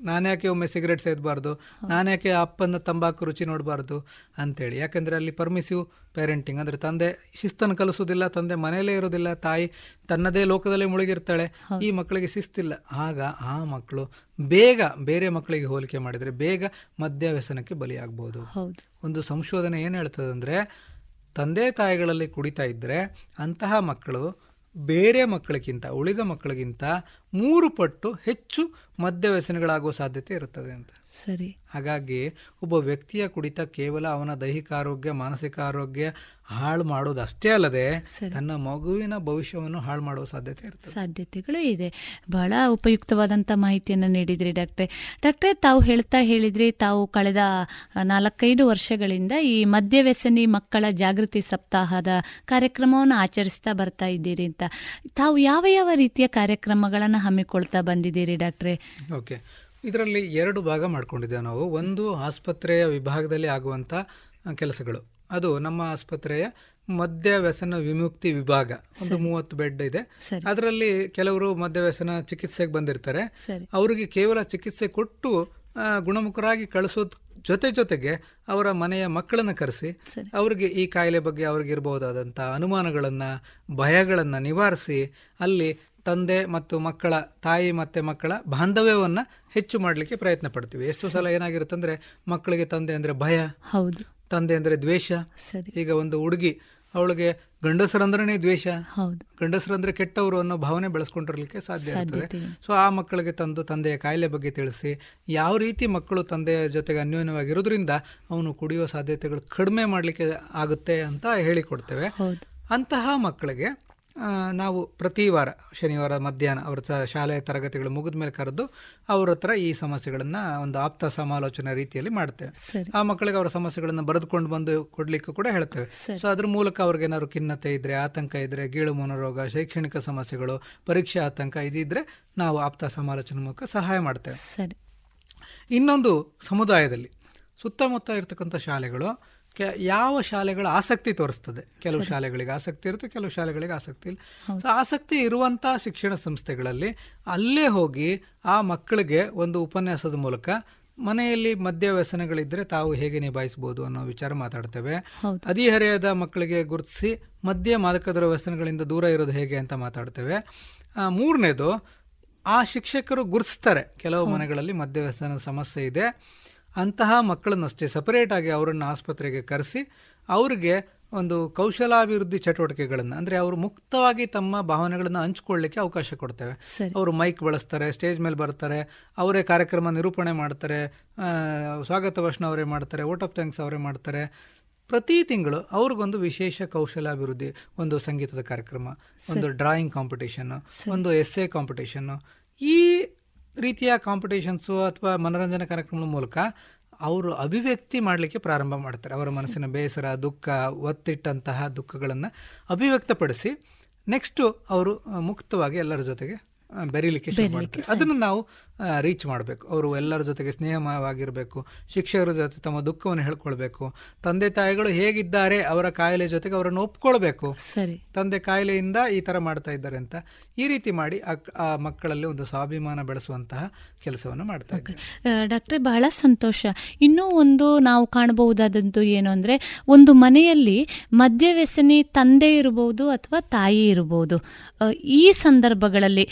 ನಾನು ಯಾಕೆ ಒಮ್ಮೆ ಸಿಗರೇಟ್ ಸೇದಬಾರ್ದು? ನಾನು ಯಾಕೆ ಅಪ್ಪನ ತಂಬಾಕು ರುಚಿ ನೋಡಬಾರ್ದು? ಅಂತೇಳಿ. ಯಾಕಂದ್ರೆ ಅಲ್ಲಿ ಪರ್ಮಿಸಿವ್ ಪೇರೆಂಟಿಂಗ್ ಅಂದ್ರೆ ತಂದೆ ಶಿಸ್ತನ್ನು ಕಲಿಸೋದಿಲ್ಲ ತಂದೆ ಮನೆಯಲ್ಲೇ ಇರೋದಿಲ್ಲ ತಾಯಿ ತನ್ನದೇ ಲೋಕದಲ್ಲೇ ಮುಳುಗಿರ್ತಾಳೆ ಈ ಮಕ್ಕಳಿಗೆ ಶಿಸ್ತಿಲ್ಲ. ಆಗ ಆ ಮಕ್ಕಳು ಬೇಗ ಬೇರೆ ಮಕ್ಕಳಿಗೆ ಹೋಲಿಕೆ ಮಾಡಿದರೆ ಬೇಗ ಮದ್ಯ ವ್ಯಸನಕ್ಕೆ ಬಲಿಯಾಗಬಹುದು ಒಂದು ಸಂಶೋಧನೆ ಏನು ಹೇಳ್ತದೆ ಅಂದ್ರೆ ತಂದೆ ತಾಯಿಗಳಲ್ಲಿ ಕುಡಿತಾ ಇದ್ರೆ ಅಂತಹ ಮಕ್ಕಳು ಬೇರೆ ಮಕ್ಕಳಿಗಿಂತ ಉಳಿದ ಮಕ್ಕಳಿಗಿಂತ ಮೂರು ಪಟ್ಟು ಹೆಚ್ಚು ಮದ್ಯ ವ್ಯಸನಗಳಾಗುವ ಸಾಧ್ಯತೆ ಇರುತ್ತದೆ ಅಂತ. ಸರಿ. ಹಾಗಾಗಿ ಒಬ್ಬ ವ್ಯಕ್ತಿಯ ಕುಡಿತ ಕೇವಲ ಅವನ ದೈಹಿಕ ಆರೋಗ್ಯ ಮಾನಸಿಕ ಆರೋಗ್ಯ ಹಾಳು ಮಾಡೋದು ಅಷ್ಟೇ ಅಲ್ಲದೆ ತನ್ನ ಮಗುವಿನ ಭವಿಷ್ಯವನ್ನು ಹಾಳು ಮಾಡುವ ಸಾಧ್ಯತೆ ಇರುತ್ತೆ ಸಾಧ್ಯತೆಗಳು ಇದೆ. ಬಹಳ ಉಪಯುಕ್ತವಾದಂಥ ಮಾಹಿತಿಯನ್ನು ನೀಡಿದ್ರಿ ಡಾಕ್ಟ್ರೆ. ಡಾಕ್ಟ್ರೆ ತಾವು ಹೇಳ್ತಾ ಹೇಳಿದ್ರಿ ತಾವು ಕಳೆದ ನಾಲ್ಕೈದು ವರ್ಷಗಳಿಂದ ಈ ಮದ್ಯವ್ಯಸನಿ ಮಕ್ಕಳ ಜಾಗೃತಿ ಸಪ್ತಾಹದ ಕಾರ್ಯಕ್ರಮವನ್ನು ಆಚರಿಸ್ತಾ ಬರ್ತಾ ಇದ್ದೀರಿ ಅಂತ. ತಾವು ಯಾವ ಯಾವ ರೀತಿಯ ಕಾರ್ಯಕ್ರಮಗಳನ್ನು ಹಮ್ಮಿಕೊಳ್ತಾ ಬಂದಿದ್ದೀರಿ ಡಾಕ್ಟ್ರೆ? ಓಕೆ. ಇದರಲ್ಲಿ ಎರಡು ಭಾಗ ಮಾಡ್ಕೊಂಡಿದ್ದೇವೆ ನಾವು. ಒಂದು ಆಸ್ಪತ್ರೆಯ ವಿಭಾಗದಲ್ಲಿ ಆಗುವಂಥ ಕೆಲಸಗಳು. ಅದು ನಮ್ಮ ಆಸ್ಪತ್ರೆಯ ಮದ್ಯ ವ್ಯಸನ ವಿಮುಕ್ತಿ ವಿಭಾಗ. ಒಂದು ಮೂವತ್ತು ಬೆಡ್ ಇದೆ. ಅದರಲ್ಲಿ ಕೆಲವರು ಮದ್ಯ ವ್ಯಸನ ಚಿಕಿತ್ಸೆಗೆ ಬಂದಿರ್ತಾರೆ. ಅವರಿಗೆ ಕೇವಲ ಚಿಕಿತ್ಸೆ ಕೊಟ್ಟು ಗುಣಮುಖರಾಗಿ ಕಳಿಸೋದ್ ಜೊತೆ ಜೊತೆಗೆ ಅವರ ಮನೆಯ ಮಕ್ಕಳನ್ನ ಕರೆಸಿ. ಅವರಿಗೆ ಈ ಕಾಯಿಲೆ ಬಗ್ಗೆ ಅವ್ರಿಗೆ ಇರಬಹುದಾದಂಥ ಅನುಮಾನಗಳನ್ನು ಭಯಗಳನ್ನು ನಿವಾರಿಸಿ ಅಲ್ಲಿ ತಂದೆ ಮತ್ತು ಮಕ್ಕಳ ತಾಯಿ ಮತ್ತೆ ಮಕ್ಕಳ ಬಾಂಧವ್ಯವನ್ನು ಹೆಚ್ಚು ಮಾಡಲಿಕ್ಕೆ ಪ್ರಯತ್ನ ಪಡ್ತೀವಿ. ಎಷ್ಟು ಸಲ ಏನಾಗಿರುತ್ತೆ ಅಂದರೆ ಮಕ್ಕಳಿಗೆ ತಂದೆ ಅಂದರೆ ಭಯ ಹೌದು. ತಂದೆ ಅಂದರೆ ದ್ವೇಷ ಸರಿ. ಈಗ ಒಂದು ಹುಡುಗಿ ಅವಳಿಗೆ ಗಂಡಸರಂದ್ರನೇ ದ್ವೇಷ ಹೌದು. ಗಂಡಸರಂದ್ರೆ ಕೆಟ್ಟವರು ಅನ್ನೋ ಭಾವನೆ ಬೆಳೆಸ್ಕೊಂಡಿರ್ಲಿಕ್ಕೆ ಸಾಧ್ಯ ಆಗ್ತದೆ ಸೊ ಆ ಮಕ್ಕಳಿಗೆ ತಂದು ತಂದೆಯ ಕಾಯಿಲೆ ಬಗ್ಗೆ ತಿಳಿಸಿ ಯಾವ ರೀತಿ ಮಕ್ಕಳು ತಂದೆಯ ಜೊತೆಗೆ ಅನ್ಯೋನ್ಯವಾಗಿರೋದ್ರಿಂದ ಅವನು ಕುಡಿಯುವ ಸಾಧ್ಯತೆಗಳು ಕಡಿಮೆ ಮಾಡಲಿಕ್ಕೆ ಆಗುತ್ತೆ ಅಂತ ಹೇಳಿಕೊಡ್ತೇವೆ. ಅಂತಹ ಮಕ್ಕಳಿಗೆ ನಾವು ಪ್ರತಿ ವಾರ ಶನಿವಾರ ಮಧ್ಯಾಹ್ನ ಅವರ ಶಾಲೆಯ ತರಗತಿಗಳು ಮುಗಿದ ಮೇಲೆ ಕರೆದು ಅವ್ರ ಹತ್ರ ಈ ಸಮಸ್ಯೆಗಳನ್ನು ಒಂದು ಆಪ್ತ ಸಮಾಲೋಚನೆ ರೀತಿಯಲ್ಲಿ ಮಾಡ್ತೇವೆ. ಆ ಮಕ್ಕಳಿಗೆ ಅವರ ಸಮಸ್ಯೆಗಳನ್ನು ಬರೆದುಕೊಂಡು ಬಂದು ಕೊಡ್ಲಿಕ್ಕೂ ಕೂಡ ಹೇಳ್ತೇವೆ. ಸೊ ಅದ್ರ ಮೂಲಕ ಅವ್ರಿಗೆ ಏನಾದ್ರು ಖಿನ್ನತೆ ಇದ್ರೆ ಆತಂಕ ಇದ್ರೆ ಗೀಳು ಮನೋರೋಗ ಶೈಕ್ಷಣಿಕ ಸಮಸ್ಯೆಗಳು ಪರೀಕ್ಷೆ ಆತಂಕ ಇದಿದ್ರೆ ನಾವು ಆಪ್ತ ಸಮಾಲೋಚನೆ ಮೂಲಕ ಸಹಾಯ ಮಾಡ್ತೇವೆ. ಇನ್ನೊಂದು ಸಮುದಾಯದಲ್ಲಿ ಸುತ್ತಮುತ್ತ ಇರ್ತಕ್ಕಂಥ ಶಾಲೆಗಳು ಕೆ ಯಾವ ಶಾಲೆಗಳ ಆಸಕ್ತಿ ತೋರಿಸ್ತದೆ? ಕೆಲವು ಶಾಲೆಗಳಿಗೆ ಆಸಕ್ತಿ ಇರುತ್ತೆ ಕೆಲವು ಶಾಲೆಗಳಿಗೆ ಆಸಕ್ತಿ ಇಲ್ಲ. ಸೊ ಆಸಕ್ತಿ ಇರುವಂಥ ಶಿಕ್ಷಣ ಸಂಸ್ಥೆಗಳಲ್ಲಿ ಅಲ್ಲೇ ಹೋಗಿ ಆ ಮಕ್ಕಳಿಗೆ ಒಂದು ಉಪನ್ಯಾಸದ ಮೂಲಕ ಮನೆಯಲ್ಲಿ ಮದ್ಯ ವ್ಯಸನಗಳಿದ್ರೆ ತಾವು ಹೇಗೆ ನಿಭಾಯಿಸಬಹುದು ಅನ್ನೋ ವಿಚಾರ ಮಾತಾಡ್ತೇವೆ. ಹೌದು. ಹದಿಹರೆಯದ ಮಕ್ಕಳಿಗೆ ಗುರುತಿಸಿ ಮದ್ಯ ಮಾದಕದ್ರ ವ್ಯಸನಗಳಿಂದ ದೂರ ಇರೋದು ಹೇಗೆ ಅಂತ ಮಾತಾಡ್ತೇವೆ. ಮೂರನೇದು ಆ ಶಿಕ್ಷಕರು ಗುರುತಿಸ್ತಾರೆ. ಕೆಲವು ಮನೆಗಳಲ್ಲಿ ಮದ್ಯ ವ್ಯಸನ ಸಮಸ್ಯೆ ಇದೆ. ಅಂತಹ ಮಕ್ಕಳನ್ನಷ್ಟೇ ಸಪರೇಟ್ ಆಗಿ ಅವರನ್ನು ಆಸ್ಪತ್ರೆಗೆ ಕರೆಸಿ ಅವರಿಗೆ ಒಂದು ಕೌಶಲಾಭಿವೃದ್ಧಿ ಚಟುವಟಿಕೆಗಳನ್ನು ಅಂದರೆ ಅವರು ಮುಕ್ತವಾಗಿ ತಮ್ಮ ಭಾವನೆಗಳನ್ನು ಹಂಚ್ಕೊಳ್ಳಿಕ್ಕೆ ಅವಕಾಶ ಕೊಡ್ತೇವೆ. ಅವರು ಮೈಕ್ ಬಳಸ್ತಾರೆ ಸ್ಟೇಜ್ ಮೇಲೆ ಬರ್ತಾರೆ ಅವರೇ ಕಾರ್ಯಕ್ರಮ ನಿರೂಪಣೆ ಮಾಡ್ತಾರೆ ಸ್ವಾಗತ ಭಾಷಣ ಅವರೇ ಮಾಡ್ತಾರೆ ಓಟ್ ಆಫ್ ಥ್ಯಾಂಕ್ಸ್ ಅವರೇ ಮಾಡ್ತಾರೆ. ಪ್ರತಿ ತಿಂಗಳು ಅವ್ರಿಗೊಂದು ವಿಶೇಷ ಕೌಶಲಾಭಿವೃದ್ಧಿ ಒಂದು ಸಂಗೀತದ ಕಾರ್ಯಕ್ರಮ ಒಂದು ಡ್ರಾಯಿಂಗ್ ಕಾಂಪಿಟೇಷನ್ ಒಂದು ಎಸ್ಸೆ ಕಾಂಪಿಟೇಷನ್ ಈ ರೀತಿಯ ಕಾಂಪಿಟೇಷನ್ಸು ಅಥವಾ ಮನೋರಂಜನಾ ಕಾರ್ಯಕ್ರಮಗಳ ಮೂಲಕ ಅವರು ಅಭಿವ್ಯಕ್ತಿ ಮಾಡಲಿಕ್ಕೆ ಪ್ರಾರಂಭ ಮಾಡ್ತಾರೆ. ಅವರ ಮನಸ್ಸಿನ ಬೇಸರ ದುಃಖ ಒತ್ತಿಟ್ಟಂತಹ ದುಃಖಗಳನ್ನು ಅಭಿವ್ಯಕ್ತಪಡಿಸಿ ನೆಕ್ಸ್ಟು ಅವರು ಮುಕ್ತವಾಗಿ ಎಲ್ಲರ ಜೊತೆಗೆ ಬೆರೀಲಿಕ್ಕೆ ಶುರು ಮಾಡ್ತಾರೆ. ಅದನ್ನು ನಾವು ರೀಚ್ ಮಾಡಬೇಕು. ಅವರು ಎಲ್ಲರ ಜೊತೆಗೆ ಸ್ನೇಹಮಯವಾಗಿರಬೇಕು ಶಿಕ್ಷಕರ ಜೊತೆ ತಮ್ಮ ದುಃಖವನ್ನು ಹೇಳ್ಕೊಳ್ಬೇಕು. ತಂದೆ ತಾಯಿಗಳು ಹೇಗಿದ್ದಾರೆ ಅವರ ಕಾಯಿಲೆ ಜೊತೆಗೆ ಅವರನ್ನು ಒಪ್ಕೊಳ್ಬೇಕು. ಸರಿ. ತಂದೆ ಕಾಯಿಲೆಯಿಂದ ಈ ಥರ ಮಾಡ್ತಾ ಇದ್ದಾರೆ ಅಂತ ಈ ರೀತಿ ಮಾಡಿ ಆ ಮಕ್ಕಳಲ್ಲಿ ಒಂದು ಸ್ವಾಭಿಮಾನ ಬೆಳೆಸುವಂತಹ ಕೆಲಸವನ್ನು ಮಾಡ್ತಾ ಇದ್ದಾರೆ. ಡಾಕ್ಟ್ರೆ ಬಹಳ ಸಂತೋಷ. ಇನ್ನೂ ಒಂದು ನಾವು ಕಾಣಬಹುದಾದಂತೂ ಏನು ಅಂದರೆ ಒಂದು ಮನೆಯಲ್ಲಿ ಮದ್ಯವ್ಯಸನಿ ತಂದೆ ಇರಬಹುದು ಅಥವಾ ತಾಯಿ ಇರಬಹುದು ಈ ಸಂದರ್ಭಗಳಲ್ಲಿ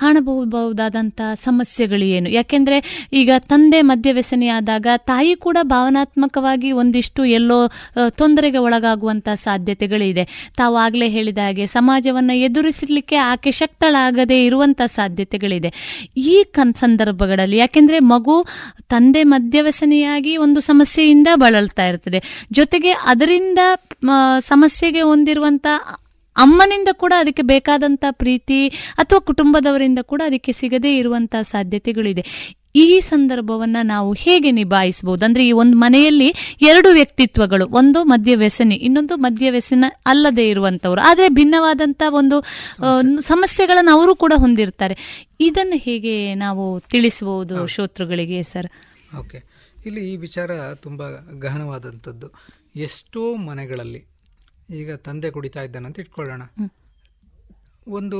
ಕಾಣಬಹುದಾದಂತಹ ಸಮಸ್ಯೆ ಸಮಸ್ಯೆಗಳು ಏನು? ಯಾಕೆಂದ್ರೆ ಈಗ ತಂದೆ ಮದ್ಯವ್ಯಸನಿಯಾದಾಗ ತಾಯಿ ಕೂಡ ಭಾವನಾತ್ಮಕವಾಗಿ ಒಂದಿಷ್ಟು ಎಲ್ಲೋ ತೊಂದರೆಗೆ ಒಳಗಾಗುವಂತ ಸಾಧ್ಯತೆಗಳಿದೆ. ತಾವು ಆಗ್ಲೇ ಹೇಳಿದ ಹಾಗೆ ಸಮಾಜವನ್ನ ಎದುರಿಸಲಿಕ್ಕೆ ಆಕೆ ಶಕ್ತಳಾಗದೇ ಇರುವಂತ ಸಾಧ್ಯತೆಗಳಿದೆ. ಈ ಸಂದರ್ಭಗಳಲ್ಲಿ ಯಾಕೆಂದ್ರೆ ಮಗು ತಂದೆ ಮದ್ಯವ್ಯಸನಿಯಾಗಿ ಒಂದು ಸಮಸ್ಯೆಯಿಂದ ಬಳಲ್ತಾ ಇರ್ತದೆ. ಜೊತೆಗೆ ಅದರಿಂದ ಸಮಸ್ಯೆಗೆ ಹೊಂದಿರುವಂತ ಅಮ್ಮನಿಂದ ಕೂಡ ಅದಕ್ಕೆ ಬೇಕಾದಂತ ಪ್ರೀತಿ ಅಥವಾ ಕುಟುಂಬದವರಿಂದ ಕೂಡ ಅದಕ್ಕೆ ಸಿಗದೇ ಇರುವಂತಹ ಸಾಧ್ಯತೆಗಳಿದೆ. ಈ ಸಂದರ್ಭವನ್ನ ನಾವು ಹೇಗೆ ನಿಭಾಯಿಸಬಹುದು? ಅಂದ್ರೆ ಈ ಒಂದು ಮನೆಯಲ್ಲಿ ಎರಡು ವ್ಯಕ್ತಿತ್ವಗಳು ಒಂದು ಮದ್ಯ ವ್ಯಸನಿ ಇನ್ನೊಂದು ಮದ್ಯ ವ್ಯಸನ ಅಲ್ಲದೆ ಇರುವಂತವ್ರು. ಆದ್ರೆ ಭಿನ್ನವಾದಂತ ಒಂದು ಸಮಸ್ಯೆಗಳನ್ನು ಅವರು ಕೂಡ ಹೊಂದಿರ್ತಾರೆ. ಇದನ್ನು ಹೇಗೆ ನಾವು ತಿಳಿಸಬಹುದು ಶ್ರೋತೃಗಳಿಗೆ ಸರ್? ಓಕೆ. ಇಲ್ಲಿ ಈ ವಿಚಾರ ತುಂಬಾ ಗಹನವಾದಂಥದ್ದು. ಎಷ್ಟೋ ಮನೆಗಳಲ್ಲಿ ಈಗ ತಂದೆ ಕುಡಿತಾ ಇದ್ದಾನೆ ಅಂತ ಇಟ್ಕೊಳ್ಳೋಣ. ಒಂದು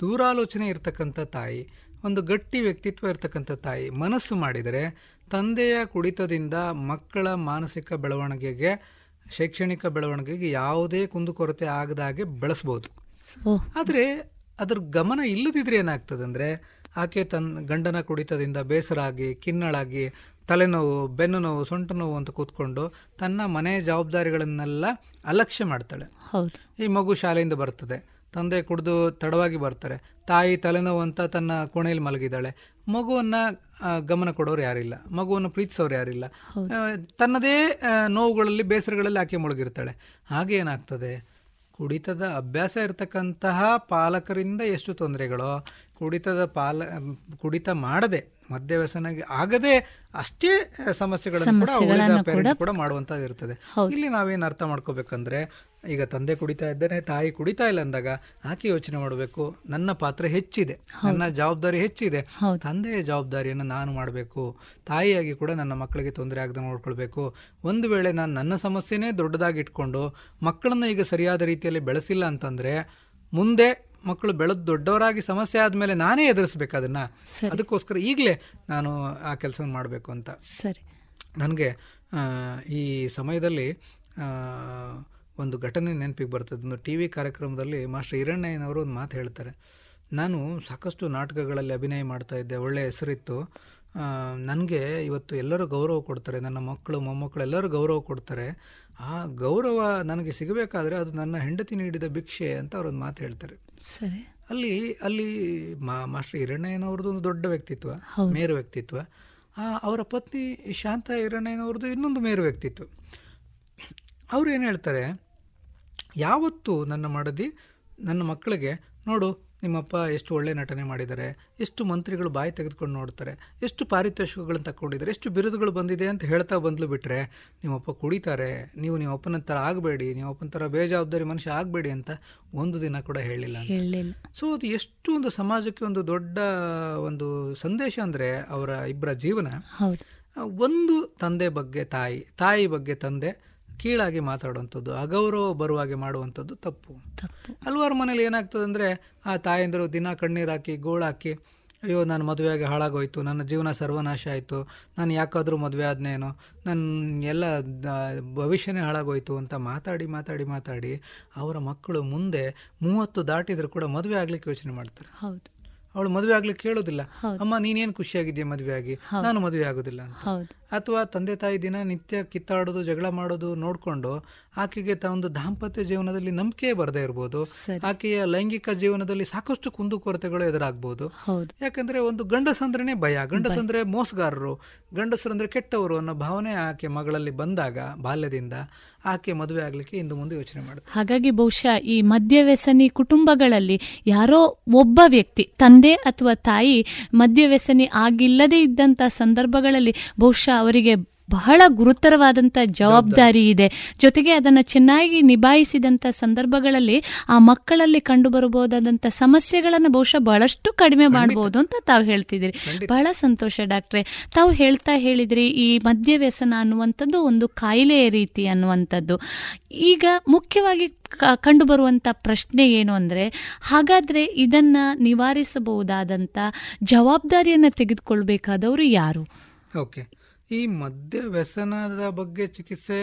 ದೂರಾಲೋಚನೆ ಇರತಕ್ಕಂಥ ತಾಯಿ ಒಂದು ಗಟ್ಟಿ ವ್ಯಕ್ತಿತ್ವ ಇರತಕ್ಕಂಥ ತಾಯಿ ಮನಸ್ಸು ಮಾಡಿದರೆ ತಂದೆಯ ಕುಡಿತದಿಂದ ಮಕ್ಕಳ ಮಾನಸಿಕ ಬೆಳವಣಿಗೆಗೆ ಶೈಕ್ಷಣಿಕ ಬೆಳವಣಿಗೆಗೆ ಯಾವುದೇ ಕುಂದುಕೊರತೆ ಆಗದ ಹಾಗೆ ಬೆಳೆಸ್ಬೋದು. ಆದರೆ ಅದ್ರ ಗಮನ ಇಲ್ಲದಿದ್ರೆ ಏನಾಗ್ತದೆ ಅಂದರೆ ಆಕೆ ತನ್ನ ಗಂಡನ ಕುಡಿತದಿಂದ ಬೇಸರಾಗಿ ಖಿನ್ನಳಾಗಿ ತಲೆನೋವು ಬೆನ್ನು ನೋವು ಸೊಂಟ ನೋವು ಅಂತ ಕೂತ್ಕೊಂಡು ತನ್ನ ಮನೆ ಜವಾಬ್ದಾರಿಗಳನ್ನೆಲ್ಲ ಅಲಕ್ಷ್ಯ ಮಾಡ್ತಾಳೆ. ಈ ಮಗು ಶಾಲೆಯಿಂದ ಬರ್ತದೆ. ತಂದೆ ಕುಡಿದು ತಡವಾಗಿ ಬರ್ತಾರೆ. ತಾಯಿ ತಲೆನೋವು ಅಂತ ತನ್ನ ಕೋಣೆಯಲ್ಲಿ ಮಲಗಿದ್ದಾಳೆ. ಮಗುವನ್ನ ಗಮನ ಕೊಡೋರು ಯಾರಿಲ್ಲ. ಮಗುವನ್ನು ಪ್ರೀತಿಸೋರು ಯಾರಿಲ್ಲ. ತನ್ನದೇ ನೋವುಗಳಲ್ಲಿ ಬೇಸರಗಳಲ್ಲಿ ಆಕೆ ಮುಳುಗಿರ್ತಾಳೆ. ಹಾಗೆ ಏನಾಗ್ತದೆ? ಕುಡಿತದ ಅಭ್ಯಾಸ ಇರತಕ್ಕಂತಹ ಪಾಲಕರಿಂದ ಎಷ್ಟು ತೊಂದರೆಗಳೋ ಕುಡಿತದ ಪಾಲ ಕುಡಿತ ಮಾಡದೆ ಮದ್ಯವ್ಯಸನಗೆ ಆಗದೆ ಅಷ್ಟೇ ಸಮಸ್ಯೆಗಳನ್ನು ಕೂಡ ಕೂಡ ಮಾಡುವಂತದ್ದು ಇರ್ತದೆ ಇಲ್ಲಿ ನಾವೇನು ಅರ್ಥ ಮಾಡ್ಕೋಬೇಕಂದ್ರೆ ಈಗ ತಂದೆ ಕುಡಿತಾ ಇದ್ದೇನೆ ತಾಯಿ ಕುಡಿತಾ ಇಲ್ಲ ಅಂದಾಗ ಆಕೆ ಯೋಚನೆ ಮಾಡಬೇಕು ನನ್ನ ಪಾತ್ರ ಹೆಚ್ಚಿದೆ ನನ್ನ ಜವಾಬ್ದಾರಿ ಹೆಚ್ಚಿದೆ ತಂದೆಯ ಜವಾಬ್ದಾರಿಯನ್ನು ನಾನು ಮಾಡಬೇಕು ತಾಯಿಯಾಗಿ ಕೂಡ ನನ್ನ ಮಕ್ಕಳಿಗೆ ತೊಂದರೆ ಆಗದೆ ನೋಡ್ಕೊಳ್ಬೇಕು. ಒಂದು ವೇಳೆ ನಾನು ನನ್ನ ಸಮಸ್ಯೆನೇ ದೊಡ್ಡದಾಗಿ ಇಟ್ಕೊಂಡು ಮಕ್ಕಳನ್ನ ಈಗ ಸರಿಯಾದ ರೀತಿಯಲ್ಲಿ ಬೆಳೆಸಿಲ್ಲ ಅಂತಂದ್ರೆ ಮುಂದೆ ಮಕ್ಕಳು ಬೆಳೆದು ದೊಡ್ಡವರಾಗಿ ಸಮಸ್ಯೆ ಆದ್ಮೇಲೆ ನಾನೇ ಎದುರಿಸ್ಬೇಕು ಅದನ್ನ. ಅದಕ್ಕೋಸ್ಕರ ಈಗಲೇ ನಾನು ಆ ಕೆಲಸವನ್ನು ಮಾಡಬೇಕು ಅಂತ. ಸರಿ. ನನಗೆ ಈ ಸಮಯದಲ್ಲಿ ಒಂದು ಘಟನೆ ನೆನಪಿಗೆ ಬರ್ತದೆ. ಒಂದು ಟಿ ವಿ ಕಾರ್ಯಕ್ರಮದಲ್ಲಿ ಮಾಸ್ಟರ್ ಹಿರಣ್ಣಯ್ಯನವರು ಒಂದು ಮಾತು ಹೇಳ್ತಾರೆ. ನಾನು ಸಾಕಷ್ಟು ನಾಟಕಗಳಲ್ಲಿ ಅಭಿನಯ ಮಾಡ್ತಾ ಇದ್ದೆ ಒಳ್ಳೆಯ ಹೆಸರಿತ್ತು. ನನಗೆ ಇವತ್ತು ಎಲ್ಲರೂ ಗೌರವ ಕೊಡ್ತಾರೆ. ನನ್ನ ಮಕ್ಕಳು ಮೊಮ್ಮಕ್ಕಳು ಎಲ್ಲರೂ ಗೌರವ ಕೊಡ್ತಾರೆ. ಆ ಗೌರವ ನನಗೆ ಸಿಗಬೇಕಾದ್ರೆ ಅದು ನನ್ನ ಹೆಂಡತಿ ನೀಡಿದ ಭಿಕ್ಷೆ ಅಂತ ಅವರೊಂದು ಮಾತು ಹೇಳ್ತಾರೆ. ಸರಿ. ಅಲ್ಲಿ ಅಲ್ಲಿ ಮಾ ಮಾಸ್ಟರ್ ಹಿರಣ್ಣಯ್ಯನವ್ರದ್ದು ಒಂದು ದೊಡ್ಡ ವ್ಯಕ್ತಿತ್ವ ಮೇರು ವ್ಯಕ್ತಿತ್ವ. ಅವರ ಪತ್ನಿ ಶಾಂತ ಹಿರಣ್ಣಯ್ಯನವ್ರದ್ದು ಇನ್ನೊಂದು ಮೇರು ವ್ಯಕ್ತಿತ್ವ. ಅವ್ರು ಏನು ಹೇಳ್ತಾರೆ ಯಾವತ್ತು ನನ್ನ ಮಡದಿ ನನ್ನ ಮಕ್ಕಳಿಗೆ ನೋಡು ನಿಮ್ಮಪ್ಪ ಎಷ್ಟು ಒಳ್ಳೆ ನಟನೆ ಮಾಡಿದ್ದಾರೆ ಎಷ್ಟು ಮಂತ್ರಿಗಳು ಬಾಯಿ ತೆಗೆದುಕೊಂಡು ನೋಡ್ತಾರೆ ಎಷ್ಟು ಪಾರಿತೋಷಿಕಗಳನ್ನು ತಗೊಂಡಿದ್ದಾರೆ ಎಷ್ಟು ಬಿರುದುಗಳು ಬಂದಿದೆ ಅಂತ ಹೇಳ್ತಾ ಬಂದ್ಲು ಬಿಟ್ರೆ ನಿಮ್ಮಪ್ಪ ಕುಡಿತಾರೆ ನೀವು ನಿಮ್ಮ ಅಪ್ಪನ ಥರ ಆಗಬೇಡಿ ನಿಮ್ಮ ಅಪ್ಪನ ಥರ ಬೇಜವಾಬ್ದಾರಿ ಮನುಷ್ಯ ಆಗಬೇಡಿ ಅಂತ ಒಂದು ದಿನ ಕೂಡ ಹೇಳಿಲ್ಲ ಸೊ ಅದು ಎಷ್ಟು ಒಂದು ಸಮಾಜಕ್ಕೆ ಒಂದು ದೊಡ್ಡ ಒಂದು ಸಂದೇಶ ಅಂದರೆ ಅವರ ಇಬ್ಬರ ಜೀವನ. ಒಂದು ತಂದೆ ಬಗ್ಗೆ ತಾಯಿ ತಾಯಿ ಬಗ್ಗೆ ತಂದೆ ಕೀಳಾಗಿ ಮಾತಾಡುವಂಥದ್ದು ಅಗೌರವ ಬರುವಾಗೆ ಮಾಡುವಂಥದ್ದು ತಪ್ಪು. ಹಲವಾರು ಮನೇಲಿ ಏನಾಗ್ತದೆ ಅಂದರೆ ಆ ತಾಯಂದಿರು ದಿನ ಕಣ್ಣೀರು ಹಾಕಿ ಗೋಳಾಕಿ ಅಯ್ಯೋ ನಾನು ಮದುವೆಯಾಗಿ ಹಾಳಾಗೋಯ್ತು ನನ್ನ ಜೀವನ ಸರ್ವನಾಶ ಆಯಿತು ನಾನು ಯಾಕಾದರೂ ಮದುವೆ ಆದ್ನೇನೋ ನನ್ನ ಎಲ್ಲ ಭವಿಷ್ಯನೇ ಹಾಳಾಗೋಯ್ತು ಅಂತ ಮಾತಾಡಿ ಮಾತಾಡಿ ಮಾತಾಡಿ ಅವರ ಮಕ್ಕಳು ಮುಂದೆ ಮೂವತ್ತು ದಾಟಿದರೂ ಕೂಡ ಮದುವೆ ಆಗ್ಲಿಕ್ಕೆ ಯೋಚನೆ ಮಾಡ್ತಾರೆ. ಹೌದು. ಅವಳು ಮದುವೆ ಆಗ್ಲಿಕ್ಕೆ ಕೇಳೋದಿಲ್ಲ. ಅಮ್ಮ ನೀನೇನ್ ಖುಷಿಯಾಗಿದ್ಯಾ ಮದುವೆ ಆಗಿ ನಾನು ಮದುವೆ ಆಗೋದಿಲ್ಲ ಅಂತ ಅಥವಾ ತಂದೆ ತಾಯಿ ದಿನ ನಿತ್ಯ ಕಿತ್ತಾಡೋದು ಜಗಳ ಮಾಡೋದು ನೋಡ್ಕೊಂಡು ಆಕೆಗೆ ತ ಒಂದು ದಾಂಪತ್ಯ ಜೀವನದಲ್ಲಿ ನಂಬಿಕೆ ಬರದೇ ಇರ್ಬೋದು. ಆಕೆಯ ಲೈಂಗಿಕ ಜೀವನದಲ್ಲಿ ಸಾಕಷ್ಟು ಕುಂದುಕೊರತೆಗಳು ಎದುರಾಗಬಹುದು ಹೌದು. ಯಾಕಂದ್ರೆ ಒಂದು ಗಂಡಸಂದ್ರೆ ಭಯ. ಗಂಡಸಂದ್ರೆ ಮೋಸಗಾರರು. ಗಂಡಸರಂದ್ರೆ ಕೆಟ್ಟವರು ಅನ್ನೋ ಭಾವನೆ ಆಕೆ ಮಗಳಲ್ಲಿ ಬಂದಾಗ ಬಾಲ್ಯದಿಂದ ಆಕೆ ಮದುವೆ ಆಗ್ಲಿಕ್ಕೆ ಇಂದು ಮುಂದೆ ಯೋಚನೆ ಮಾಡುತ್ತೆ. ಹಾಗಾಗಿ ಬಹುಶಃ ಈ ಮದ್ಯವ್ಯಸನಿ ಕುಟುಂಬಗಳಲ್ಲಿ ಯಾರೋ ಒಬ್ಬ ವ್ಯಕ್ತಿ ತಂದೆ ಅಥವಾ ತಾಯಿ ಮದ್ಯವ್ಯಸನಿ ಆಗಿಲ್ಲದೆ ಇದ್ದಂತ ಸಂದರ್ಭಗಳಲ್ಲಿ ಬಹುಶಃ ಅವರಿಗೆ ಬಹಳ ಗುರುತರವಾದಂಥ ಜವಾಬ್ದಾರಿ ಇದೆ. ಜೊತೆಗೆ ಅದನ್ನು ಚೆನ್ನಾಗಿ ನಿಭಾಯಿಸಿದಂಥ ಸಂದರ್ಭಗಳಲ್ಲಿ ಆ ಮಕ್ಕಳಲ್ಲಿ ಕಂಡು ಬರಬಹುದಾದಂಥ ಸಮಸ್ಯೆಗಳನ್ನು ಬಹುಶಃ ಬಹಳಷ್ಟು ಕಡಿಮೆ ಮಾಡಬಹುದು ಅಂತ ತಾವು ಹೇಳ್ತಿದ್ದೀರಿ. ಬಹಳ ಸಂತೋಷ ಡಾಕ್ಟ್ರೆ. ತಾವು ಹೇಳ್ತಾ ಹೇಳಿದ್ರಿ ಈ ಮದ್ಯವ್ಯಸನ ಅನ್ನುವಂಥದ್ದು ಒಂದು ಕಾಯಿಲೆಯ ರೀತಿ ಅನ್ನುವಂಥದ್ದು. ಈಗ ಮುಖ್ಯವಾಗಿ ಕಂಡು ಕಂಡುಬರುವಂಥ ಪ್ರಶ್ನೆ ಏನು ಅಂದರೆ ಹಾಗಾದರೆ ಇದನ್ನು ನಿವಾರಿಸಬಹುದಾದಂಥ ಜವಾಬ್ದಾರಿಯನ್ನು ತೆಗೆದುಕೊಳ್ಬೇಕಾದವರು ಯಾರು? ಓಕೆ. ಈ ಮದ್ಯ ವ್ಯಸನದ ಬಗ್ಗೆ ಚಿಕಿತ್ಸೆ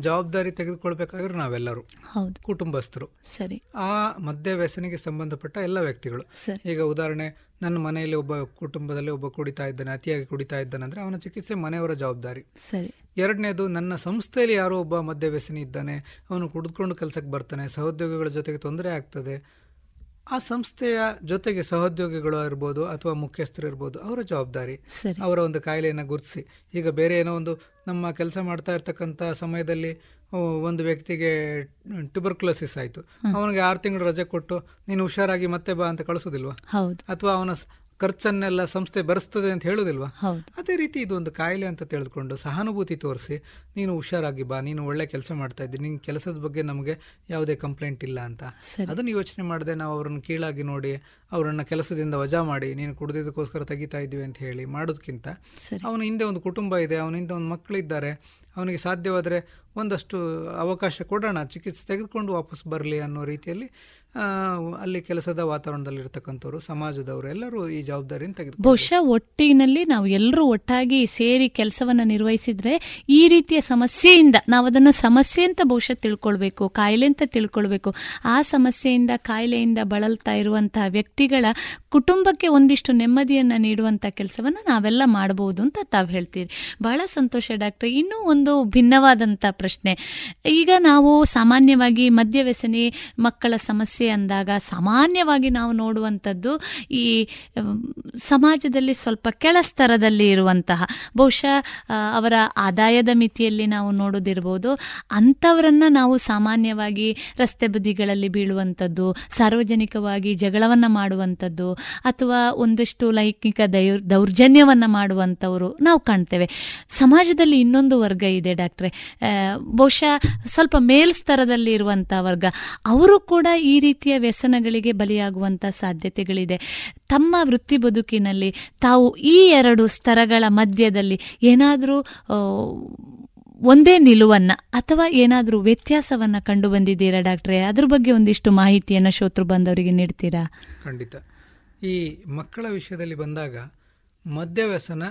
ಜವಾಬ್ದಾರಿ ತೆಗೆದುಕೊಳ್ಬೇಕಾದ್ರೆ ನಾವೆಲ್ಲರೂ. ಹೌದು. ಕುಟುಂಬಸ್ಥರು. ಸರಿ. ಆ ಮದ್ಯ ವ್ಯಸನಿಗೆ ಸಂಬಂಧಪಟ್ಟ ಎಲ್ಲ ವ್ಯಕ್ತಿಗಳು. ಈಗ ಉದಾಹರಣೆ ನನ್ನ ಮನೆಯಲ್ಲಿ ಒಬ್ಬ ಕುಟುಂಬದಲ್ಲಿ ಒಬ್ಬ ಕುಡಿತಾ ಇದ್ದಾನೆ ಅತಿಯಾಗಿ ಕುಡಿತಾ ಇದ್ದಾನೆ ಅಂದ್ರೆ ಅವನ ಚಿಕಿತ್ಸೆ ಮನೆಯವರ ಜವಾಬ್ದಾರಿ. ಸರಿ. ಎರಡನೇದು ನನ್ನ ಸಂಸ್ಥೆಯಲ್ಲಿ ಯಾರೋ ಒಬ್ಬ ಮದ್ಯ ವ್ಯಸನಿ ಇದ್ದಾನೆ ಅವನು ಕುಡಿದುಕೊಂಡು ಕೆಲಸಕ್ಕೆ ಬರ್ತಾನೆ ಸಹೋದ್ಯೋಗಿಗಳ ಜೊತೆಗೆ ತೊಂದರೆ ಆಗ್ತದೆ ಆ ಸಂಸ್ಥೆಯ ಜೊತೆಗೆ ಸಹೋದ್ಯೋಗಿಗಳು ಇರ್ಬೋದು ಅಥವಾ ಮುಖ್ಯಸ್ಥರು ಇರ್ಬೋದು ಅವರ ಜವಾಬ್ದಾರಿ ಅವರ ಒಂದು ಕಾಯಿಲೆಯನ್ನು ಗುರುತಿಸಿ. ಈಗ ಬೇರೆ ಏನೋ ಒಂದು ನಮ್ಮ ಕೆಲಸ ಮಾಡ್ತಾ ಇರ್ತಕ್ಕಂಥ ಸಮಯದಲ್ಲಿ ಒಂದು ವ್ಯಕ್ತಿಗೆ ಟ್ಯುಬರ್ಕ್ಲೋಸಿಸ್ ಆಯಿತು. ಅವನಿಗೆ ಆರು ತಿಂಗಳು ರಜೆ ಕೊಟ್ಟು ನೀನು ಹುಷಾರಾಗಿ ಮತ್ತೆ ಬಾ ಅಂತ ಕಳಿಸೋದಿಲ್ವಾ? ಅಥವಾ ಅವನ ಖರ್ಚನ್ನೆಲ್ಲ ಸಂಸ್ಥೆ ಭರಿಸ್ತದೆ ಅಂತ ಹೇಳೋದಿಲ್ವಾ ಅದೇ ರೀತಿ ಇದು ಒಂದು ಕಾಯಿಲೆ ಅಂತ ತಿಳಿದುಕೊಂಡು ಸಹಾನುಭೂತಿ ತೋರಿಸಿ ನೀನು ಹುಷಾರಾಗಿ ಬಾ ನೀನು ಒಳ್ಳೆ ಕೆಲಸ ಮಾಡ್ತಾ ಇದ್ದೀನಿ ನಿನ್ನ ಕೆಲಸದ ಬಗ್ಗೆ ನಮಗೆ ಯಾವುದೇ ಕಂಪ್ಲೇಂಟ್ ಇಲ್ಲ ಅಂತ. ಅದನ್ನು ಯೋಚನೆ ಮಾಡದೆ ನಾವು ಅವರನ್ನು ಕೀಳಾಗಿ ನೋಡಿ ಅವರನ್ನ ಕೆಲಸದಿಂದ ವಜಾ ಮಾಡಿ ನೀನು ಕುಡಿದಿದ್ದಕ್ಕೋಸ್ಕರ ತೆಗಿತಾ ಇದ್ದೀವಿ ಅಂತ ಹೇಳಿ ಮಾಡೋದಕ್ಕಿಂತ. ಅವನ ಹಿಂದೆ ಒಂದು ಕುಟುಂಬ ಇದೆ ಅವನ ಹಿಂದೆ ಒಂದು ಮಕ್ಕಳಿದ್ದಾರೆ ಅವನಿಗೆ ಸಾಧ್ಯವಾದರೆ ಒಂದಷ್ಟು ಅವಕಾಶ ಕೊಡೋಣ ಚಿಕಿತ್ಸೆ ತೆಗೆದುಕೊಂಡು ವಾಪಸ್ ಬರಲಿ ಅನ್ನೋ ರೀತಿಯಲ್ಲಿ ಅಲ್ಲಿ ಕೆಲಸದ ವಾತಾವರಣದಲ್ಲಿರ್ತಕ್ಕಂಥವ್ರು, ಸಮಾಜದವರು ಎಲ್ಲರೂ ಈ ಜವಾಬ್ದಾರಿಯನ್ನು ತೆಗೆದು ಬಹುಶಃ ಒಟ್ಟಿನಲ್ಲಿ ನಾವು ಎಲ್ಲರೂ ಒಟ್ಟಾಗಿ ಸೇರಿ ಕೆಲಸವನ್ನು ನಿರ್ವಹಿಸಿದ್ರೆ ಈ ರೀತಿಯ ಸಮಸ್ಯೆಯಿಂದ ನಾವು ಅದನ್ನು ಸಮಸ್ಯೆ ಅಂತ ಬಹುಶಃ ತಿಳ್ಕೊಳ್ಬೇಕು, ಕಾಯಿಲೆ ಅಂತ ತಿಳ್ಕೊಳ್ಬೇಕು. ಆ ಸಮಸ್ಯೆಯಿಂದ, ಕಾಯಿಲೆಯಿಂದ ಬಳಲ್ತಾ ಇರುವಂತಹ ವ್ಯಕ್ತಿಗಳ ಕುಟುಂಬಕ್ಕೆ ಒಂದಿಷ್ಟು ನೆಮ್ಮದಿಯನ್ನು ನೀಡುವಂಥ ಕೆಲಸವನ್ನು ನಾವೆಲ್ಲ ಮಾಡಬಹುದು ಅಂತ ತಾವು ಹೇಳ್ತೀರಿ. ಬಹಳ ಸಂತೋಷ ಡಾಕ್ಟರ್. ಇನ್ನೂ ಒಂದು ಭಿನ್ನವಾದಂಥ ಪ್ರಶ್ನೆ. ಈಗ ನಾವು ಸಾಮಾನ್ಯವಾಗಿ ಮದ್ಯವ್ಯಸನಿ, ಮಕ್ಕಳ ಸಮಸ್ಯೆ ಅಂದಾಗ ಸಾಮಾನ್ಯವಾಗಿ ನಾವು ನೋಡುವಂಥದ್ದು ಈ ಸಮಾಜದಲ್ಲಿ ಸ್ವಲ್ಪ ಕೆಳಸ್ತರದಲ್ಲಿ ಇರುವಂತಹ, ಬಹುಶಃ ಅವರ ಆದಾಯದ ಮಿತಿಯಲ್ಲಿ ನಾವು ನೋಡೋದಿರ್ಬೋದು. ಅಂಥವರನ್ನ ನಾವು ಸಾಮಾನ್ಯವಾಗಿ ರಸ್ತೆ ಬದಿಗಳಲ್ಲಿ ಬೀಳುವಂಥದ್ದು, ಸಾರ್ವಜನಿಕವಾಗಿ ಜಗಳವನ್ನು ಮಾಡುವಂಥದ್ದು ಅಥವಾ ಒಂದಷ್ಟು ಲೈಂಗಿಕ ದೌರ್, ದೌರ್ಜನ್ಯವನ್ನು ಮಾಡುವಂಥವರು ನಾವು ಕಾಣ್ತೇವೆ. ಸಮಾಜದಲ್ಲಿ ಇನ್ನೊಂದು ವರ್ಗ ಇದೆ ಡಾಕ್ಟ್ರೆ. ಬಹುಶಃ ಸ್ವಲ್ಪ ಮೇಲ್ಸ್ತರದಲ್ಲಿ ಇರುವಂಥ ವರ್ಗ. ಅವರು ಕೂಡ ಈ ರೀತಿಯ ವ್ಯಸನಗಳಿಗೆ ಬಲಿಯಾಗುವಂಥ ಸಾಧ್ಯತೆಗಳಿದೆ. ತಮ್ಮ ವೃತ್ತಿ ಬದುಕಿನಲ್ಲಿ ತಾವು ಈ ಎರಡು ಸ್ತರಗಳ ಮಧ್ಯದಲ್ಲಿ ಏನಾದರೂ ಒಂದೇ ನಿಲುವನ್ನ ಅಥವಾ ಏನಾದರೂ ವ್ಯತ್ಯಾಸವನ್ನ ಕಂಡು ಬಂದಿದ್ದೀರಾ ಡಾಕ್ಟ್ರೆ? ಅದ್ರ ಬಗ್ಗೆ ಒಂದಿಷ್ಟು ಮಾಹಿತಿಯನ್ನು ಶೋತೃ ಬಂದವರಿಗೆ ನೀಡ್ತೀರಾ? ಖಂಡಿತ. ಈ ಮಕ್ಕಳ ವಿಷಯದಲ್ಲಿ ಬಂದಾಗ ಮದ್ಯವ್ಯಸನ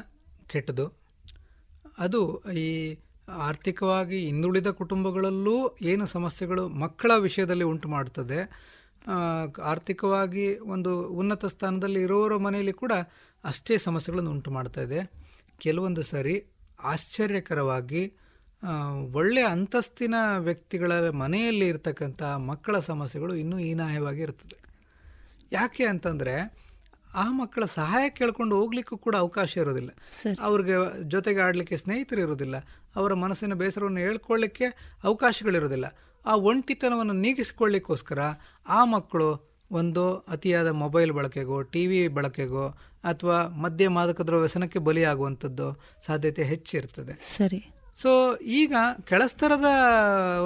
ಕೆಟ್ಟದು. ಅದು ಈ ಆರ್ಥಿಕವಾಗಿ ಹಿಂದುಳಿದ ಕುಟುಂಬಗಳಲ್ಲೂ ಏನು ಸಮಸ್ಯೆಗಳು ಮಕ್ಕಳ ವಿಷಯದಲ್ಲಿ ಉಂಟು ಮಾಡುತ್ತದೆ. ಆರ್ಥಿಕವಾಗಿ ಒಂದು ಉನ್ನತ ಸ್ಥಾನದಲ್ಲಿ ಇರೋರ ಮನೆಯಲ್ಲಿ ಕೂಡ ಅಷ್ಟೇ ಸಮಸ್ಯೆಗಳನ್ನು ಉಂಟು ಮಾಡ್ತಾ ಇದೆ. ಕೆಲವೊಂದು ಸಾರಿ ಆಶ್ಚರ್ಯಕರವಾಗಿ ಒಳ್ಳೆಯ ಅಂತಸ್ತಿನ ವ್ಯಕ್ತಿಗಳ ಮನೆಯಲ್ಲಿ ಇರ್ತಕ್ಕಂಥ ಮಕ್ಕಳ ಸಮಸ್ಯೆಗಳು ಇನ್ನೂ ಹೀನಾಯವಾಗಿ ಇರ್ತದೆ. ಯಾಕೆ ಅಂತಂದರೆ ಆ ಮಕ್ಕಳ ಸಹಾಯ ಕೇಳ್ಕೊಂಡು ಹೋಗ್ಲಿಕ್ಕೂ ಕೂಡ ಅವಕಾಶ ಇರೋದಿಲ್ಲ. ಅವ್ರಿಗೆ ಜೊತೆಗೆ ಆಡಲಿಕ್ಕೆ ಸ್ನೇಹಿತರು ಇರೋದಿಲ್ಲ ಅವರ ಮನಸ್ಸಿನ ಬೇಸರವನ್ನು ಹೇಳ್ಕೊಳ್ಳಿಕ್ಕೆ ಅವಕಾಶಗಳಿರೋದಿಲ್ಲ ಆ ಒಂಟಿತನವನ್ನು ನೀಗಿಸಿಕೊಳ್ಳಿಕ್ಕೋಸ್ಕರ ಆ ಮಕ್ಕಳು ಒಂದು ಅತಿಯಾದ ಮೊಬೈಲ್ ಬಳಕೆಗೋ ಟಿ ವಿ ಬಳಕೆಗೋ ಅಥವಾ ಮದ್ಯ ಮಾದಕದ್ರ ವ್ಯಸನಕ್ಕೆ ಬಲಿಯಾಗುವಂಥದ್ದು ಸಾಧ್ಯತೆ ಹೆಚ್ಚಿರ್ತದೆ ಸರಿ. ಸೊ ಈಗ ಕೆಳಸ್ತರದ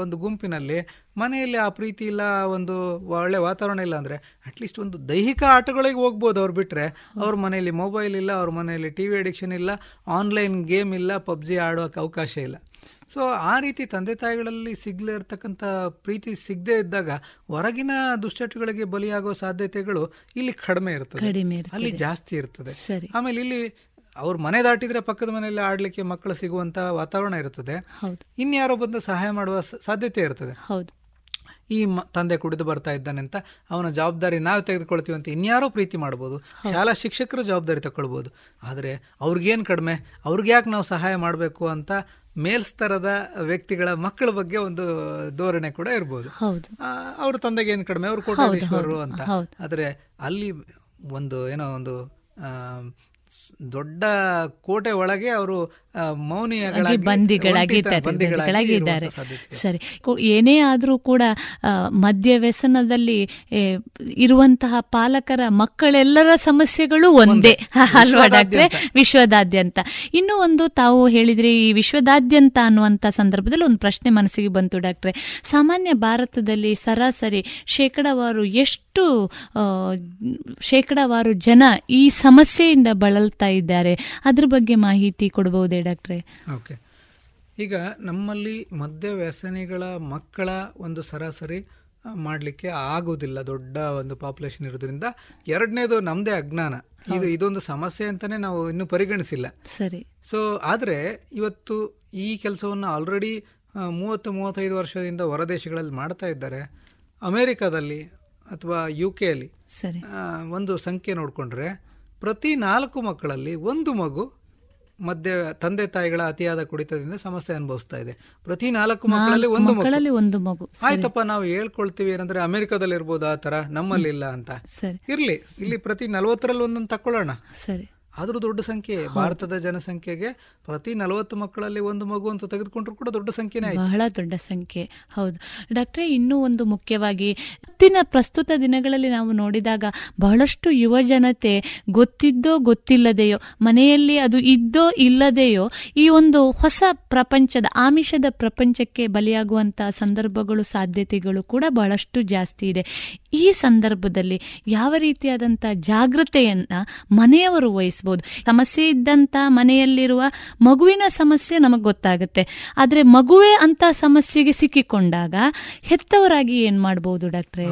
ಒಂದು ಗುಂಪಿನಲ್ಲಿ ಮನೆಯಲ್ಲಿ ಆ ಪ್ರೀತಿ ಇಲ್ಲ ಒಂದು ಒಳ್ಳೆ ವಾತಾವರಣ ಇಲ್ಲ ಅಂದರೆ ಅಟ್ಲೀಸ್ಟ್ ಒಂದು ದೈಹಿಕ ಆಟಗಳಿಗೆ ಹೋಗ್ಬೋದು ಅವ್ರು ಬಿಟ್ಟರೆ ಅವ್ರ ಮನೆಯಲ್ಲಿ ಮೊಬೈಲ್ ಇಲ್ಲ ಅವ್ರ ಮನೆಯಲ್ಲಿ ಟಿ ವಿ ಅಡಿಕ್ಷನ್ ಇಲ್ಲ ಆನ್ಲೈನ್ ಗೇಮ್ ಇಲ್ಲ ಪಬ್ಜಿ ಆಡೋಕ್ಕೆ ಅವಕಾಶ ಇಲ್ಲ. ಸೊ ಆ ರೀತಿ ತಂದೆ ತಾಯಿಗಳಲ್ಲಿ ಸಿಗಲೇ ಇರತಕ್ಕಂಥ ಪ್ರೀತಿ ಸಿಗದೇ ಇದ್ದಾಗ ಹೊರಗಿನ ದುಶ್ಚಟಗಳಿಗೆ ಬಲಿಯಾಗೋ ಸಾಧ್ಯತೆಗಳು ಇಲ್ಲಿ ಕಡಿಮೆ ಇರ್ತದೆ. ಅಲ್ಲಿ ಜಾಸ್ತಿ ಇರ್ತದೆ. ಆಮೇಲೆ ಇಲ್ಲಿ ಅವ್ರ ಮನೆ ದಾಟಿದ್ರೆ ಪಕ್ಕದ ಮನೆಯಲ್ಲಿ ಆಡ್ಲಿಕ್ಕೆ ಮಕ್ಕಳು ಸಿಗುವಂತಹ ವಾತಾವರಣ ಇರುತ್ತದೆ. ಇನ್ಯಾರೋ ಬಂದು ಸಹಾಯ ಮಾಡುವ ಸಾಧ್ಯತೆ ಇರ್ತದೆ. ಈ ತಂದೆ ಕುಡಿದು ಬರ್ತಾ ಇದ್ದಾನೆ ಅಂತ ಅವನ ಜವಾಬ್ದಾರಿ ನಾವು ತೆಗೆದುಕೊಳ್ತೀವಿ ಅಂತ ಇನ್ಯಾರೋ ಪ್ರೀತಿ ಮಾಡ್ಬೋದು. ಶಾಲಾ ಶಿಕ್ಷಕರು ಜವಾಬ್ದಾರಿ ತಗೊಳ್ಬೋದು. ಆದರೆ ಅವ್ರಿಗೇನು ಕಡಿಮೆ? ಅವ್ರಿಗೆ ಯಾಕೆ ನಾವು ಸಹಾಯ ಮಾಡಬೇಕು ಅಂತ ಮೇಲ್ಸ್ತರದ ವ್ಯಕ್ತಿಗಳ ಮಕ್ಕಳ ಬಗ್ಗೆ ಒಂದು ಧೋರಣೆ ಕೂಡ ಇರ್ಬೋದು. ಅವ್ರ ತಂದೆಗೆ ಏನು ಕಡಿಮೆ? ಅವ್ರು ಹೌದು, ಅಂತ. ಆದರೆ ಅಲ್ಲಿ ಒಂದು ಏನೋ ಒಂದು ದೊಡ್ಡ ಕೋಟೆ ಒಳಗೆ ಅವರು ಮೌನಿಯಾಗಿ ಬಂದಿಗಳಾಗಿ ಬಂದಿಗಳಾಗಿದ್ದಾರೆ ಇರುವಂತ ಸಾಧ್ಯತೆ ಇದೆ. ಸರಿ. ಏನೇ ಆದರೂ ಕೂಡ ಮದ್ಯ ವ್ಯಸನದಲ್ಲಿ ಇರುವಂತಹ ಪಾಲಕರ ಮಕ್ಕಳೆಲ್ಲರ ಸಮಸ್ಯೆಗಳು ಒಂದೇ. ಅಲ್ವಾ ಡಾಕ್ಟ್ರೆ? ವಿಶ್ವದಾದ್ಯಂತ. ಇನ್ನು ಒಂದು ತಾವು ಹೇಳಿದ್ರಿ ಈ ವಿಶ್ವದಾದ್ಯಂತ ಅನ್ನುವಂಥ ಸಂದರ್ಭದಲ್ಲಿ ಒಂದು ಪ್ರಶ್ನೆ ಮನಸ್ಸಿಗೆ ಬಂತು ಡಾಕ್ಟ್ರೆ. ಸಾಮಾನ್ಯ ಭಾರತದಲ್ಲಿ ಸರಾಸರಿ ಶೇಕಡಾವಾರು ಎಷ್ಟು ಶೇಕಡಾವಾರು ಶೇಕಡವಾರು ಜನ ಈ ಸಮಸ್ಯೆಯಿಂದ ಬಳಲ್ತಾ ಇದ್ದಾರೆ. ಅದ್ರ ಬಗ್ಗೆ ಮಾಹಿತಿ ಕೊಡಬಹುದೇ ಡಾಕ್ಟ್ರೆ? ಓಕೆ. ಈಗ ನಮ್ಮಲ್ಲಿ ಮದ್ಯ ವ್ಯಸನಿಗಳ ಮಕ್ಕಳ ಒಂದು ಸರಾಸರಿ ಮಾಡಲಿಕ್ಕೆ ಆಗೋದಿಲ್ಲ ದೊಡ್ಡ ಒಂದು ಪಾಪ್ಯುಲೇಷನ್ ಇರೋದ್ರಿಂದ ಎರಡನೇದು ನಮ್ಮದೇ ಅಜ್ಞಾನ. ಇದು ಇದೊಂದು ಸಮಸ್ಯೆ ಅಂತಲೇ ನಾವು ಇನ್ನೂ ಪರಿಗಣಿಸಿಲ್ಲ. ಸರಿ. ಸೊ ಆದರೆ ಇವತ್ತು ಈ ಕೆಲಸವನ್ನು ಆಲ್ರೆಡಿ ಮೂವತ್ತು ಮೂವತ್ತೈದು ವರ್ಷದಿಂದ ಹೊರದೇಶಗಳಲ್ಲಿ ಮಾಡ್ತಾ ಇದ್ದಾರೆ. ಅಮೇರಿಕಾದಲ್ಲಿ ಅಥವಾ ಯು ಕೆಯಲ್ಲಿ ಸರಿ. ಒಂದು ಸಂಖ್ಯೆ ನೋಡಿಕೊಂಡ್ರೆ ಪ್ರತಿ ನಾಲ್ಕು ಮಕ್ಕಳಲ್ಲಿ ಒಂದು ಮಗು ಮಧ್ಯ ತಂದೆ ತಾಯಿಗಳ ಅತಿಯಾದ ಕುಡಿತದಿಂದ ಸಮಸ್ಯೆ ಅನುಭವಿಸ್ತಾ ಇದೆ. ಪ್ರತಿ ನಾಲ್ಕು ಮಕ್ಕಳಲ್ಲಿ ಒಂದು ಮಕ್ಕಳಲ್ಲಿ ಒಂದು ಮಗು. ಆಯ್ತಪ್ಪ ನಾವು ಹೇಳ್ಕೊಳ್ತೀವಿ ಏನಂದ್ರೆ ಅಮೆರಿಕದಲ್ಲಿ ಇರ್ಬೋದು ಆ ತರ ನಮ್ಮಲ್ಲಿ ಇಲ್ಲ ಅಂತ. ಇರ್ಲಿ ಇಲ್ಲಿ ಪ್ರತಿ ನಲವತ್ತರಲ್ಲಿ ಒಂದೊಂದು ತಕೊಳ್ಳೋಣ ಸರಿ. ಆದ್ರೂ ದೊಡ್ಡ ಸಂಖ್ಯೆ ಭಾರತದ ಜನಸಂಖ್ಯೆಗೆ ಪ್ರತಿ ನಲವತ್ತು ಮಕ್ಕಳಲ್ಲಿ ಒಂದು ಮಗು ಅಂತ ತೆಗೆದುಕೊಂಡ್ರು ಕೂಡ ದೊಡ್ಡ ಸಂಖ್ಯೆನೇ ಬಹಳ ದೊಡ್ಡ ಸಂಖ್ಯೆ. ಹೌದು. ಡಾಕ್ಟ್ರೇ ಇನ್ನೂ ಒಂದು ಮುಖ್ಯವಾಗಿ ಇವತ್ತಿನ ಪ್ರಸ್ತುತ ದಿನಗಳಲ್ಲಿ ನಾವು ನೋಡಿದಾಗ ಬಹಳಷ್ಟು ಯುವ ಜನತೆ ಗೊತ್ತಿದ್ದೋ ಗೊತ್ತಿಲ್ಲದೆಯೋ ಮನೆಯಲ್ಲಿ ಅದು ಇದ್ದೋ ಇಲ್ಲದೆಯೋ ಈ ಒಂದು ಹೊಸ ಪ್ರಪಂಚದ ಆಮಿಷದ ಪ್ರಪಂಚಕ್ಕೆ ಬಲಿಯಾಗುವಂತಹ ಸಂದರ್ಭಗಳು ಸಾಧ್ಯತೆಗಳು ಕೂಡ ಬಹಳಷ್ಟು ಜಾಸ್ತಿ ಇದೆ. ಈ ಸಂದರ್ಭದಲ್ಲಿ ಯಾವ ರೀತಿಯಾದಂಥ ಜಾಗೃತೆಯನ್ನ ಮನೆಯವರು ವಹಿಸಬಹುದು ಸಮಸ್ಯೆ ಇದ್ದಂತ ಮನೆಯಲ್ಲಿರುವ ಮಗುವಿನ ಸಮಸ್ಯೆ ನಮಗೆ ಗೊತ್ತಾಗುತ್ತೆ. ಆದ್ರೆ ಮಗುವೇ ಅಂತ ಸಮಸ್ಯೆಗೆ ಸಿಕ್ಕಿಕೊಂಡಾಗ ಹೆತ್ತವರಾಗಿ ಏನ್ ಮಾಡ್ಬೋದು ಡಾಕ್ಟ್ರೆ?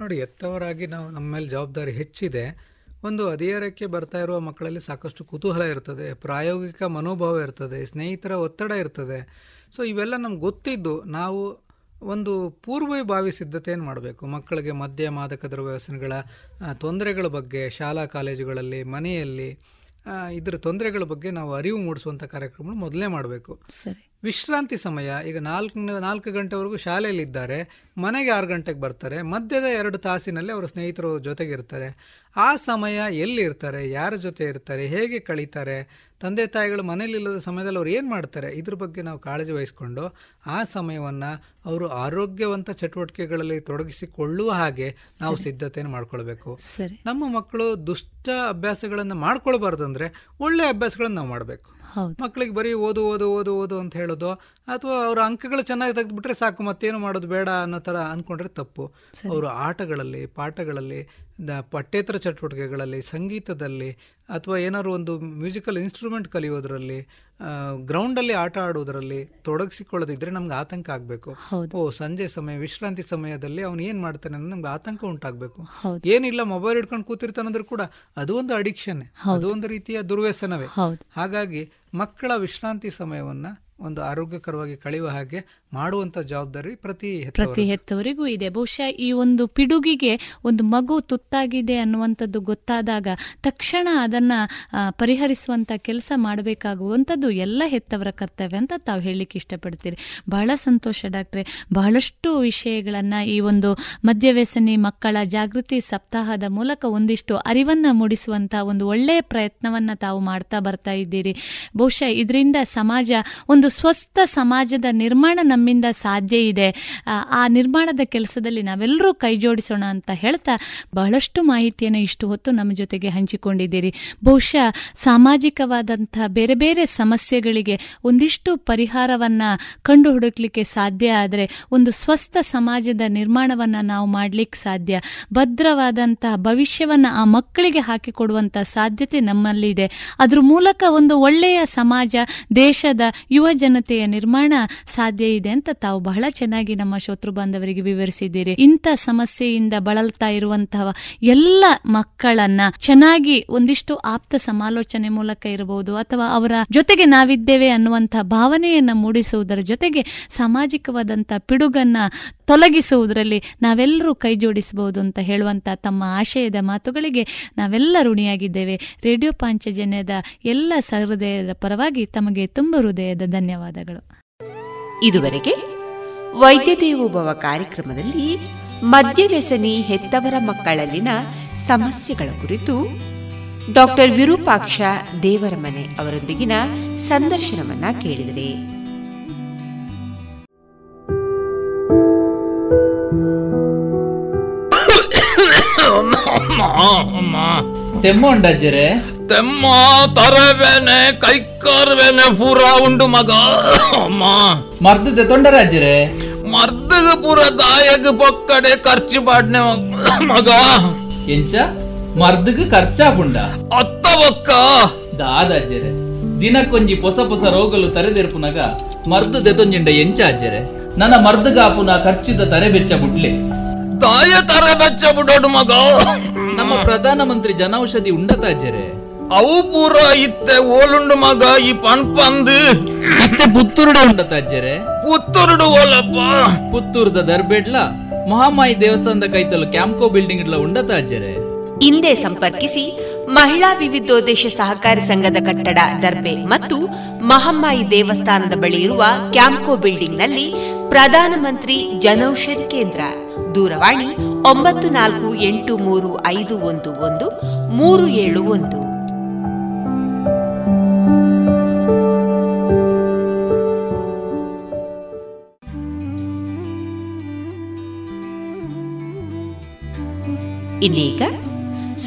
ನೋಡಿ ಎತ್ತವರಾಗಿ ನಾವು ನಮ್ಮ ಮೇಲೆ ಜವಾಬ್ದಾರಿ ಹೆಚ್ಚಿದೆ. ಒಂದು ಅಧಿಕಾರಕ್ಕೆ ಬರ್ತಾ ಇರುವ ಮಕ್ಕಳಲ್ಲಿ ಸಾಕಷ್ಟು ಕುತೂಹಲ ಇರ್ತದೆ, ಪ್ರಾಯೋಗಿಕ ಮನೋಭಾವ ಇರ್ತದೆ, ಸ್ನೇಹಿತರ ಒತ್ತಡ ಇರ್ತದೆ. ಸೊ, ಇವೆಲ್ಲ ನಮ್ಗೆ ಗೊತ್ತಿದ್ದು ನಾವು ಒಂದು ಪೂರ್ವಭಾವಿ ಸಿದ್ಧತೆಯನ್ನು ಮಾಡಬೇಕು. ಮಕ್ಕಳಿಗೆ ಮದ್ಯ, ಮಾದಕ ದ್ರವ್ಯ ವ್ಯಸನಗಳ ತೊಂದರೆಗಳ ಬಗ್ಗೆ, ಶಾಲಾ, ಕಾಲೇಜುಗಳಲ್ಲಿ, ಮನೆಯಲ್ಲಿ ಇದರ ತೊಂದರೆಗಳ ಬಗ್ಗೆ ನಾವು ಅರಿವು ಮೂಡಿಸುವಂಥ ಕಾರ್ಯಕ್ರಮ ಮೊದಲೇ ಮಾಡಬೇಕು. ಸರಿ. ವಿಶ್ರಾಂತಿ ಸಮಯ. ಈಗ ನಾಲ್ಕು ನಾಲ್ಕು ಗಂಟೆವರೆಗೂ ಶಾಲೆಯಲ್ಲಿದ್ದಾರೆ. ಮನೆಗೆ ಆರು ಗಂಟೆಗೆ ಬರ್ತಾರೆ. ಮಧ್ಯದ ಎರಡು ತಾಸಿನಲ್ಲಿ ಅವರ ಸ್ನೇಹಿತರು ಜೊತೆಗಿರ್ತಾರೆ. ಆ ಸಮಯ ಎಲ್ಲಿರ್ತಾರೆ? ಯಾರ ಜೊತೆ ಇರ್ತಾರೆ? ಹೇಗೆ ಕಳೀತಾರೆ? ತಂದೆ ತಾಯಿಗಳು ಮನೇಲಿಲ್ಲದ ಸಮಯದಲ್ಲಿ ಅವ್ರು ಏನು ಮಾಡ್ತಾರೆ? ಇದ್ರ ಬಗ್ಗೆ ನಾವು ಕಾಳಜಿ ವಹಿಸ್ಕೊಂಡು ಆ ಸಮಯವನ್ನು ಅವರು ಆರೋಗ್ಯವಂತ ಚಟುವಟಿಕೆಗಳಲ್ಲಿ ತೊಡಗಿಸಿಕೊಳ್ಳುವ ಹಾಗೆ ನಾವು ಸಿದ್ಧತೆಯನ್ನು ಮಾಡ್ಕೊಳ್ಬೇಕು. ನಮ್ಮ ಮಕ್ಕಳು ದುಷ್ಟ ಅಭ್ಯಾಸಗಳನ್ನು ಮಾಡ್ಕೊಳ್ಬಾರ್ದು ಅಂದರೆ ಒಳ್ಳೆ ಅಭ್ಯಾಸಗಳನ್ನು ನಾವು ಮಾಡಬೇಕು. ಮಕ್ಕಳಿಗೆ ಬರೀ ಓದು ಓದು ಓದು ಓದು ಅಂತ ಹೇಳೋದು ಅಥವಾ ಅವರ ಅಂಕಗಳು ಚೆನ್ನಾಗಿ ತೆಗೆದುಬಿಟ್ರೆ ಸಾಕು ಮತ್ತೇನು ಮಾಡೋದು ಬೇಡ ಅನ್ನೋ ಥರ ಅಂದ್ಕೊಂಡ್ರೆ ತಪ್ಪು. ಅವರು ಆಟಗಳಲ್ಲಿ ಪಾಠಗಳಲ್ಲಿ ದ- ಪಠ್ಯೇತರ ಚಟುವಟಿಕೆಗಳಲ್ಲಿ ಸಂಗೀತದಲ್ಲಿ ಅಥವಾ ಏನಾದ್ರು ಒಂದು ಮ್ಯೂಸಿಕಲ್ ಇನ್ಸ್ಟ್ರೂಮೆಂಟ್ ಕಲಿಯೋದ್ರಲ್ಲಿ ಗ್ರೌಂಡಲ್ಲಿ ಆಟ ಆಡೋದ್ರಲ್ಲಿ ತೊಡಗಿಸಿಕೊಳ್ಳೋದಿದ್ರೆ ನಮ್ಗೆ ಆತಂಕ ಆಗಬೇಕು. ಓ ಸಂಜೆ ಸಮಯ ವಿಶ್ರಾಂತಿ ಸಮಯದಲ್ಲಿ ಅವನು ಏನು ಮಾಡ್ತಾನೆ ಅನ್ನೋದು ನಮ್ಗೆ ಆತಂಕ ಉಂಟಾಗಬೇಕು. ಏನಿಲ್ಲ ಮೊಬೈಲ್ ಹಿಡ್ಕೊಂಡು ಕೂತಿರ್ತಾನಂದ್ರೆ ಕೂಡ ಅದು ಒಂದು ಅಡಿಕ್ಷನ್. ಅದು ಒಂದು ರೀತಿಯ ದುರ್ವ್ಯಸನವೇ. ಹಾಗಾಗಿ ಮಕ್ಕಳ ವಿಶ್ರಾಂತಿ ಸಮಯವನ್ನ ಒಂದು ಆರೋಗ್ಯಕರವಾಗಿ ಕಳೆಯುವ ಹಾಗೆ ಮಾಡುವಂತ ಜವಾಬ್ದಾರಿ ಪ್ರತಿ. ಪ್ರತಿ ಹೆತ್ತವರಿಗೂ ಇದೆ. ಬಹುಶಃ ಈ ಒಂದು ಪಿಡುಗಿಗೆ ಒಂದು ಮಗು ತುತ್ತಾಗಿದೆ ಅನ್ನುವಂಥದ್ದು ಗೊತ್ತಾದಾಗ ತಕ್ಷಣ ಅದನ್ನ ಪರಿಹರಿಸುವಂತ ಕೆಲಸ ಮಾಡಬೇಕಾಗುವಂಥದ್ದು ಎಲ್ಲ ಹೆತ್ತವರ ಕರ್ತವ್ಯ ಅಂತ ತಾವು ಹೇಳಲಿಕ್ಕೆ ಇಷ್ಟಪಡ್ತೀರಿ. ಬಹಳ ಸಂತೋಷ ಡಾಕ್ಟ್ರೆ. ಬಹಳಷ್ಟು ವಿಷಯಗಳನ್ನ ಈ ಒಂದು ಮದ್ಯವ್ಯಸನಿ, ಮಕ್ಕಳ ಜಾಗೃತಿ ಸಪ್ತಾಹದ ಮೂಲಕ ಒಂದಿಷ್ಟು ಅರಿವನ್ನ ಮೂಡಿಸುವಂತ ಒಂದು ಒಳ್ಳೆಯ ಪ್ರಯತ್ನವನ್ನ ತಾವು ಮಾಡ್ತಾ ಬರ್ತಾ ಇದ್ದೀರಿ. ಬಹುಶಃ ಇದರಿಂದ ಸಮಾಜ ಒಂದು ಸ್ವಸ್ಥ ಸಮಾಜದ ನಿರ್ಮಾಣ ನಮ್ಮಿಂದ ಸಾಧ್ಯ ಇದೆ. ಆ, ನಿರ್ಮಾಣದ ಕೆಲಸದಲ್ಲಿ ನಾವೆಲ್ಲರೂ ಕೈ ಜೋಡಿಸೋಣ ಅಂತ ಹೇಳ್ತಾ ಬಹಳಷ್ಟು ಮಾಹಿತಿಯನ್ನು ಇಷ್ಟು ಹೊತ್ತು ನಮ್ಮ ಜೊತೆಗೆ ಹಂಚಿಕೊಂಡಿದ್ದೀರಿ. ಬಹುಶಃ ಸಾಮಾಜಿಕವಾದಂತಹ ಬೇರೆ ಬೇರೆ ಸಮಸ್ಯೆಗಳಿಗೆ ಒಂದಿಷ್ಟು ಪರಿಹಾರವನ್ನ ಕಂಡು ಹುಡುಕ್ಲಿಕ್ಕೆ ಸಾಧ್ಯ ಆದರೆ ಒಂದು ಸ್ವಸ್ಥ ಸಮಾಜದ ನಿರ್ಮಾಣವನ್ನ ನಾವು ಮಾಡ್ಲಿಕ್ಕೆ ಸಾಧ್ಯ. ಭದ್ರವಾದಂತಹ ಭವಿಷ್ಯವನ್ನ ಆ ಮಕ್ಕಳಿಗೆ ಹಾಕಿಕೊಡುವಂತಹ ಸಾಧ್ಯತೆ ನಮ್ಮಲ್ಲಿದೆ. ಅದ್ರ ಮೂಲಕ ಒಂದು ಒಳ್ಳೆಯ ಸಮಾಜ ದೇಶದ ಯುವ ಜನತೆಯ ನಿರ್ಮಾಣ ಸಾಧ್ಯ ಇದೆ ಅಂತ ತಾವು ಬಹಳ ಚೆನ್ನಾಗಿ ನಮ್ಮ ಶೋತೃ ಬಾಂಧವರಿಗೆ ವಿವರಿಸಿದ್ದೀರಿ. ಇಂಥ ಸಮಸ್ಯೆಯಿಂದ ಬಳಲ್ತಾ ಇರುವಂತಹ ಎಲ್ಲ ಮಕ್ಕಳನ್ನ ಚೆನ್ನಾಗಿ ಒಂದಿಷ್ಟು ಆಪ್ತ ಸಮಾಲೋಚನೆ ಮೂಲಕ ಇರಬಹುದು ಅಥವಾ ಅವರ ಜೊತೆಗೆ ನಾವಿದ್ದೇವೆ ಅನ್ನುವಂತಹ ಭಾವನೆಯನ್ನ ಮೂಡಿಸುವುದರ ಜೊತೆಗೆ ಸಾಮಾಜಿಕವಾದಂತಹ ಪಿಡುಗನ್ನ ತೊಲಗಿಸುವುದರಲ್ಲಿ ನಾವೆಲ್ಲರೂ ಕೈ ಜೋಡಿಸಬಹುದು ಅಂತ ಹೇಳುವಂತ ತಮ್ಮ ಆಶಯದ ಮಾತುಗಳಿಗೆ ನಾವೆಲ್ಲ ಋಣಿಯಾಗಿದ್ದೇವೆ. ರೇಡಿಯೋ ಪಾಂಚಜನ್ಯದ ಎಲ್ಲ ಸಹೃದಯದ ಪರವಾಗಿ ತಮಗೆ ತುಂಬ ಹೃದಯದ ಧನ್ಯವಾದಗಳು. ಇದುವರೆಗೆ ವೈದ್ಯ ದೇವೋಭವ ಕಾರ್ಯಕ್ರಮದಲ್ಲಿ ಮದ್ಯವ್ಯಸನಿ ಹೆತ್ತವರ ಮಕ್ಕಳಲ್ಲಿನ ಸಮಸ್ಯೆಗಳ ಕುರಿತು ಡಾಕ್ಟರ್ ವಿರೂಪಾಕ್ಷ ದೇವರಮನೆ ಅವರೊಂದಿಗಿನ ಸಂದರ್ಶನವನ್ನ ಕೇಳಿದರೆ. ತೆಮ್ಮ ಉಂಡಜ್ಜರೆ ತೆಮ್ಮ ತರವೇನೆ ಕೈಕಾರ್ಬೇನೆ ಪೂರ ಉಂಡು ಮಗ. ಅಮ್ಮ. ಮರ್ದದ ತೊಂಡರಾಜ್ಜರೆ ಮರ್ದಗ ಪೂರ ದಾಯಗ ಬೊಕ್ಕಡೆ ಖರ್ಚು ಪಾಡ್ನೆ ಮಗ. ಎಂಚ? ಮರ್ದಗ ಖರ್ಚಾಪುಂಡ ಅತ್ತ ಒಕ್ಕ ದಾದಾಜ್ಜರೆ ದಿನಕ್ಕೊಂಜಿ ಪೊಸ ಪೊಸ ರೋಗಲು ತರೆದೆರ್ಪುನಗ ಮರ್ದು ದೆತೊಂಜಿಂಡ ಎಂಚ ಅಜ್ಜರೆ? ನನ್ನ ಮರ್ದಗಾಪುನ ಖರ್ಚಿದ ತರೆ ಬೆಚ್ಚ ಬುಡ್ಲೆ ತಾಯ ತರೆ ಬೆಚ್ಚ ಬುಡೋಡು ಮಗ. ನಮ್ಮ ಪ್ರಧಾನ ಮಂತ್ರಿ ಜನೌಷಧಿ ಉಂಡತ ಅಜ್ಜರೆ ಅವು ಪೂರ ಇತ್ತೆ ಓಲುಂಡು ಮಗ ಈ ಪನ್ಪಂದು ಮತ್ತೆ ಪುತ್ತೂರುಡೆ ಉಂಡತ ಅಜ್ಜರೆ ಪುತ್ತೂರುಡು ಓಲಪ್ಪ. ಪುತ್ತೂರ್ದ ದರ್ಬೇಡ್ಲ ಮಹಾಮಾಯಿ ದೇವಸ್ಥಾನದ ಕೈತಲು ಕ್ಯಾಂಪ್ಕೋ ಬಿಲ್ಡಿಂಗ್ ಇಡ್ಲ ಉಂಡತ ಅಜ್ಜರೆ ಹಿಂದೆ ಸಂಪರ್ಕಿಸಿ ಮಹಿಳಾ ವಿವಿಧೋದ್ದೇಶ ಸಹಕಾರಿ ಸಂಘದ ಕಟ್ಟಡ, ದರ್ಬೆ ಮತ್ತು ಮಹಮ್ಮಾಯಿ ದೇವಸ್ಥಾನದ ಬಳಿ ಇರುವ ಕ್ಯಾಂಪ್ಕೋ ಬಿಲ್ಡಿಂಗ್ನಲ್ಲಿ ಪ್ರಧಾನಮಂತ್ರಿ ಜನೌಷಧಿ ಕೇಂದ್ರ. ದೂರವಾಣಿ ಒಂಬತ್ತು ನಾಲ್ಕು ಎಂಟು ಮೂರು ಐದು ಒಂದು ಒಂದು, ಮೂರು ಏಳು ಒಂದು. ಇನ್ನೀಗ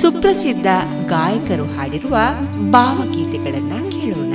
ಸುಪ್ರಸಿದ್ಧ ಗಾಯಕರು ಹಾಡಿರುವ ಭಾವಗೀತೆಗಳನ್ನು ಕೇಳೋಣ.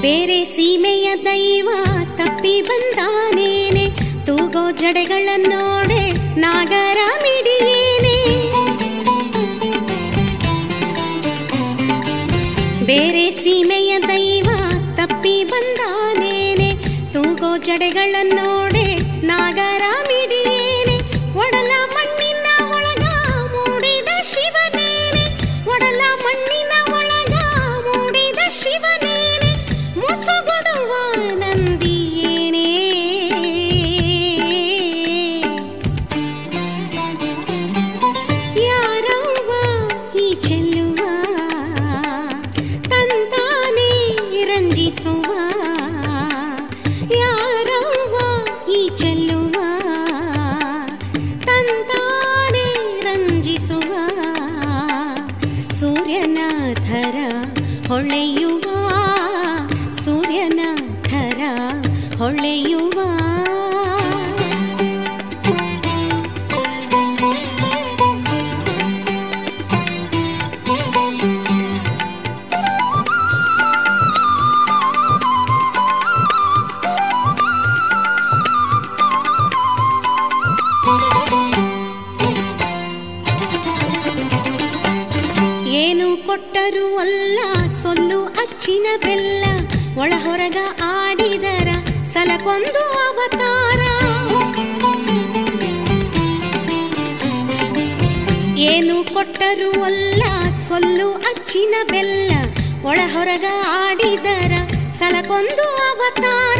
ಬೇರೆ ಸೀಮೆಯ ದೈವ ತಪ್ಪಿ ಬಂದಾನೇನೆ. ತೂಗೋ ಜಡೆಗಳನ್ನೋಡೆ ನಾಗರ ಮಿಡಿಯೇ ತರುವಲ್ಲ ಸೊಲ್ಲು ಅಚ್ಚಿನ ಬೆಲ್ಲ. ಒಳ ಹೊರಗ ಆಡಿದರ ಸಲಕೊಂದು ಅವತಾರ.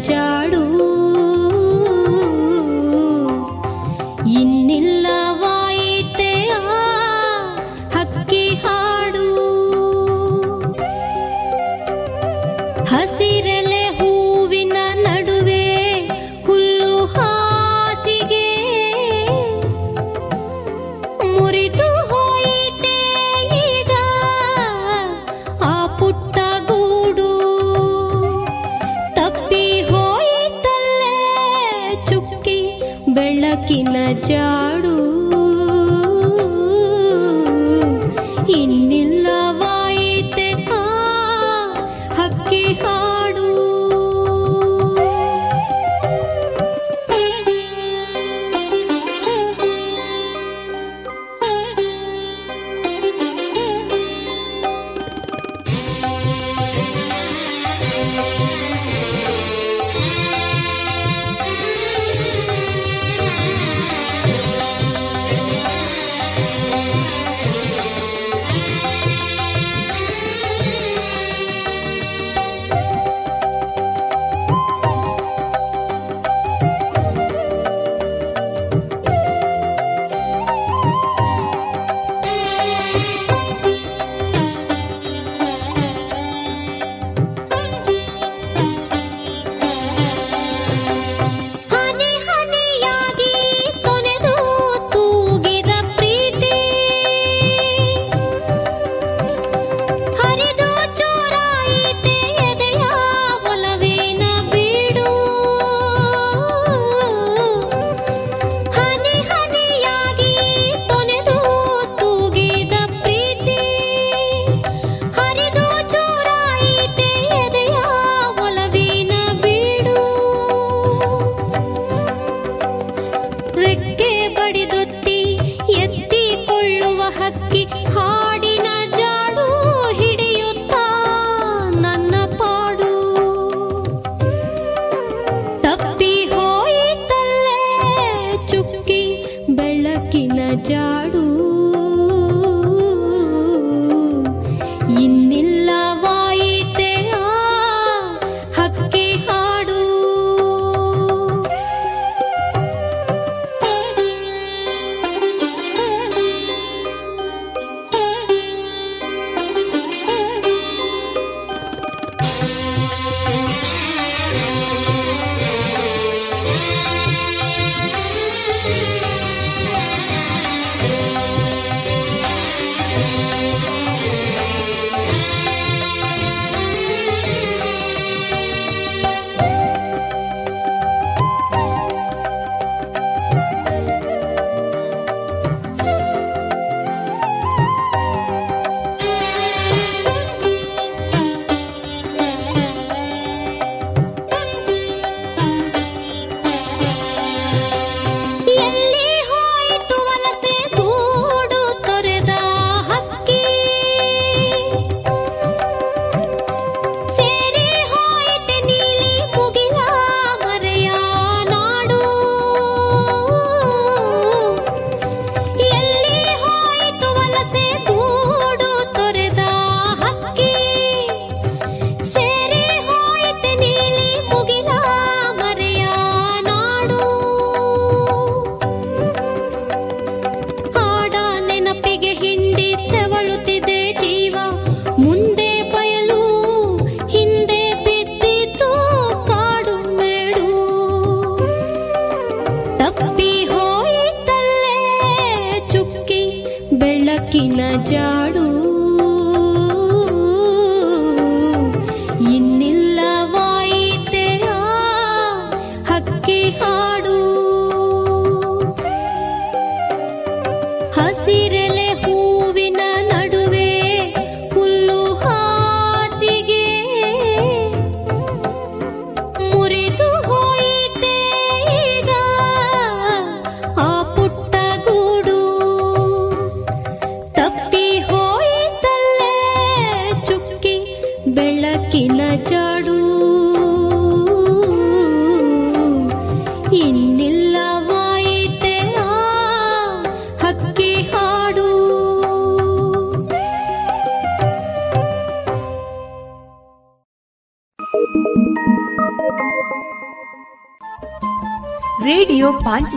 చాడు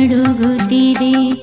ದೇಹ ಒಂದು ದೇವವೀಣೆ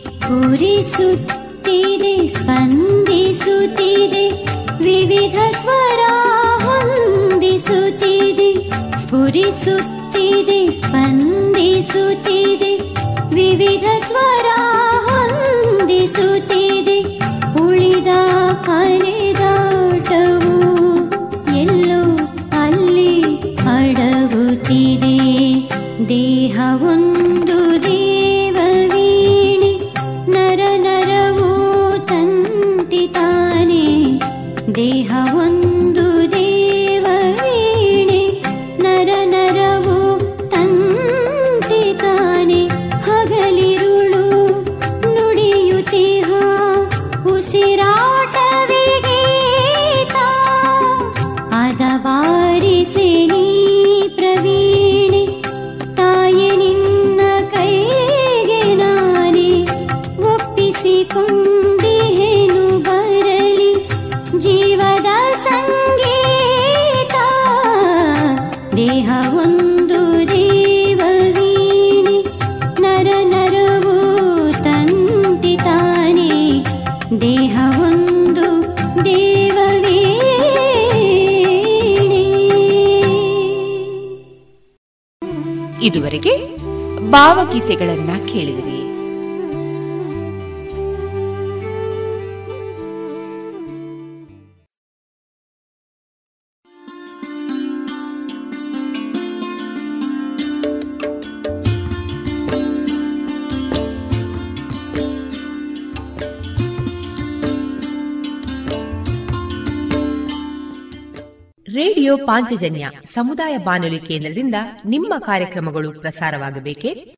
ಭಾವಗೀತೆಗಳನ್ನ ಕೇಳಿದಿರಿ. ರೇಡಿಯೋ ಪಾಂಚಜನ್ಯ ಸಮುದಾಯ ಬಾನುಲಿ ಕೇಂದ್ರದಿಂದ ನಿಮ್ಮ ಕಾರ್ಯಕ್ರಮಗಳು ಪ್ರಸಾರವಾಗಬೇಕೆ?